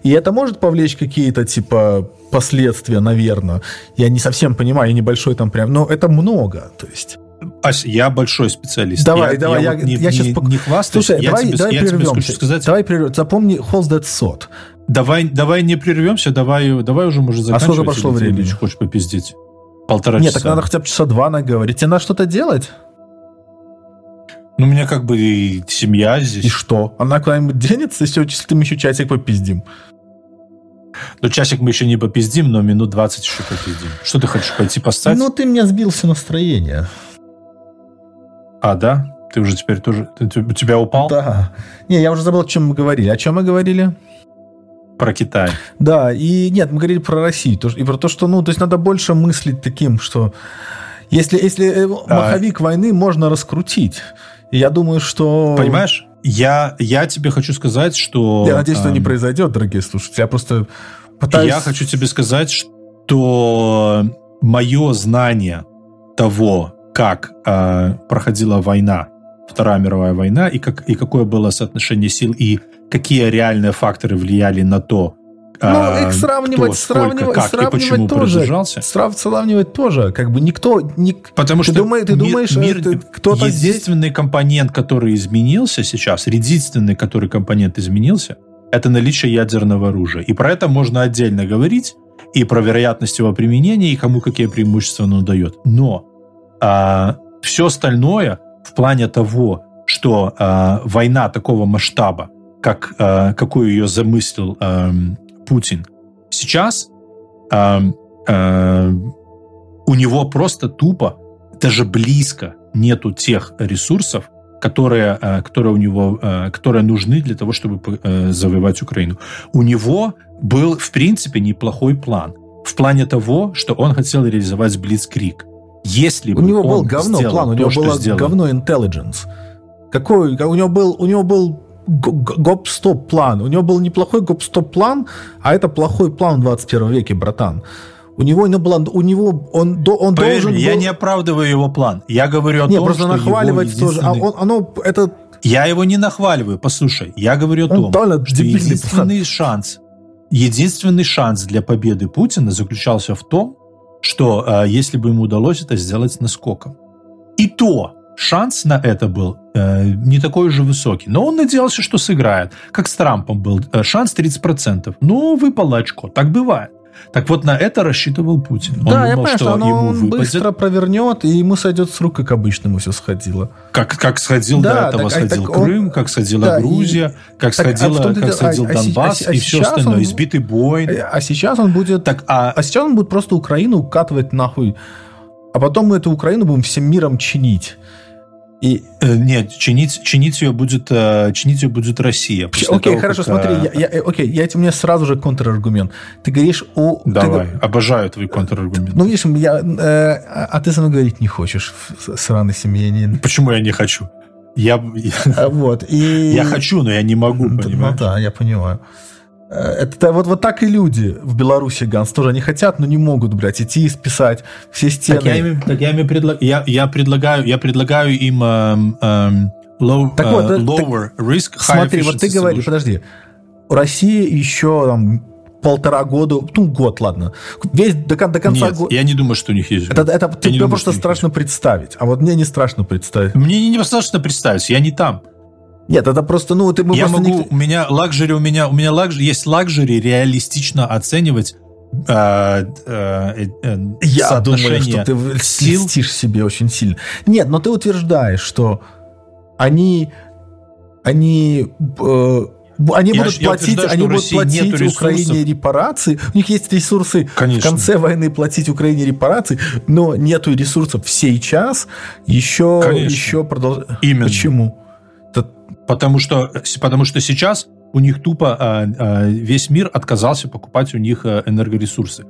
И это может повлечь какие-то, типа, последствия, наверное. Я не совсем понимаю, я небольшой там прям... Но это много, то есть... Ась, я большой специалист. Давай, я, давай, я, я, вот не, я сейчас... не, не хвастаюсь. Слушай, я давай, тебе, давай я тебе прервемся. хочу сказать... Давай прервемся. Запомни Holds That Thought. Давай, давай не прервемся, давай, давай уже, может, заканчивать. А сколько прошло времени? Хочешь попиздить? Полтора Нет, часа. так надо хотя бы часа два наговорить. Тебе надо что-то делать? Ну, у меня как бы и семья здесь. И что? Она куда-нибудь денется, если, если мы еще часик попиздим? Ну, часик мы еще не попиздим, но минут 20 еще попиздим. Что ты хочешь, пойти поссать? Ну, ты меня сбил все настроение. А, да? Ты уже теперь тоже... Ты, у тебя упал? Да. Не, я уже забыл, о чем мы говорили. О чем мы говорили? Про Китай. Да, и нет, мы говорили про Россию. И про то, что, ну, то есть надо больше мыслить таким, что если, если маховик а... войны можно раскрутить, я думаю, что... Понимаешь, я, я тебе хочу сказать, что... Я надеюсь, что не произойдет, дорогие слушатели. Я просто пытаюсь... Я хочу тебе сказать, что мое знание того, как э, проходила война, Вторая мировая война, и, как, и какое было соотношение сил, и какие реальные факторы влияли на то, ну, их сравнивать, кто, сравнивать, сколько, как сравнивать и почему тоже. Срав, сравнивать тоже. Как бы никто... Ник... Потому ты что думаешь, ты думаешь, мир, это кто-то единственный здесь... компонент, который изменился сейчас, единственный, который компонент изменился, это наличие ядерного оружия. И про это можно отдельно говорить, и про вероятность его применения, и кому какие преимущества оно дает. Но а, все остальное в плане того, что а, война такого масштаба, как, а, какую ее замыслил а, Путин, сейчас э, э, у него просто тупо, даже близко нету тех ресурсов, которые, э, которые у него, э, которые нужны для того, чтобы э, завоевать Украину. У него был, в принципе, неплохой план. В плане того, что он хотел реализовать Блицкрик. Если у него был говно план, у него было говно intelligence. Какой? У него был, у него был гоп-стоп план. У него был неплохой гоп-стоп план, а это плохой план в 21 веке, братан. У него не было, у него он, он Поверь должен. Мне, я был... не оправдываю его план. Я говорю о не, том, просто что нахваливать его тоже. А он, оно это. Я его не нахваливаю. Послушай, я говорю о он том, что единственный план. шанс, единственный шанс для победы Путина заключался в том, что э, если бы ему удалось это сделать наскоком, и то шанс на это был э, не такой уже высокий. Но он надеялся, что сыграет. Как с Трампом был э, шанс 30%. Ну, выпало очко. Так бывает. Так вот, на это рассчитывал Путин. Он да, думал, я понимаю, что, что оно ему он выпадет. быстро провернет, и ему сойдет с рук, как обычно ему все сходило. Как, как сходил Да, до этого, так, а, сходил так он- Крым, как сходила да, и- Грузия, как Так, а сходила, том-то как сходил а- а Донбасс а си- и а все остальное. он- Избитый бой. А сейчас он будет... Так, а, А сейчас он будет просто Украину укатывать нахуй. А потом мы эту Украину будем всем миром чинить. И э, нет, чинить, чинить ее будет, э, чинить ее будет Россия. Окей, того, хорошо, как, смотри, э, я, я, окей, я тебе у меня сразу же контраргумент. Ты говоришь о... ты Давай, го- обожаю твой контраргумент. ну, видишь, я, э, а ты со мной говорить не хочешь, сраный семьянин. Почему я не хочу? Я, я, А, Вот, и... я хочу, но я не могу, Ну, понимаешь? да, я понимаю. Э, Это вот, вот так и люди в Беларуси, Ганс, тоже не хотят, но не могут, блядь, идти и списать все стены. Так я им, так я им предлаг- я, я предлагаю, я предлагаю им эм, эм, low, Так вот, э, э, lower risk, high Смотри, вот ты говоришь, подожди, у России еще там полтора года, ну год, ладно, весь до, до конца Нет, года. я не думаю, что у них есть. Это, это Я тебе думаю, просто страшно представить, а вот мне не страшно представить. Мне не достаточно представить, я не там. Нет, это просто, ну, ты мы я могу, не- у меня лакжери, у меня, у меня лакжери, есть лакжери реалистично оценивать э, э, э, Я думаю, что ты сил. льстишь себе очень сильно. Нет, но ты утверждаешь, что они, они, э, они Я будут я платить, они будут платить. Украине репарации. У них есть ресурсы Конечно. в конце войны платить Украине репарации, но нету ресурсов сейчас еще, Конечно. еще продолжать. Именно. Почему? Потому что, потому что сейчас у них тупо э, э, весь мир отказался покупать у них э, энергоресурсы.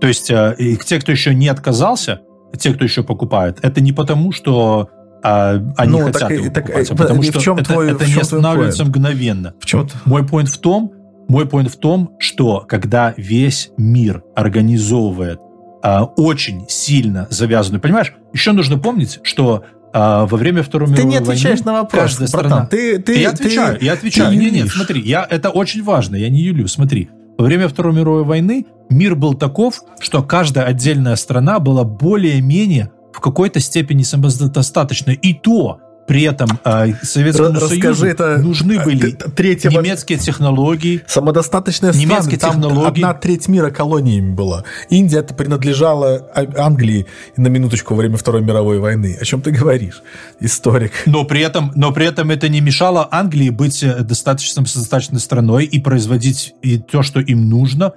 То есть э, и те, кто еще не отказался, те, кто еще покупает, это не потому, что э, они Ну, хотят так его так, покупать, а э, потому и в что чем это, твой- это в не чем твой останавливается point? мгновенно. В чем Мой point в том, мой point в том, что когда весь мир организовывает а, очень сильно завязанную, понимаешь, еще нужно помнить, что а, во время Второй Ты мировой не отвечаешь войны на вопрос, каждая братан. страна... Ты, ты, я отвечаю, ты- я отвечаю. ты Нет, нет, смотри, я, это очень важно, я не юлю, смотри. Во время Второй мировой войны мир был таков, что каждая отдельная страна была более-менее в какой-то степени самодостаточной. И то при этом э, Советскому Ра- Союзу расскажи это, нужны э, были третьего- немецкие технологии, Самодостаточная страна, Немецкие там технологии. одна треть мира колониями была. Индия это принадлежала А- Англии на минуточку во время Второй мировой войны. О чем ты говоришь, историк? но при этом, но при этом это не мешало Англии быть э, достаточно самодостаточной страной и производить и то, что им нужно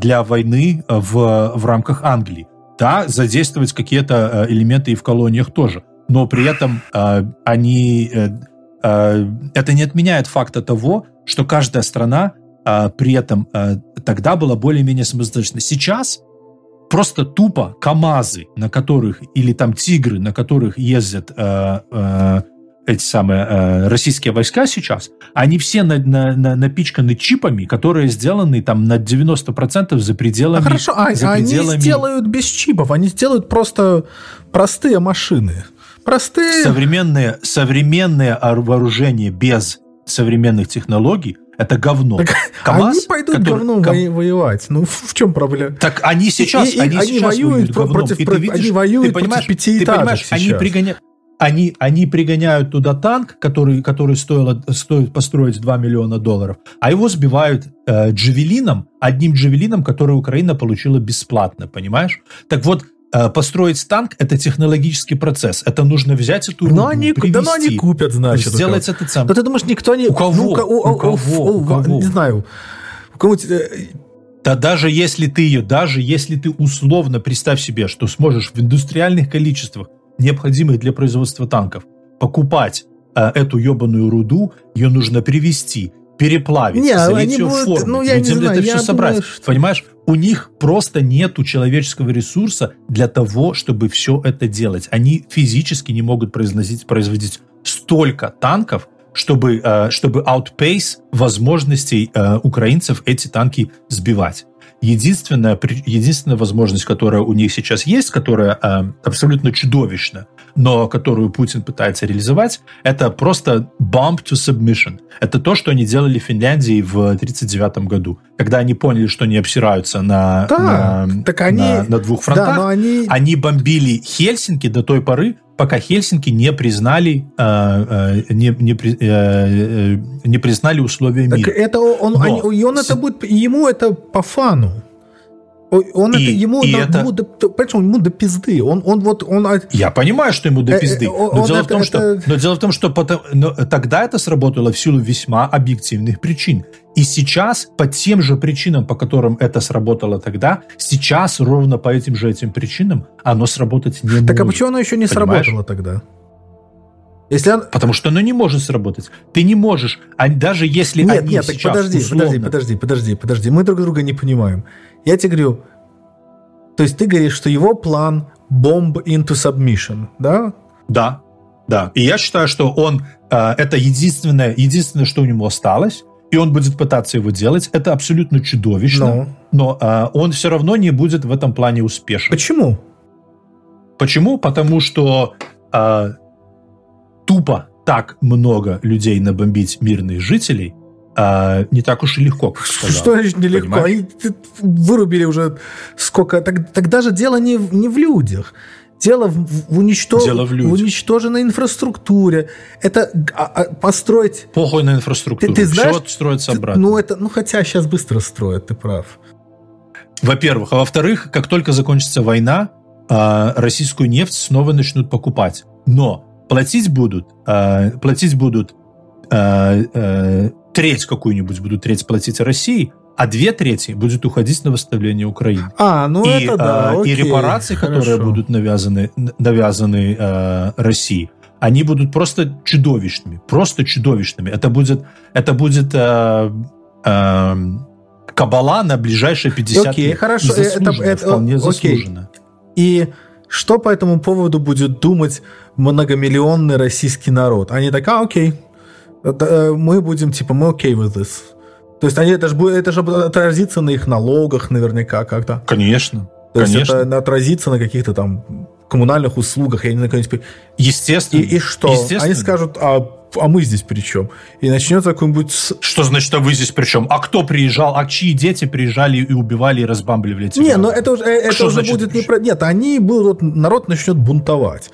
для войны э, в, в рамках Англии. Да, задействовать какие-то э, элементы и в колониях тоже. Но при этом э, они... э, э, это не отменяет факта того, что каждая страна э, при этом э, тогда была более-менее самодостаточна. Сейчас просто тупо КАМАЗы, на которых, или там тигры, на которых ездят э, э, эти самые э, российские войска сейчас, они все на- на- на- напичканы чипами, которые сделаны там на 90% за пределами... А хорошо, а, за а они пределами сделают без чипов, они сделают просто простые машины. Простые. современные ор- вооружения без современных технологий это говно. КамАЗ, они пойдут который- говном Кам- во- воевать. Ну, в, чем проблема? Так они сейчас, И- и- они, они сейчас воюют говном. против- И ты видишь- они воюют ты против пятиэтажек ты понимаешь, они сейчас. пригоняют, они, они пригоняют туда танк, который, который стоило, стоит построить 2 миллиона долларов, а его сбивают э, джавелином, одним джавелином, который Украина получила бесплатно, понимаешь? Так вот, построить танк – это технологический процесс. Это нужно взять эту Ну, они, да, ну, они привезти, купят, значит. у сделать кого. этот сам. Но ты думаешь, никто не... У кого? Ну, ко- У кого? У кого? Не знаю. У кого-нибудь... э, Да даже если ты ее, даже если ты условно представь себе, что сможешь в индустриальных количествах, необходимых для производства танков, покупать э, эту ебаную руду, ее нужно привезти, переплавить, Не, залить ее будут- в форму, ну, я не людям знаю, это все собрать. думаю, что- Понимаешь, у них просто нету человеческого ресурса для того, чтобы все это делать. Они физически не могут произносить, производить столько танков, чтобы, э, чтобы outpace возможностей э, украинцев эти танки сбивать. Единственная, единственная возможность, которая у них сейчас есть, которая э, абсолютно чудовищна, но которую Путин пытается реализовать, это просто bump to submission. Это то, что они делали в Финляндии в 1939 году, когда они поняли, что они обсираются на, Да, на, так они- на, на двух фронтах. Да, но они... Они бомбили Хельсинки до той поры, пока Хельсинки не признали, э, э, не, не, э, э, не признали условия Так мира. это он, Но- они- он это будет, ему это по фану. Он И- это ему, и на- это- ему до, понимаешь, ему до пизды. Он, он вот, он, а- Я понимаю, что ему до Э, пизды. э, Но он дело, в это- том, что, это- но дело в том, что потом- но тогда это сработало в силу весьма объективных причин. И сейчас, по тем же причинам, по которым это сработало тогда, сейчас ровно по этим же этим причинам оно сработать не так а может. почему оно еще не Понимаешь? сработало тогда? Если он... Потому что оно не может сработать. Ты не можешь, а даже если Нет, они нет, так сейчас подожди, условно- подожди, подожди, подожди, подожди. Мы друг друга не понимаем. Я тебе говорю, то есть ты говоришь, что его план bomb into submission, да? Да, да. И я считаю, что он э, это единственное, единственное, что у него осталось, и он будет пытаться его делать. Это абсолютно чудовищно, Ну. но э, он все равно не будет в этом плане успешен. Почему? Почему? Потому что э, тупо так много людей набомбить мирных жителей э, не так уж и легко, как сказал. Что значит нелегко? Понимаешь? Они вырубили уже сколько... Так, тогда же дело не, в- не в людях. Дело в, в уничтож- Дело в людях. уничтоженной инфраструктуре. Это а, а, построить... Похуй на инфраструктуру. Ты- ты знаешь, Все строится Ты- обратно. Ну, это, ну, хотя сейчас быстро строят, ты прав. Во-первых. А во-вторых, как только закончится война, э, российскую нефть снова начнут покупать. Но платить будут, э, платить будут э, э, треть какую-нибудь будут треть платить России, а две трети будет уходить на восстановление Украины. А, ну и, это да, э, и окей, репарации, которые хорошо. будут навязаны, навязаны э, России, они будут просто чудовищными, просто чудовищными. Это будет, это будет э, э, кабала на ближайшие 50 Окей, лет. хорошо, И заслуженно, это- это- вполне окей. заслуженно. И что по этому поводу будет думать многомиллионный российский народ? Они так, а, окей, это, э, мы будем, типа, мы окей with this. То есть они, это же будет, это же отразится на их налогах наверняка как-то. Конечно. То есть Конечно. это отразится на каких-то там коммунальных услугах, я не знаю, какой-нибудь... И, Естественно. и что? Естественно. Они скажут, а, а мы здесь при чем? И начнется какой-нибудь... Что значит, а вы здесь при чем? А кто приезжал? А чьи дети приезжали и убивали, и разбамбливали Не, но это уже, э, это Что уже значит будет не про... Нет, они будут... Народ начнет бунтовать.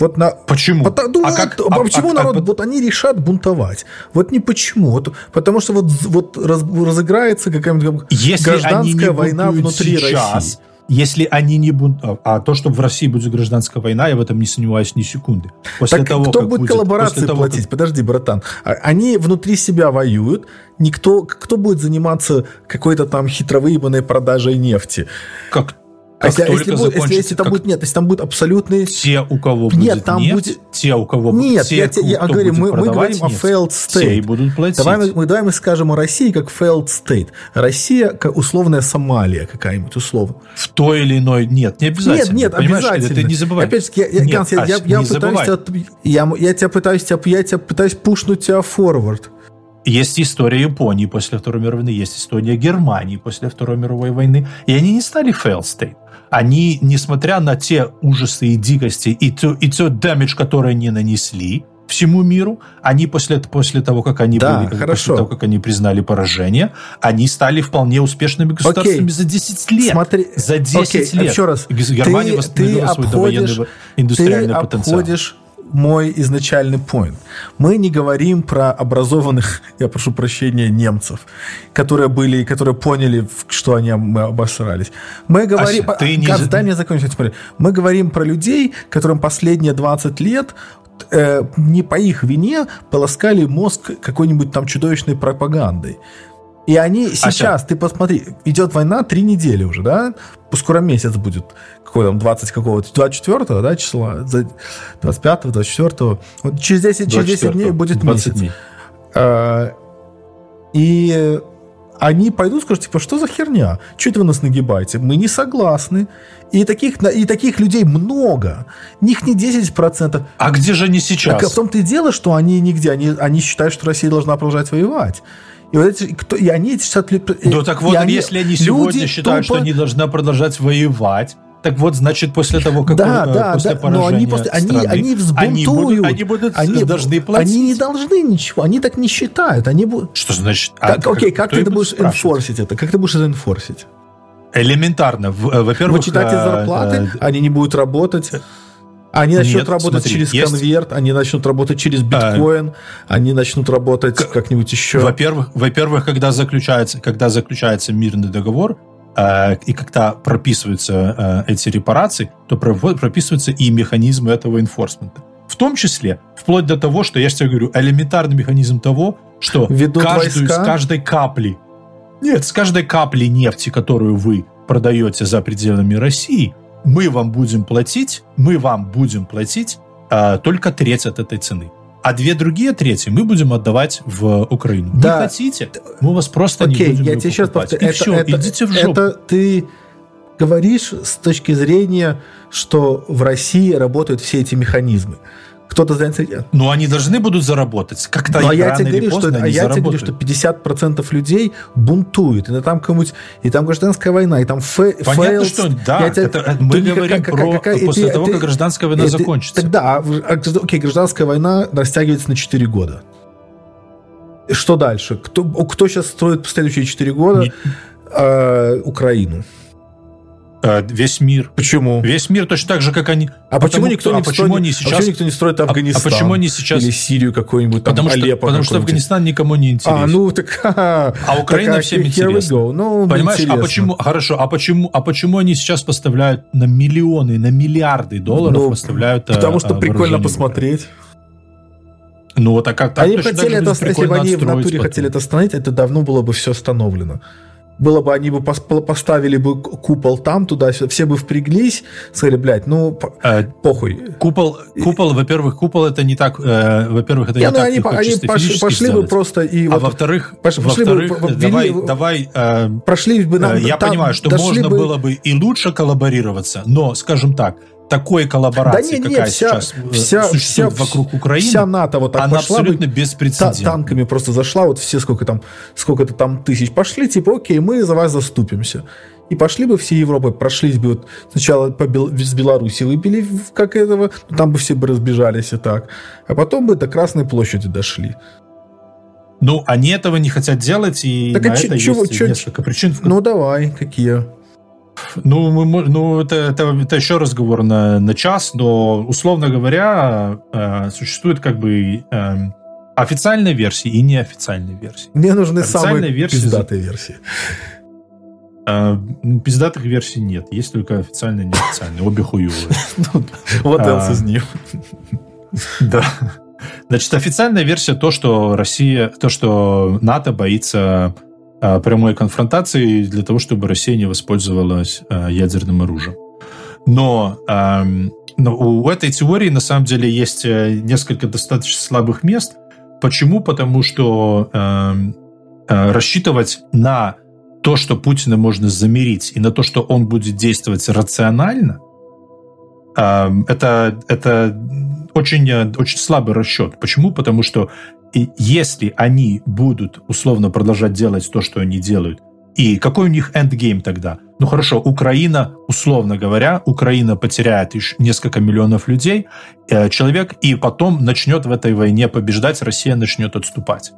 Вот на, Почему? Пото- ну, а как, вот, а- почему а- народ, а- вот они решат бунтовать? Вот не почему. Вот, потому что вот, вот раз- разыграется какая-нибудь гражданская война внутри сейчас, России. Если они не бунтуют, а то, что в России будет гражданская война, я в этом не сомневаюсь ни секунды. После Так того, кто как будет коллаборации того, платить? как- Подожди, братан. А- Они внутри себя воюют. Никто, кто будет заниматься какой-то там хитровыебанной продажей нефти? Как, А как если, только если, будет- если- закончится, если там как будет нет, если там будет абсолютный те, у кого Нет, будет там нефть, будет- те, у кого Нет, те, я те- я кто говорю, будет мы- мы говорим о нефть, failed те и state. будут платить. Давай мы, давай мы скажем о России как failed state. Россия как условная Сомалия какая-нибудь, условно. В той или иной... Нет, не обязательно. Нет, нет, понимаешь? обязательно. Это не забывай. Опять-таки, я, я, Нет, Ганс, я, я- я пытаюсь забывай. тебя, я, я тебя пытаюсь, тебя, я тебя пытаюсь пушнуть тебя форвард. Есть история Японии после Второй мировой войны, есть история Германии после Второй мировой войны, и они не стали fail state. Они, несмотря на те ужасы и дикости, и то, и то damage, который они нанесли всему миру, они после, после того, как они Да, были, хорошо. после того, как они признали поражение, они стали вполне успешными государствами Окей. за 10 лет. Смотри, За 10 окей, лет. еще раз. Германия Ты- восстановила ты свой обходишь- довоенный индустриальный ты потенциал. обходишь мой изначальный point. Мы не говорим про образованных, я прошу прощения, немцев, которые были, которые поняли, что они обосрались. Мы говорим... Ася, ты не дай мне закончить. смотри. Мы говорим про людей, которым последние 20 лет э, не по их вине полоскали мозг какой-нибудь там чудовищной пропагандой. И они сейчас, ты посмотри, идет война три недели уже, да? Скоро месяц будет. Какой там, 20 какого-то, 24 да, числа? За- 25 24 Вот через 10, через 10 дней 24, будет 20 месяц. дней. А, И они пойдут, скажут, типа, что за херня? Что это вы нас нагибаете? Мы не согласны. И таких, и таких людей много. Них не 10%. А где же они сейчас? Так в том-то и дело, что они нигде. Они, они считают, что Россия должна продолжать воевать. И, вот эти, кто, и они эти 60 лет... Ну так вот, они- если они сегодня считают, тупо- что они должны продолжать воевать, так вот, значит, после того, как Да, э, да, после да, поражения но они, после, они, страны, они они будут, взбунтуют. они будут они, должны платить. Они не должны ничего, они так не считают. Они будут... Что значит? а Так, окей, как ты это будешь спрашивать? инфорсить это? Как ты будешь это инфорсить? Элементарно. Э, Во-первых, Вычитать из э, зарплаты, э, они не будут работать. Они начнут Нет, работать смотри, через есть- конверт, они начнут работать через биткоин, они начнут работать как-нибудь еще. Во-первых, во-первых, когда заключается, когда заключается мирный договор, э, и когда прописываются э, эти репарации, то прописываются и механизмы этого инфорсмента. В том числе, вплоть до того, что я же тебе говорю, элементарный механизм того, что Ведут каждую, войска? с каждой капли, нет, с каждой капли нефти, которую вы продаете за пределами России, мы вам будем платить, мы вам будем платить э, только треть от этой цены. А две другие трети мы будем отдавать в Украину. Да. Не хотите, мы вас просто не Окей, будем я тебе сейчас повторю. И все, это, идите в жопу. это ты говоришь с точки зрения, что в России работают все эти механизмы. Кто-то занят... Но они должны будут заработать. Как-то Ну, а я тебе говорю, что, а я тебе говорю, что 50% людей бунтуют, и там кому-нибудь, и там гражданская война, и там фе, Понятно, fails. что да, Я тебе- это- это мы говорим какая- про какая- и после ты- того, ты- как гражданская война ты- закончится. Тогда, а, а, окей, гражданская война растягивается на 4 года. Что дальше? Кто, кто сейчас строит следующие 4 года Не- э, Украину? Э, Весь мир. Почему? Весь мир точно так же, как они. А почему Потому никто что- не а почему строит, они а сейчас- почему никто не строит а- Афганистан? а почему они сейчас- Или Сирию какую-нибудь, там, Потому что, Алеппо потому что? Афганистан никому не интересен. А, ну так... А Украина Так, всем интересна. go. Ну, Понимаешь, а интересно. почему, хорошо, а почему, а почему они сейчас поставляют на миллионы, на миллиарды долларов Ну, поставляют э, Потому что э, прикольно посмотреть. Ну, вот а как так они хотели это, если бы они в натуре потом. хотели это остановить, это давно было бы все остановлено. Было бы, они бы поставили бы купол там, туда, все бы впряглись, сказали, блядь, ну, а, похуй. Купол, купол, во-первых, купол это не так, э, во-первых, это не, не ну, так они, они пошли, пошли бы просто и... А вот, во-вторых, пошли во-вторых, бы, давай, ввели, давай... Э, прошли бы нам... Э, я там, понимаю, что можно бы... было бы и лучше коллаборироваться, но, скажем так, такой коллаборации, да не, не, какая вся, сейчас вся, существует вся, вокруг Украины, вся НАТО вот так она пошла абсолютно бы, беспрецедентна. Та, танками просто зашла, вот все сколько там, сколько-то там тысяч пошли, типа, окей, мы за вас заступимся. И пошли бы все Европы, прошлись бы вот сначала по Бел... с Беларуси выпили, как этого, ну, там бы все бы разбежались и так. А потом бы до Красной площади дошли. Ну, они этого не хотят делать, и так, на а это чего, есть чего, несколько причин. Ну, давай, какие? Ну, мы, ну это, это, это еще разговор на, на час, но, условно говоря, э, существует как бы э, официальная версия и неофициальная версия. Мне нужны самые версии, пиздатые версии. Э, пиздатых версий нет, есть только официальные и неофициальные, обе хуевые. Ну, вот else из них. Да. Значит, официальная версия то, что Россия, то, что НАТО боится а, прямой конфронтации для того, чтобы Россия не воспользовалась а, ядерным оружием. Но, но у этой теории на самом деле есть э, несколько достаточно слабых мест. Почему? Потому что э, рассчитывать на то, что Путина можно замерить, и на то, что он будет действовать рационально, это, это очень, очень слабый расчет. Почему? Потому что и если они будут условно продолжать делать то, что они делают, и какой у них эндгейм тогда? Ну хорошо, Украина, условно говоря, Украина потеряет еще несколько миллионов людей, э, человек, и потом начнет в этой войне побеждать, Россия начнет отступать.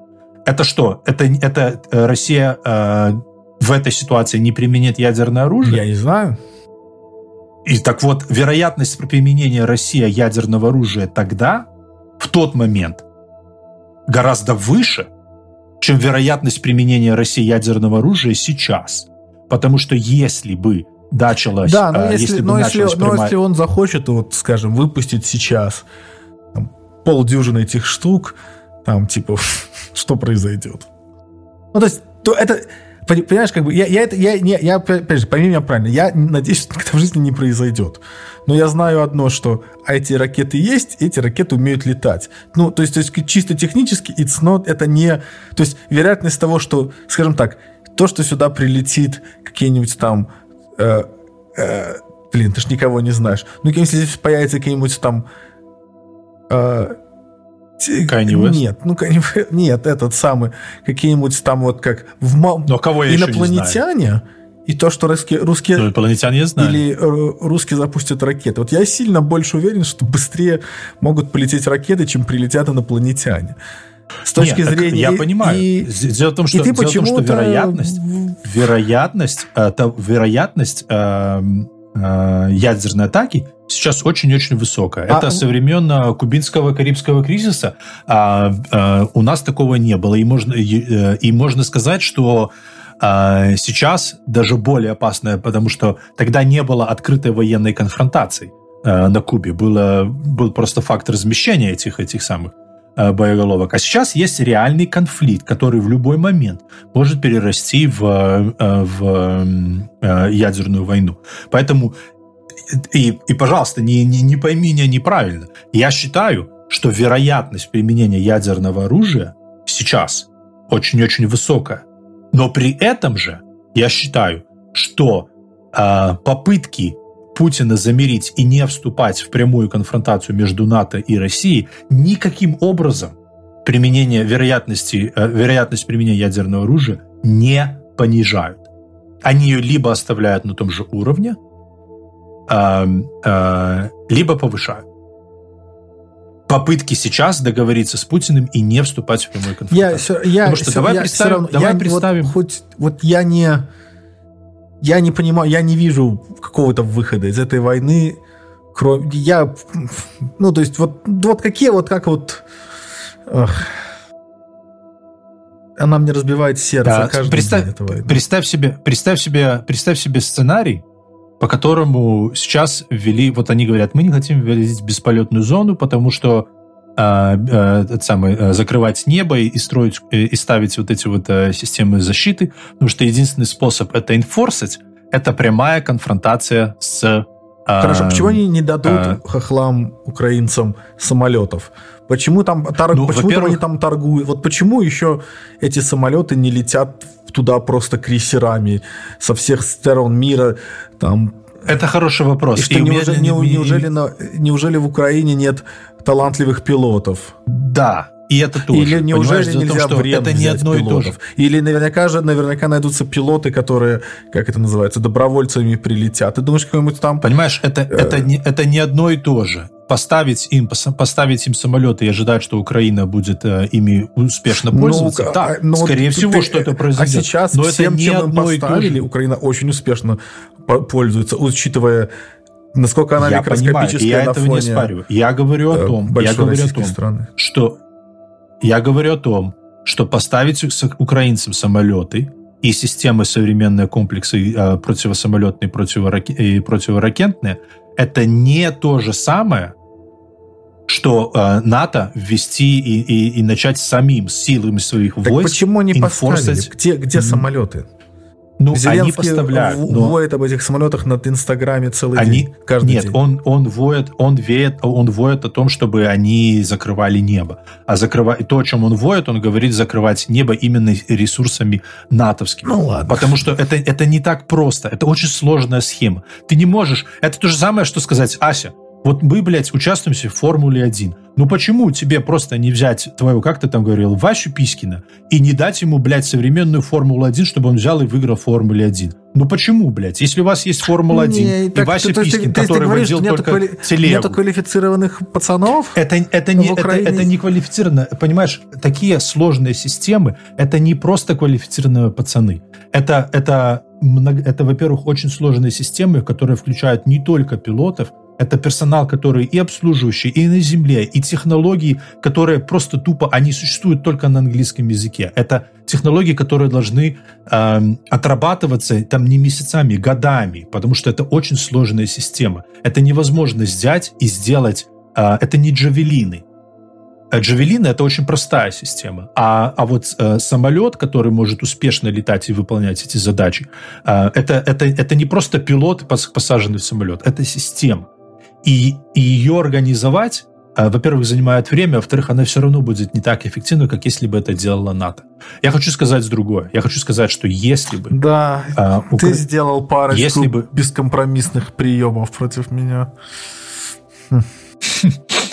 Это что? Это, это э, Россия э, в этой ситуации не применит ядерное оружие? Я не знаю. И так вот, вероятность применения России ядерного оружия тогда, в тот момент, гораздо выше, чем вероятность применения России ядерного оружия сейчас. Потому что если бы началось... Да, но, э, если, если, но, если, прямая... но если он захочет, вот, скажем, выпустить сейчас там, полдюжины этих штук, там, типа, что произойдет? Ну, то есть, то это Понимаешь, как бы я, я это, я, я, я, опять же, пойми меня правильно, я надеюсь, что это в жизни не произойдет. Но я знаю одно, что эти ракеты есть, эти ракеты умеют летать. Ну, то есть, то есть чисто технически it's not, это не... То есть вероятность того, что, скажем так, то, что сюда прилетит какие-нибудь там... Э, э, блин, ты ж никого не знаешь. Ну, если здесь появится какие-нибудь там... Э, Kanye West? Нет, ну нет, этот самый какие-нибудь там вот как в Но кого я инопланетяне. И то, что русские, русские ну, инопланетяне я знаю. или э, русские запустят ракеты. Вот я сильно больше уверен, что быстрее могут полететь ракеты, чем прилетят инопланетяне. С точки Нет, зрения... Я понимаю. И, дело в том, что, дело в том, что вероятность, вероятность, это, вероятность э, э, ядерной атаки сейчас очень-очень высокая. А... Это со времен кубинского карибского кризиса а, а, у нас такого не было. И можно, и, э, и можно сказать, что а, сейчас даже более опасная, потому что тогда не было открытой военной конфронтации а, на Кубе. Было, был просто факт размещения этих, этих самых боеголовок. А сейчас есть реальный конфликт, который в любой момент может перерасти в, в ядерную войну. Поэтому и, и пожалуйста, не, не, не пойми меня неправильно. Я считаю, что вероятность применения ядерного оружия сейчас очень-очень высокая. Но при этом же я считаю, что э, попытки Путина замерить и не вступать в прямую конфронтацию между НАТО и Россией никаким образом применение вероятности, э, вероятность применения ядерного оружия не понижают. Они ее либо оставляют на том же уровне, э, э, либо повышают. Попытки сейчас договориться с Путиным и не вступать в прямой конфронтацию. Я, я, Потому что давай я, представим, равно, давай я, представим. Вот, хоть, вот я не, я не понимаю, я не вижу какого-то выхода из этой войны, кроме я, ну то есть вот вот какие вот как вот. Эх, она мне разбивает сердце да, каждый представь, день этого. Представь себе, представь себе, представь себе сценарий, по которому сейчас ввели, вот они говорят, мы не хотим вводить бесполетную зону, потому что э, этот самый, э, закрывать небо и строить, э, и ставить вот эти вот э, системы защиты, потому что единственный способ это инфорсить, это прямая конфронтация с... Э, Хорошо, почему они не дадут э, хохлам украинцам самолетов? Почему там, торг... ну, почему там они там торгуют? Вот почему еще эти самолеты не летят туда просто крейсерами со всех сторон мира, там это хороший вопрос. И что, и неужели, не, неужели, на, неужели в Украине нет талантливых пилотов? Да, и это тоже. Или неужели нельзя том, в это не одно пилотов? и то же. Или наверняка же наверняка найдутся пилоты, которые, как это называется, добровольцами прилетят. Ты думаешь, какой-нибудь там... Понимаешь, это, э... это, не, это не одно и то же. Поставить им, поставить им самолеты и ожидать, что Украина будет э, ими успешно пользоваться, ну, да, ну, скорее ты, всего, ты, что это произойдет. А сейчас Но всем, это не чем им поставили, Украина очень успешно пользуется, учитывая насколько она я микроскопическая понимаю, я на этого фоне не спорю. Я говорю о том, я говорю о том, страны. что я говорю о том, что поставить украинцам самолеты и системы современные комплексы э, противосамолетные и противоракетные, это не то же самое, что э, НАТО ввести и, и, и начать самим силами своих так войск. Почему не поставили? Где, где самолеты? Ну, Зеленский они поставляют. В, но... воет об этих самолетах над Инстаграме целый они... день, каждый Нет, день. он, он, воет, он, веет, он воет о том, чтобы они закрывали небо. А закрывать то, о чем он воет, он говорит закрывать небо именно ресурсами натовскими. Ну ладно. Потому что это, это не так просто. Это очень сложная схема. Ты не можешь... Это то же самое, что сказать, Ася, вот мы, блядь, участвуемся в Формуле 1. Ну почему тебе просто не взять твоего, как ты там говорил, Васю Писькина и не дать ему, блядь, современную Формулу-1, чтобы он взял и выиграл Формуле 1? Ну почему, блядь? Если у вас есть Формула-1 не, и так, Вася ты, Писькин, ты, ты, который говоришь, водил только квали... телегу. Нету квалифицированных пацанов это, это, не, это, это не квалифицированно. Понимаешь, такие сложные системы, это не просто квалифицированные пацаны. Это, это, это во-первых, очень сложные системы, которые включают не только пилотов, это персонал, который и обслуживающий, и на земле, и технологии, которые просто тупо, они существуют только на английском языке. Это технологии, которые должны э, отрабатываться там не месяцами, годами, потому что это очень сложная система. Это невозможно взять и сделать. Э, это не джавелины. Э, джавелины это очень простая система, а, а вот э, самолет, который может успешно летать и выполнять эти задачи, э, это, это, это не просто пилот, посаженный в самолет, это система. И, и ее организовать, э, во-первых, занимает время, во-вторых, она все равно будет не так эффективна, как если бы это делала НАТО. Я хочу сказать другое. Я хочу сказать, что если бы... Да, а, Укра... ты сделал парочку если бы... бескомпромиссных приемов против меня.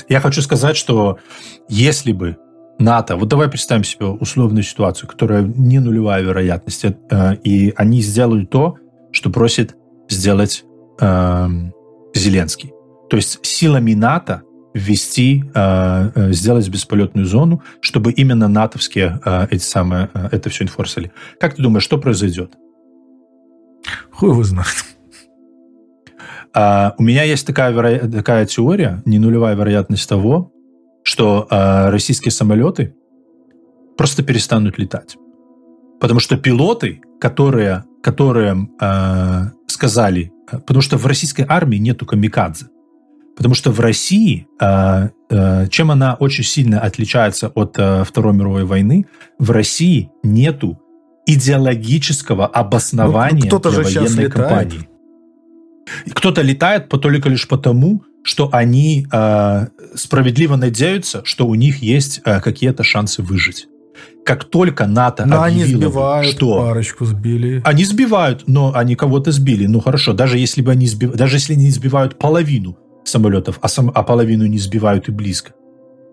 Я хочу сказать, что если бы НАТО, вот давай представим себе условную ситуацию, которая не нулевая вероятность, э, и они сделают то, что просит сделать э, Зеленский. То есть силами НАТО ввести, э, э, сделать бесполетную зону, чтобы именно натовские э, эти самые, это все инфорсили. Как ты думаешь, что произойдет? Хуй его знает. Uh, у меня есть такая, веро... такая теория, не нулевая вероятность того, что российские самолеты просто перестанут летать. Потому что пилоты, которые, которые uh, сказали, потому что в российской армии нету камикадзе. Потому что в России, э, э, чем она очень сильно отличается от э, Второй мировой войны, в России нету идеологического обоснования ну, ну, для военной кампании. Кто-то летает только лишь потому, что они э, справедливо надеются, что у них есть э, какие-то шансы выжить. Как только НАТО но объявило, они сбивают, что парочку сбили. Они сбивают, но они кого-то сбили. Ну хорошо, даже если бы они сбив... даже если они сбивают половину самолетов, а, сам, а половину не сбивают и близко.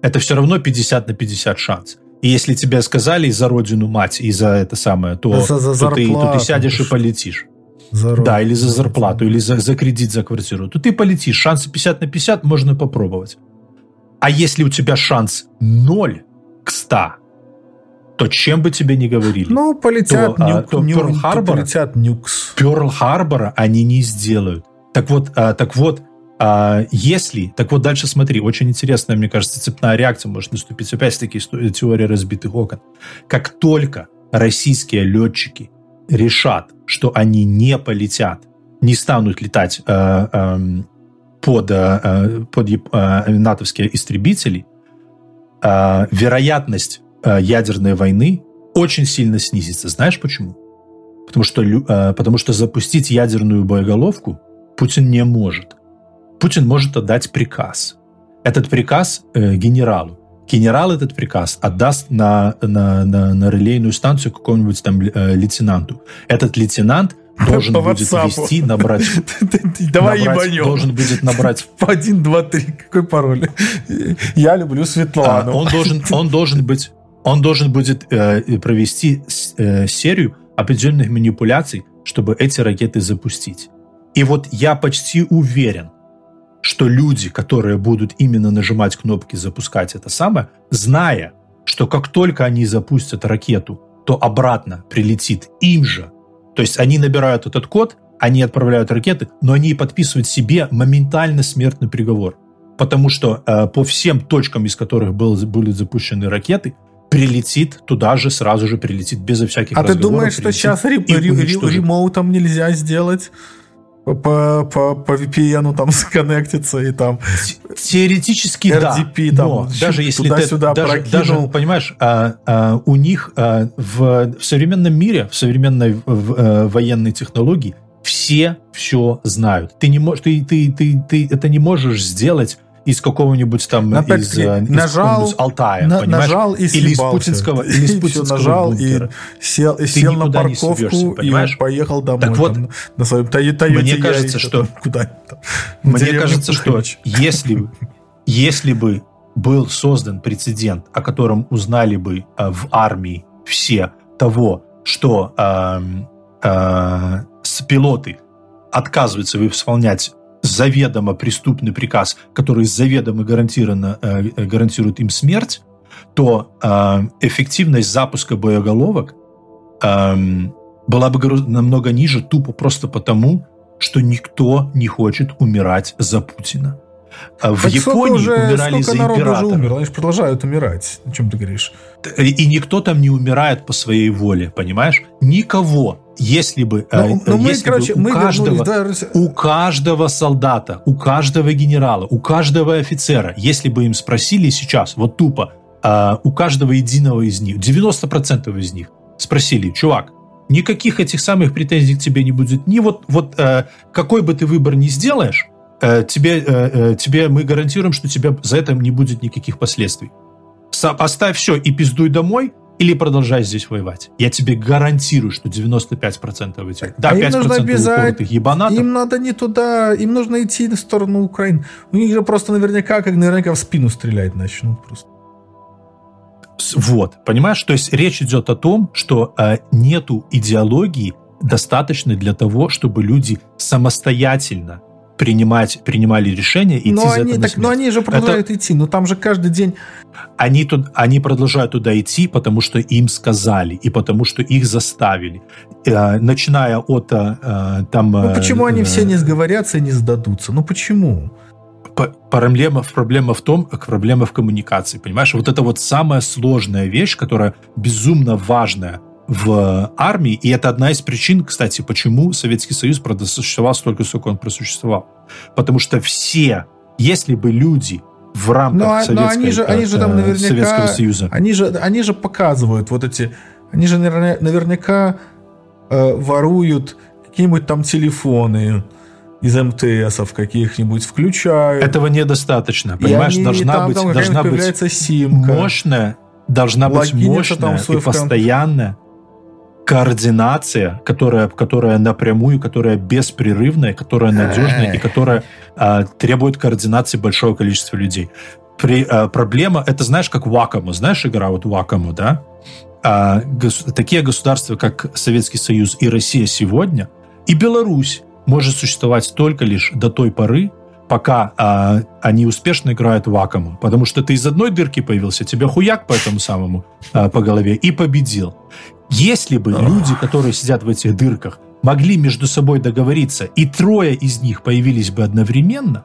Это все равно 50 на 50 шанс. И если тебе сказали за родину мать и за это самое, то, за, за то, ты, то ты сядешь и полетишь. За да, или за зарплату, или за, за кредит, за квартиру. То ты полетишь. Шансы 50 на 50 можно попробовать. А если у тебя шанс 0 к 100, то чем бы тебе ни говорили, ну, полетят то, а, нюк, то нюк, Перл-Харбор, полетят нюкс. Перл-Харбора они не сделают. Так вот, а, так вот, а если, так вот дальше смотри, очень интересная, мне кажется, цепная реакция может наступить. Опять-таки теория разбитых окон. Как только российские летчики решат, что они не полетят, не станут летать э, э, под, э, под э, натовские истребители, э, вероятность э, ядерной войны очень сильно снизится. Знаешь почему? Потому что, э, потому что запустить ядерную боеголовку Путин не может. Путин может отдать приказ. Этот приказ э, генералу. Генерал этот приказ отдаст на, на, на, на релейную станцию какому-нибудь там э, лейтенанту. Этот лейтенант должен По будет WhatsApp. вести, набрать... Давай ебанем. Должен будет набрать... По 1, 2, 3. Какой пароль? Я люблю Светлану. Он должен, он должен быть... Он должен будет э, провести э, серию определенных манипуляций, чтобы эти ракеты запустить. И вот я почти уверен, что люди, которые будут именно нажимать кнопки «запускать» это самое, зная, что как только они запустят ракету, то обратно прилетит им же. То есть они набирают этот код, они отправляют ракеты, но они подписывают себе моментально смертный приговор. Потому что э, по всем точкам, из которых был, были запущены ракеты, прилетит туда же, сразу же прилетит, безо всяких А ты думаешь, что сейчас ремоутом нельзя сделать? По, по, по VPN там сконнектиться и там теоретически RDP, да, там, но даже если ты сюда даже, даже понимаешь, а, а, у них а, в, в современном мире, в современной в, в, военной технологии все все знают. Ты не можешь, ты, ты, ты, ты это не можешь сделать из какого-нибудь там Например, из, э, нажал, из Алтая, на, нажал и или из путинского, или из путинского нажал бункера. и сел, и сел на парковку и поехал домой. Так вот, там, на своем Toyota мне кажется, что куда мне кажется, что если если бы был создан прецедент, о котором узнали бы э, в армии все того, что э, э, пилоты отказываются выполнять заведомо преступный приказ, который заведомо гарантированно, э, э, гарантирует им смерть, то э, эффективность запуска боеголовок э, была бы намного ниже тупо просто потому, что никто не хочет умирать за Путина. А в так Японии уже, умирали за императора. уже умерло, они же продолжают умирать. О чем ты говоришь? И никто там не умирает по своей воле, понимаешь? Никого. Если бы, ну, э, ну, если мы, короче, бы у, мы каждого, вернулись, да, у каждого солдата, у каждого генерала, у каждого офицера, если бы им спросили сейчас, вот тупо, э, у каждого единого из них, 90% из них, спросили, чувак, никаких этих самых претензий к тебе не будет. Ни вот, вот э, какой бы ты выбор ни сделаешь, Э, тебе, э, э, тебе мы гарантируем, что тебе за это не будет никаких последствий. Оставь все и пиздуй домой, или продолжай здесь воевать. Я тебе гарантирую, что 95% этих... Да, а 5% им нужно обязать, ебанатов. Им надо не туда, им нужно идти в сторону Украины. У них же просто наверняка, как наверняка в спину стрелять начнут просто. Вот, понимаешь? То есть речь идет о том, что э, нету идеологии достаточной для того, чтобы люди самостоятельно принимать, принимали решения идти но за они, это так, Но они же продолжают это... идти, но там же каждый день... Они, тут, они продолжают туда идти, потому что им сказали, и потому что их заставили. Э, начиная от э, там... Ну почему э, они все не сговорятся и не сдадутся? Ну почему? проблема, проблема в том, проблема в коммуникации, понимаешь? Вот это вот самая сложная вещь, которая безумно важная в армии, и это одна из причин, кстати, почему Советский Союз просуществовал столько, сколько он просуществовал. Потому что все, если бы люди в рамках но, а, Советской, но они же, они же там э, наверняка, Советского Союза... Они же, они же показывают вот эти... Они же наверняка э, воруют какие-нибудь там телефоны, из МТСов каких-нибудь включают. Этого недостаточно, понимаешь? Они, должна там, быть, там должна быть симка. мощная, должна быть мощная и постоянная координация, которая, которая напрямую, которая беспрерывная, которая надежная и которая э, требует координации большого количества людей. При, э, проблема, это знаешь, как Вакому, знаешь игра вот Вакому, да? Э, гос, такие государства, как Советский Союз и Россия сегодня, и Беларусь может существовать только лишь до той поры, пока а, они успешно играют в вакуум. Потому что ты из одной дырки появился, тебе хуяк по этому самому а, по голове и победил. Если бы люди, которые сидят в этих дырках, могли между собой договориться, и трое из них появились бы одновременно,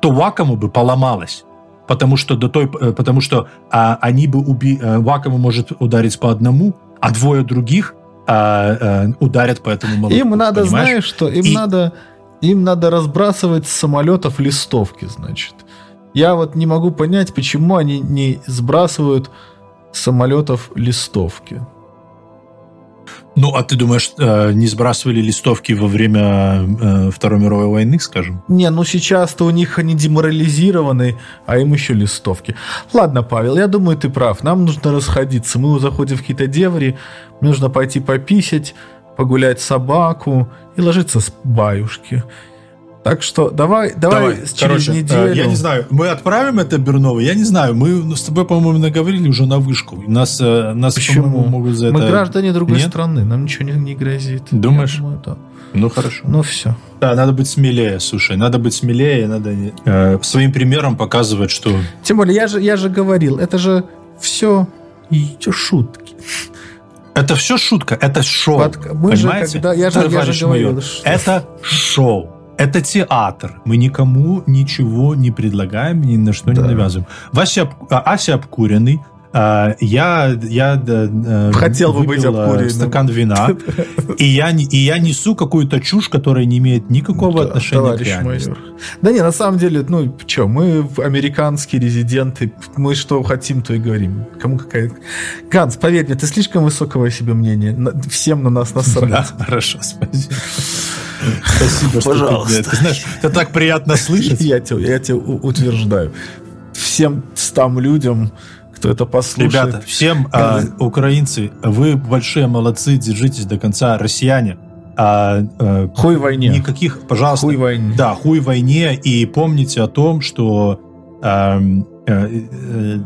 то Вакому бы поломалось. Потому что, до той, э, потому что а, они бы уби... Э, Вакому может ударить по одному, а двое других а, а, ударят по этому молотку. Им надо, понимаешь? знаешь что, им и... надо им надо разбрасывать с самолетов листовки, значит. Я вот не могу понять, почему они не сбрасывают самолетов листовки. Ну, а ты думаешь, э, не сбрасывали листовки во время э, Второй мировой войны, скажем? Не, ну сейчас-то у них они деморализированы, а им еще листовки. Ладно, Павел, я думаю, ты прав. Нам нужно расходиться. Мы заходим в какие-то деври, нужно пойти пописать, погулять собаку и ложиться с баюшки. Так что давай, давай, Давай, через короче, э, неделю. я не знаю, мы отправим это Бернову? Я не знаю, мы ну, с тобой, по-моему, наговорили уже на вышку. Нас, э, нас Почему? могут за Мы это... граждане другой Нет? страны, нам ничего не, не грозит. Думаешь? Я думаю, да. Ну, хорошо. Ну все. Да, надо быть смелее, слушай, надо быть смелее, надо э, своим примером показывать, что... Тем более, я же, я же говорил, это же все шутки. Это все шутка, это шоу. Под- мы же понимаете? когда- я же- я же говорил, майор, это шоу. Это театр. Мы никому ничего не предлагаем, ни на что Да. не навязываем. Вася, а, Ася обкуренный. А, я, я э, Хотел бы быть э, обкуренным. стакан вина, и я, и я несу какую-то чушь, которая не имеет никакого Да, отношения к реальности. майор. Да не, на самом деле, ну, что, мы американские резиденты, мы что хотим, то и говорим. Кому какая... Ганс, поверь мне, ты слишком высокого себе мнения. Всем на нас насрать. Да, хорошо, спасибо. Спасибо, что ты Пожалуйста. это- знаешь, это так приятно слышать. Я тебе, я тебе у- утверждаю. Всем стам людям, кто это послушает. Ребята, всем а, украинцы, вы большие молодцы, держитесь до конца. Россияне, а, а, Хуй войне. никаких, пожалуйста, Хуй войне. да, хуй войне, и помните о том, что э, э,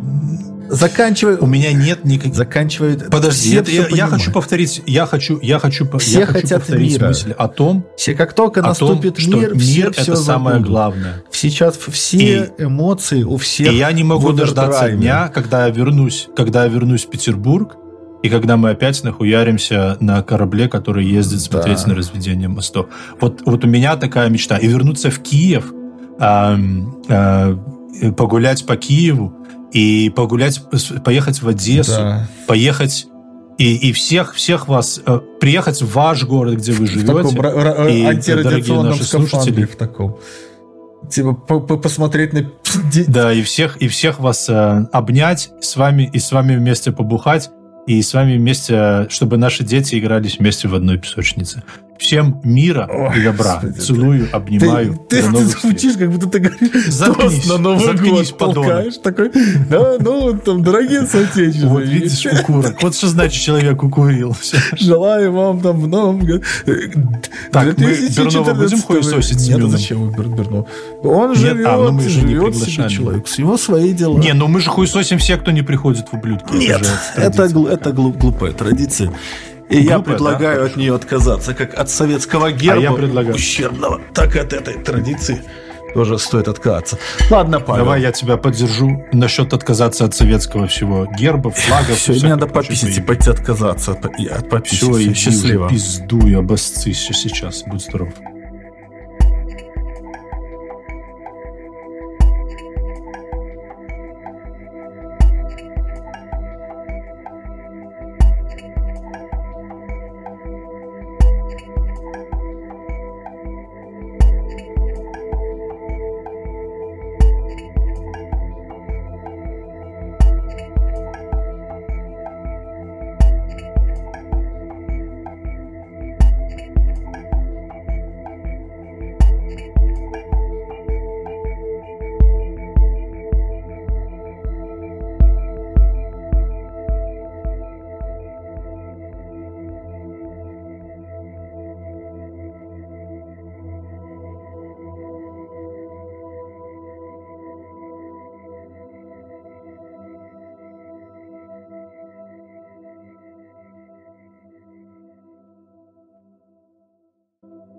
Заканчивай. у меня нет никаких... Заканчивает. Подожди, это я, я хочу повторить, я хочу, я хочу, Все я хочу хотят повторить мира. мысль о том, Все, как только о том, наступит что мир, все мир это самое забудут. главное. Сейчас все эмоции у всех. И я не могу дождаться дня, когда я вернусь, когда я вернусь в Петербург, и когда мы опять нахуяримся на корабле, который ездит смотреть Да. на разведение мостов. Вот, вот у меня такая мечта. И вернуться в Киев, а, э, погулять по Киеву, и погулять, поехать в Одессу, Да. поехать и, и всех, всех вас, э, приехать в ваш город, где вы В таком живете. ра- ра- И, антирадиационном дорогие наши слушатели, в таком. Типа по- по- посмотреть на... Да, и всех, и всех вас э, обнять, с вами, и с вами вместе побухать, и с вами вместе, э, чтобы наши дети игрались вместе в одной песочнице. Всем мира Ой, и добра. господи, Целую, обнимаю. Ты, ты, ты звучишь, как будто ты говоришь Заткнись, на Новый заткнись, год толкаешь. Такой, да, ну, там, дорогие соотечественники. Вот видишь, укурок. Вот что значит человек укурил. Желаю вам там в новом году. Так, мы Бернова будем хуесосить Нет, Семеном? зачем? Он живет, а, ну мы же не живет приглашали. себе человек. С него свои дела. Не, ну мы же хуесосим всех, кто не приходит в ублюдки. Нет, это, глупая традиция. И я предлагаю да? от нее отказаться, как от советского герба А я предлагаю. ущербного, так и от этой традиции тоже стоит отказаться. Ладно, Павел. Давай я тебя поддержу насчет отказаться от советского всего. Гербов, флагов. Все, мне надо пописать и пойти отказаться от, от. Все, и счастливо. пиздуй, обосцись сейчас. Будь здоров.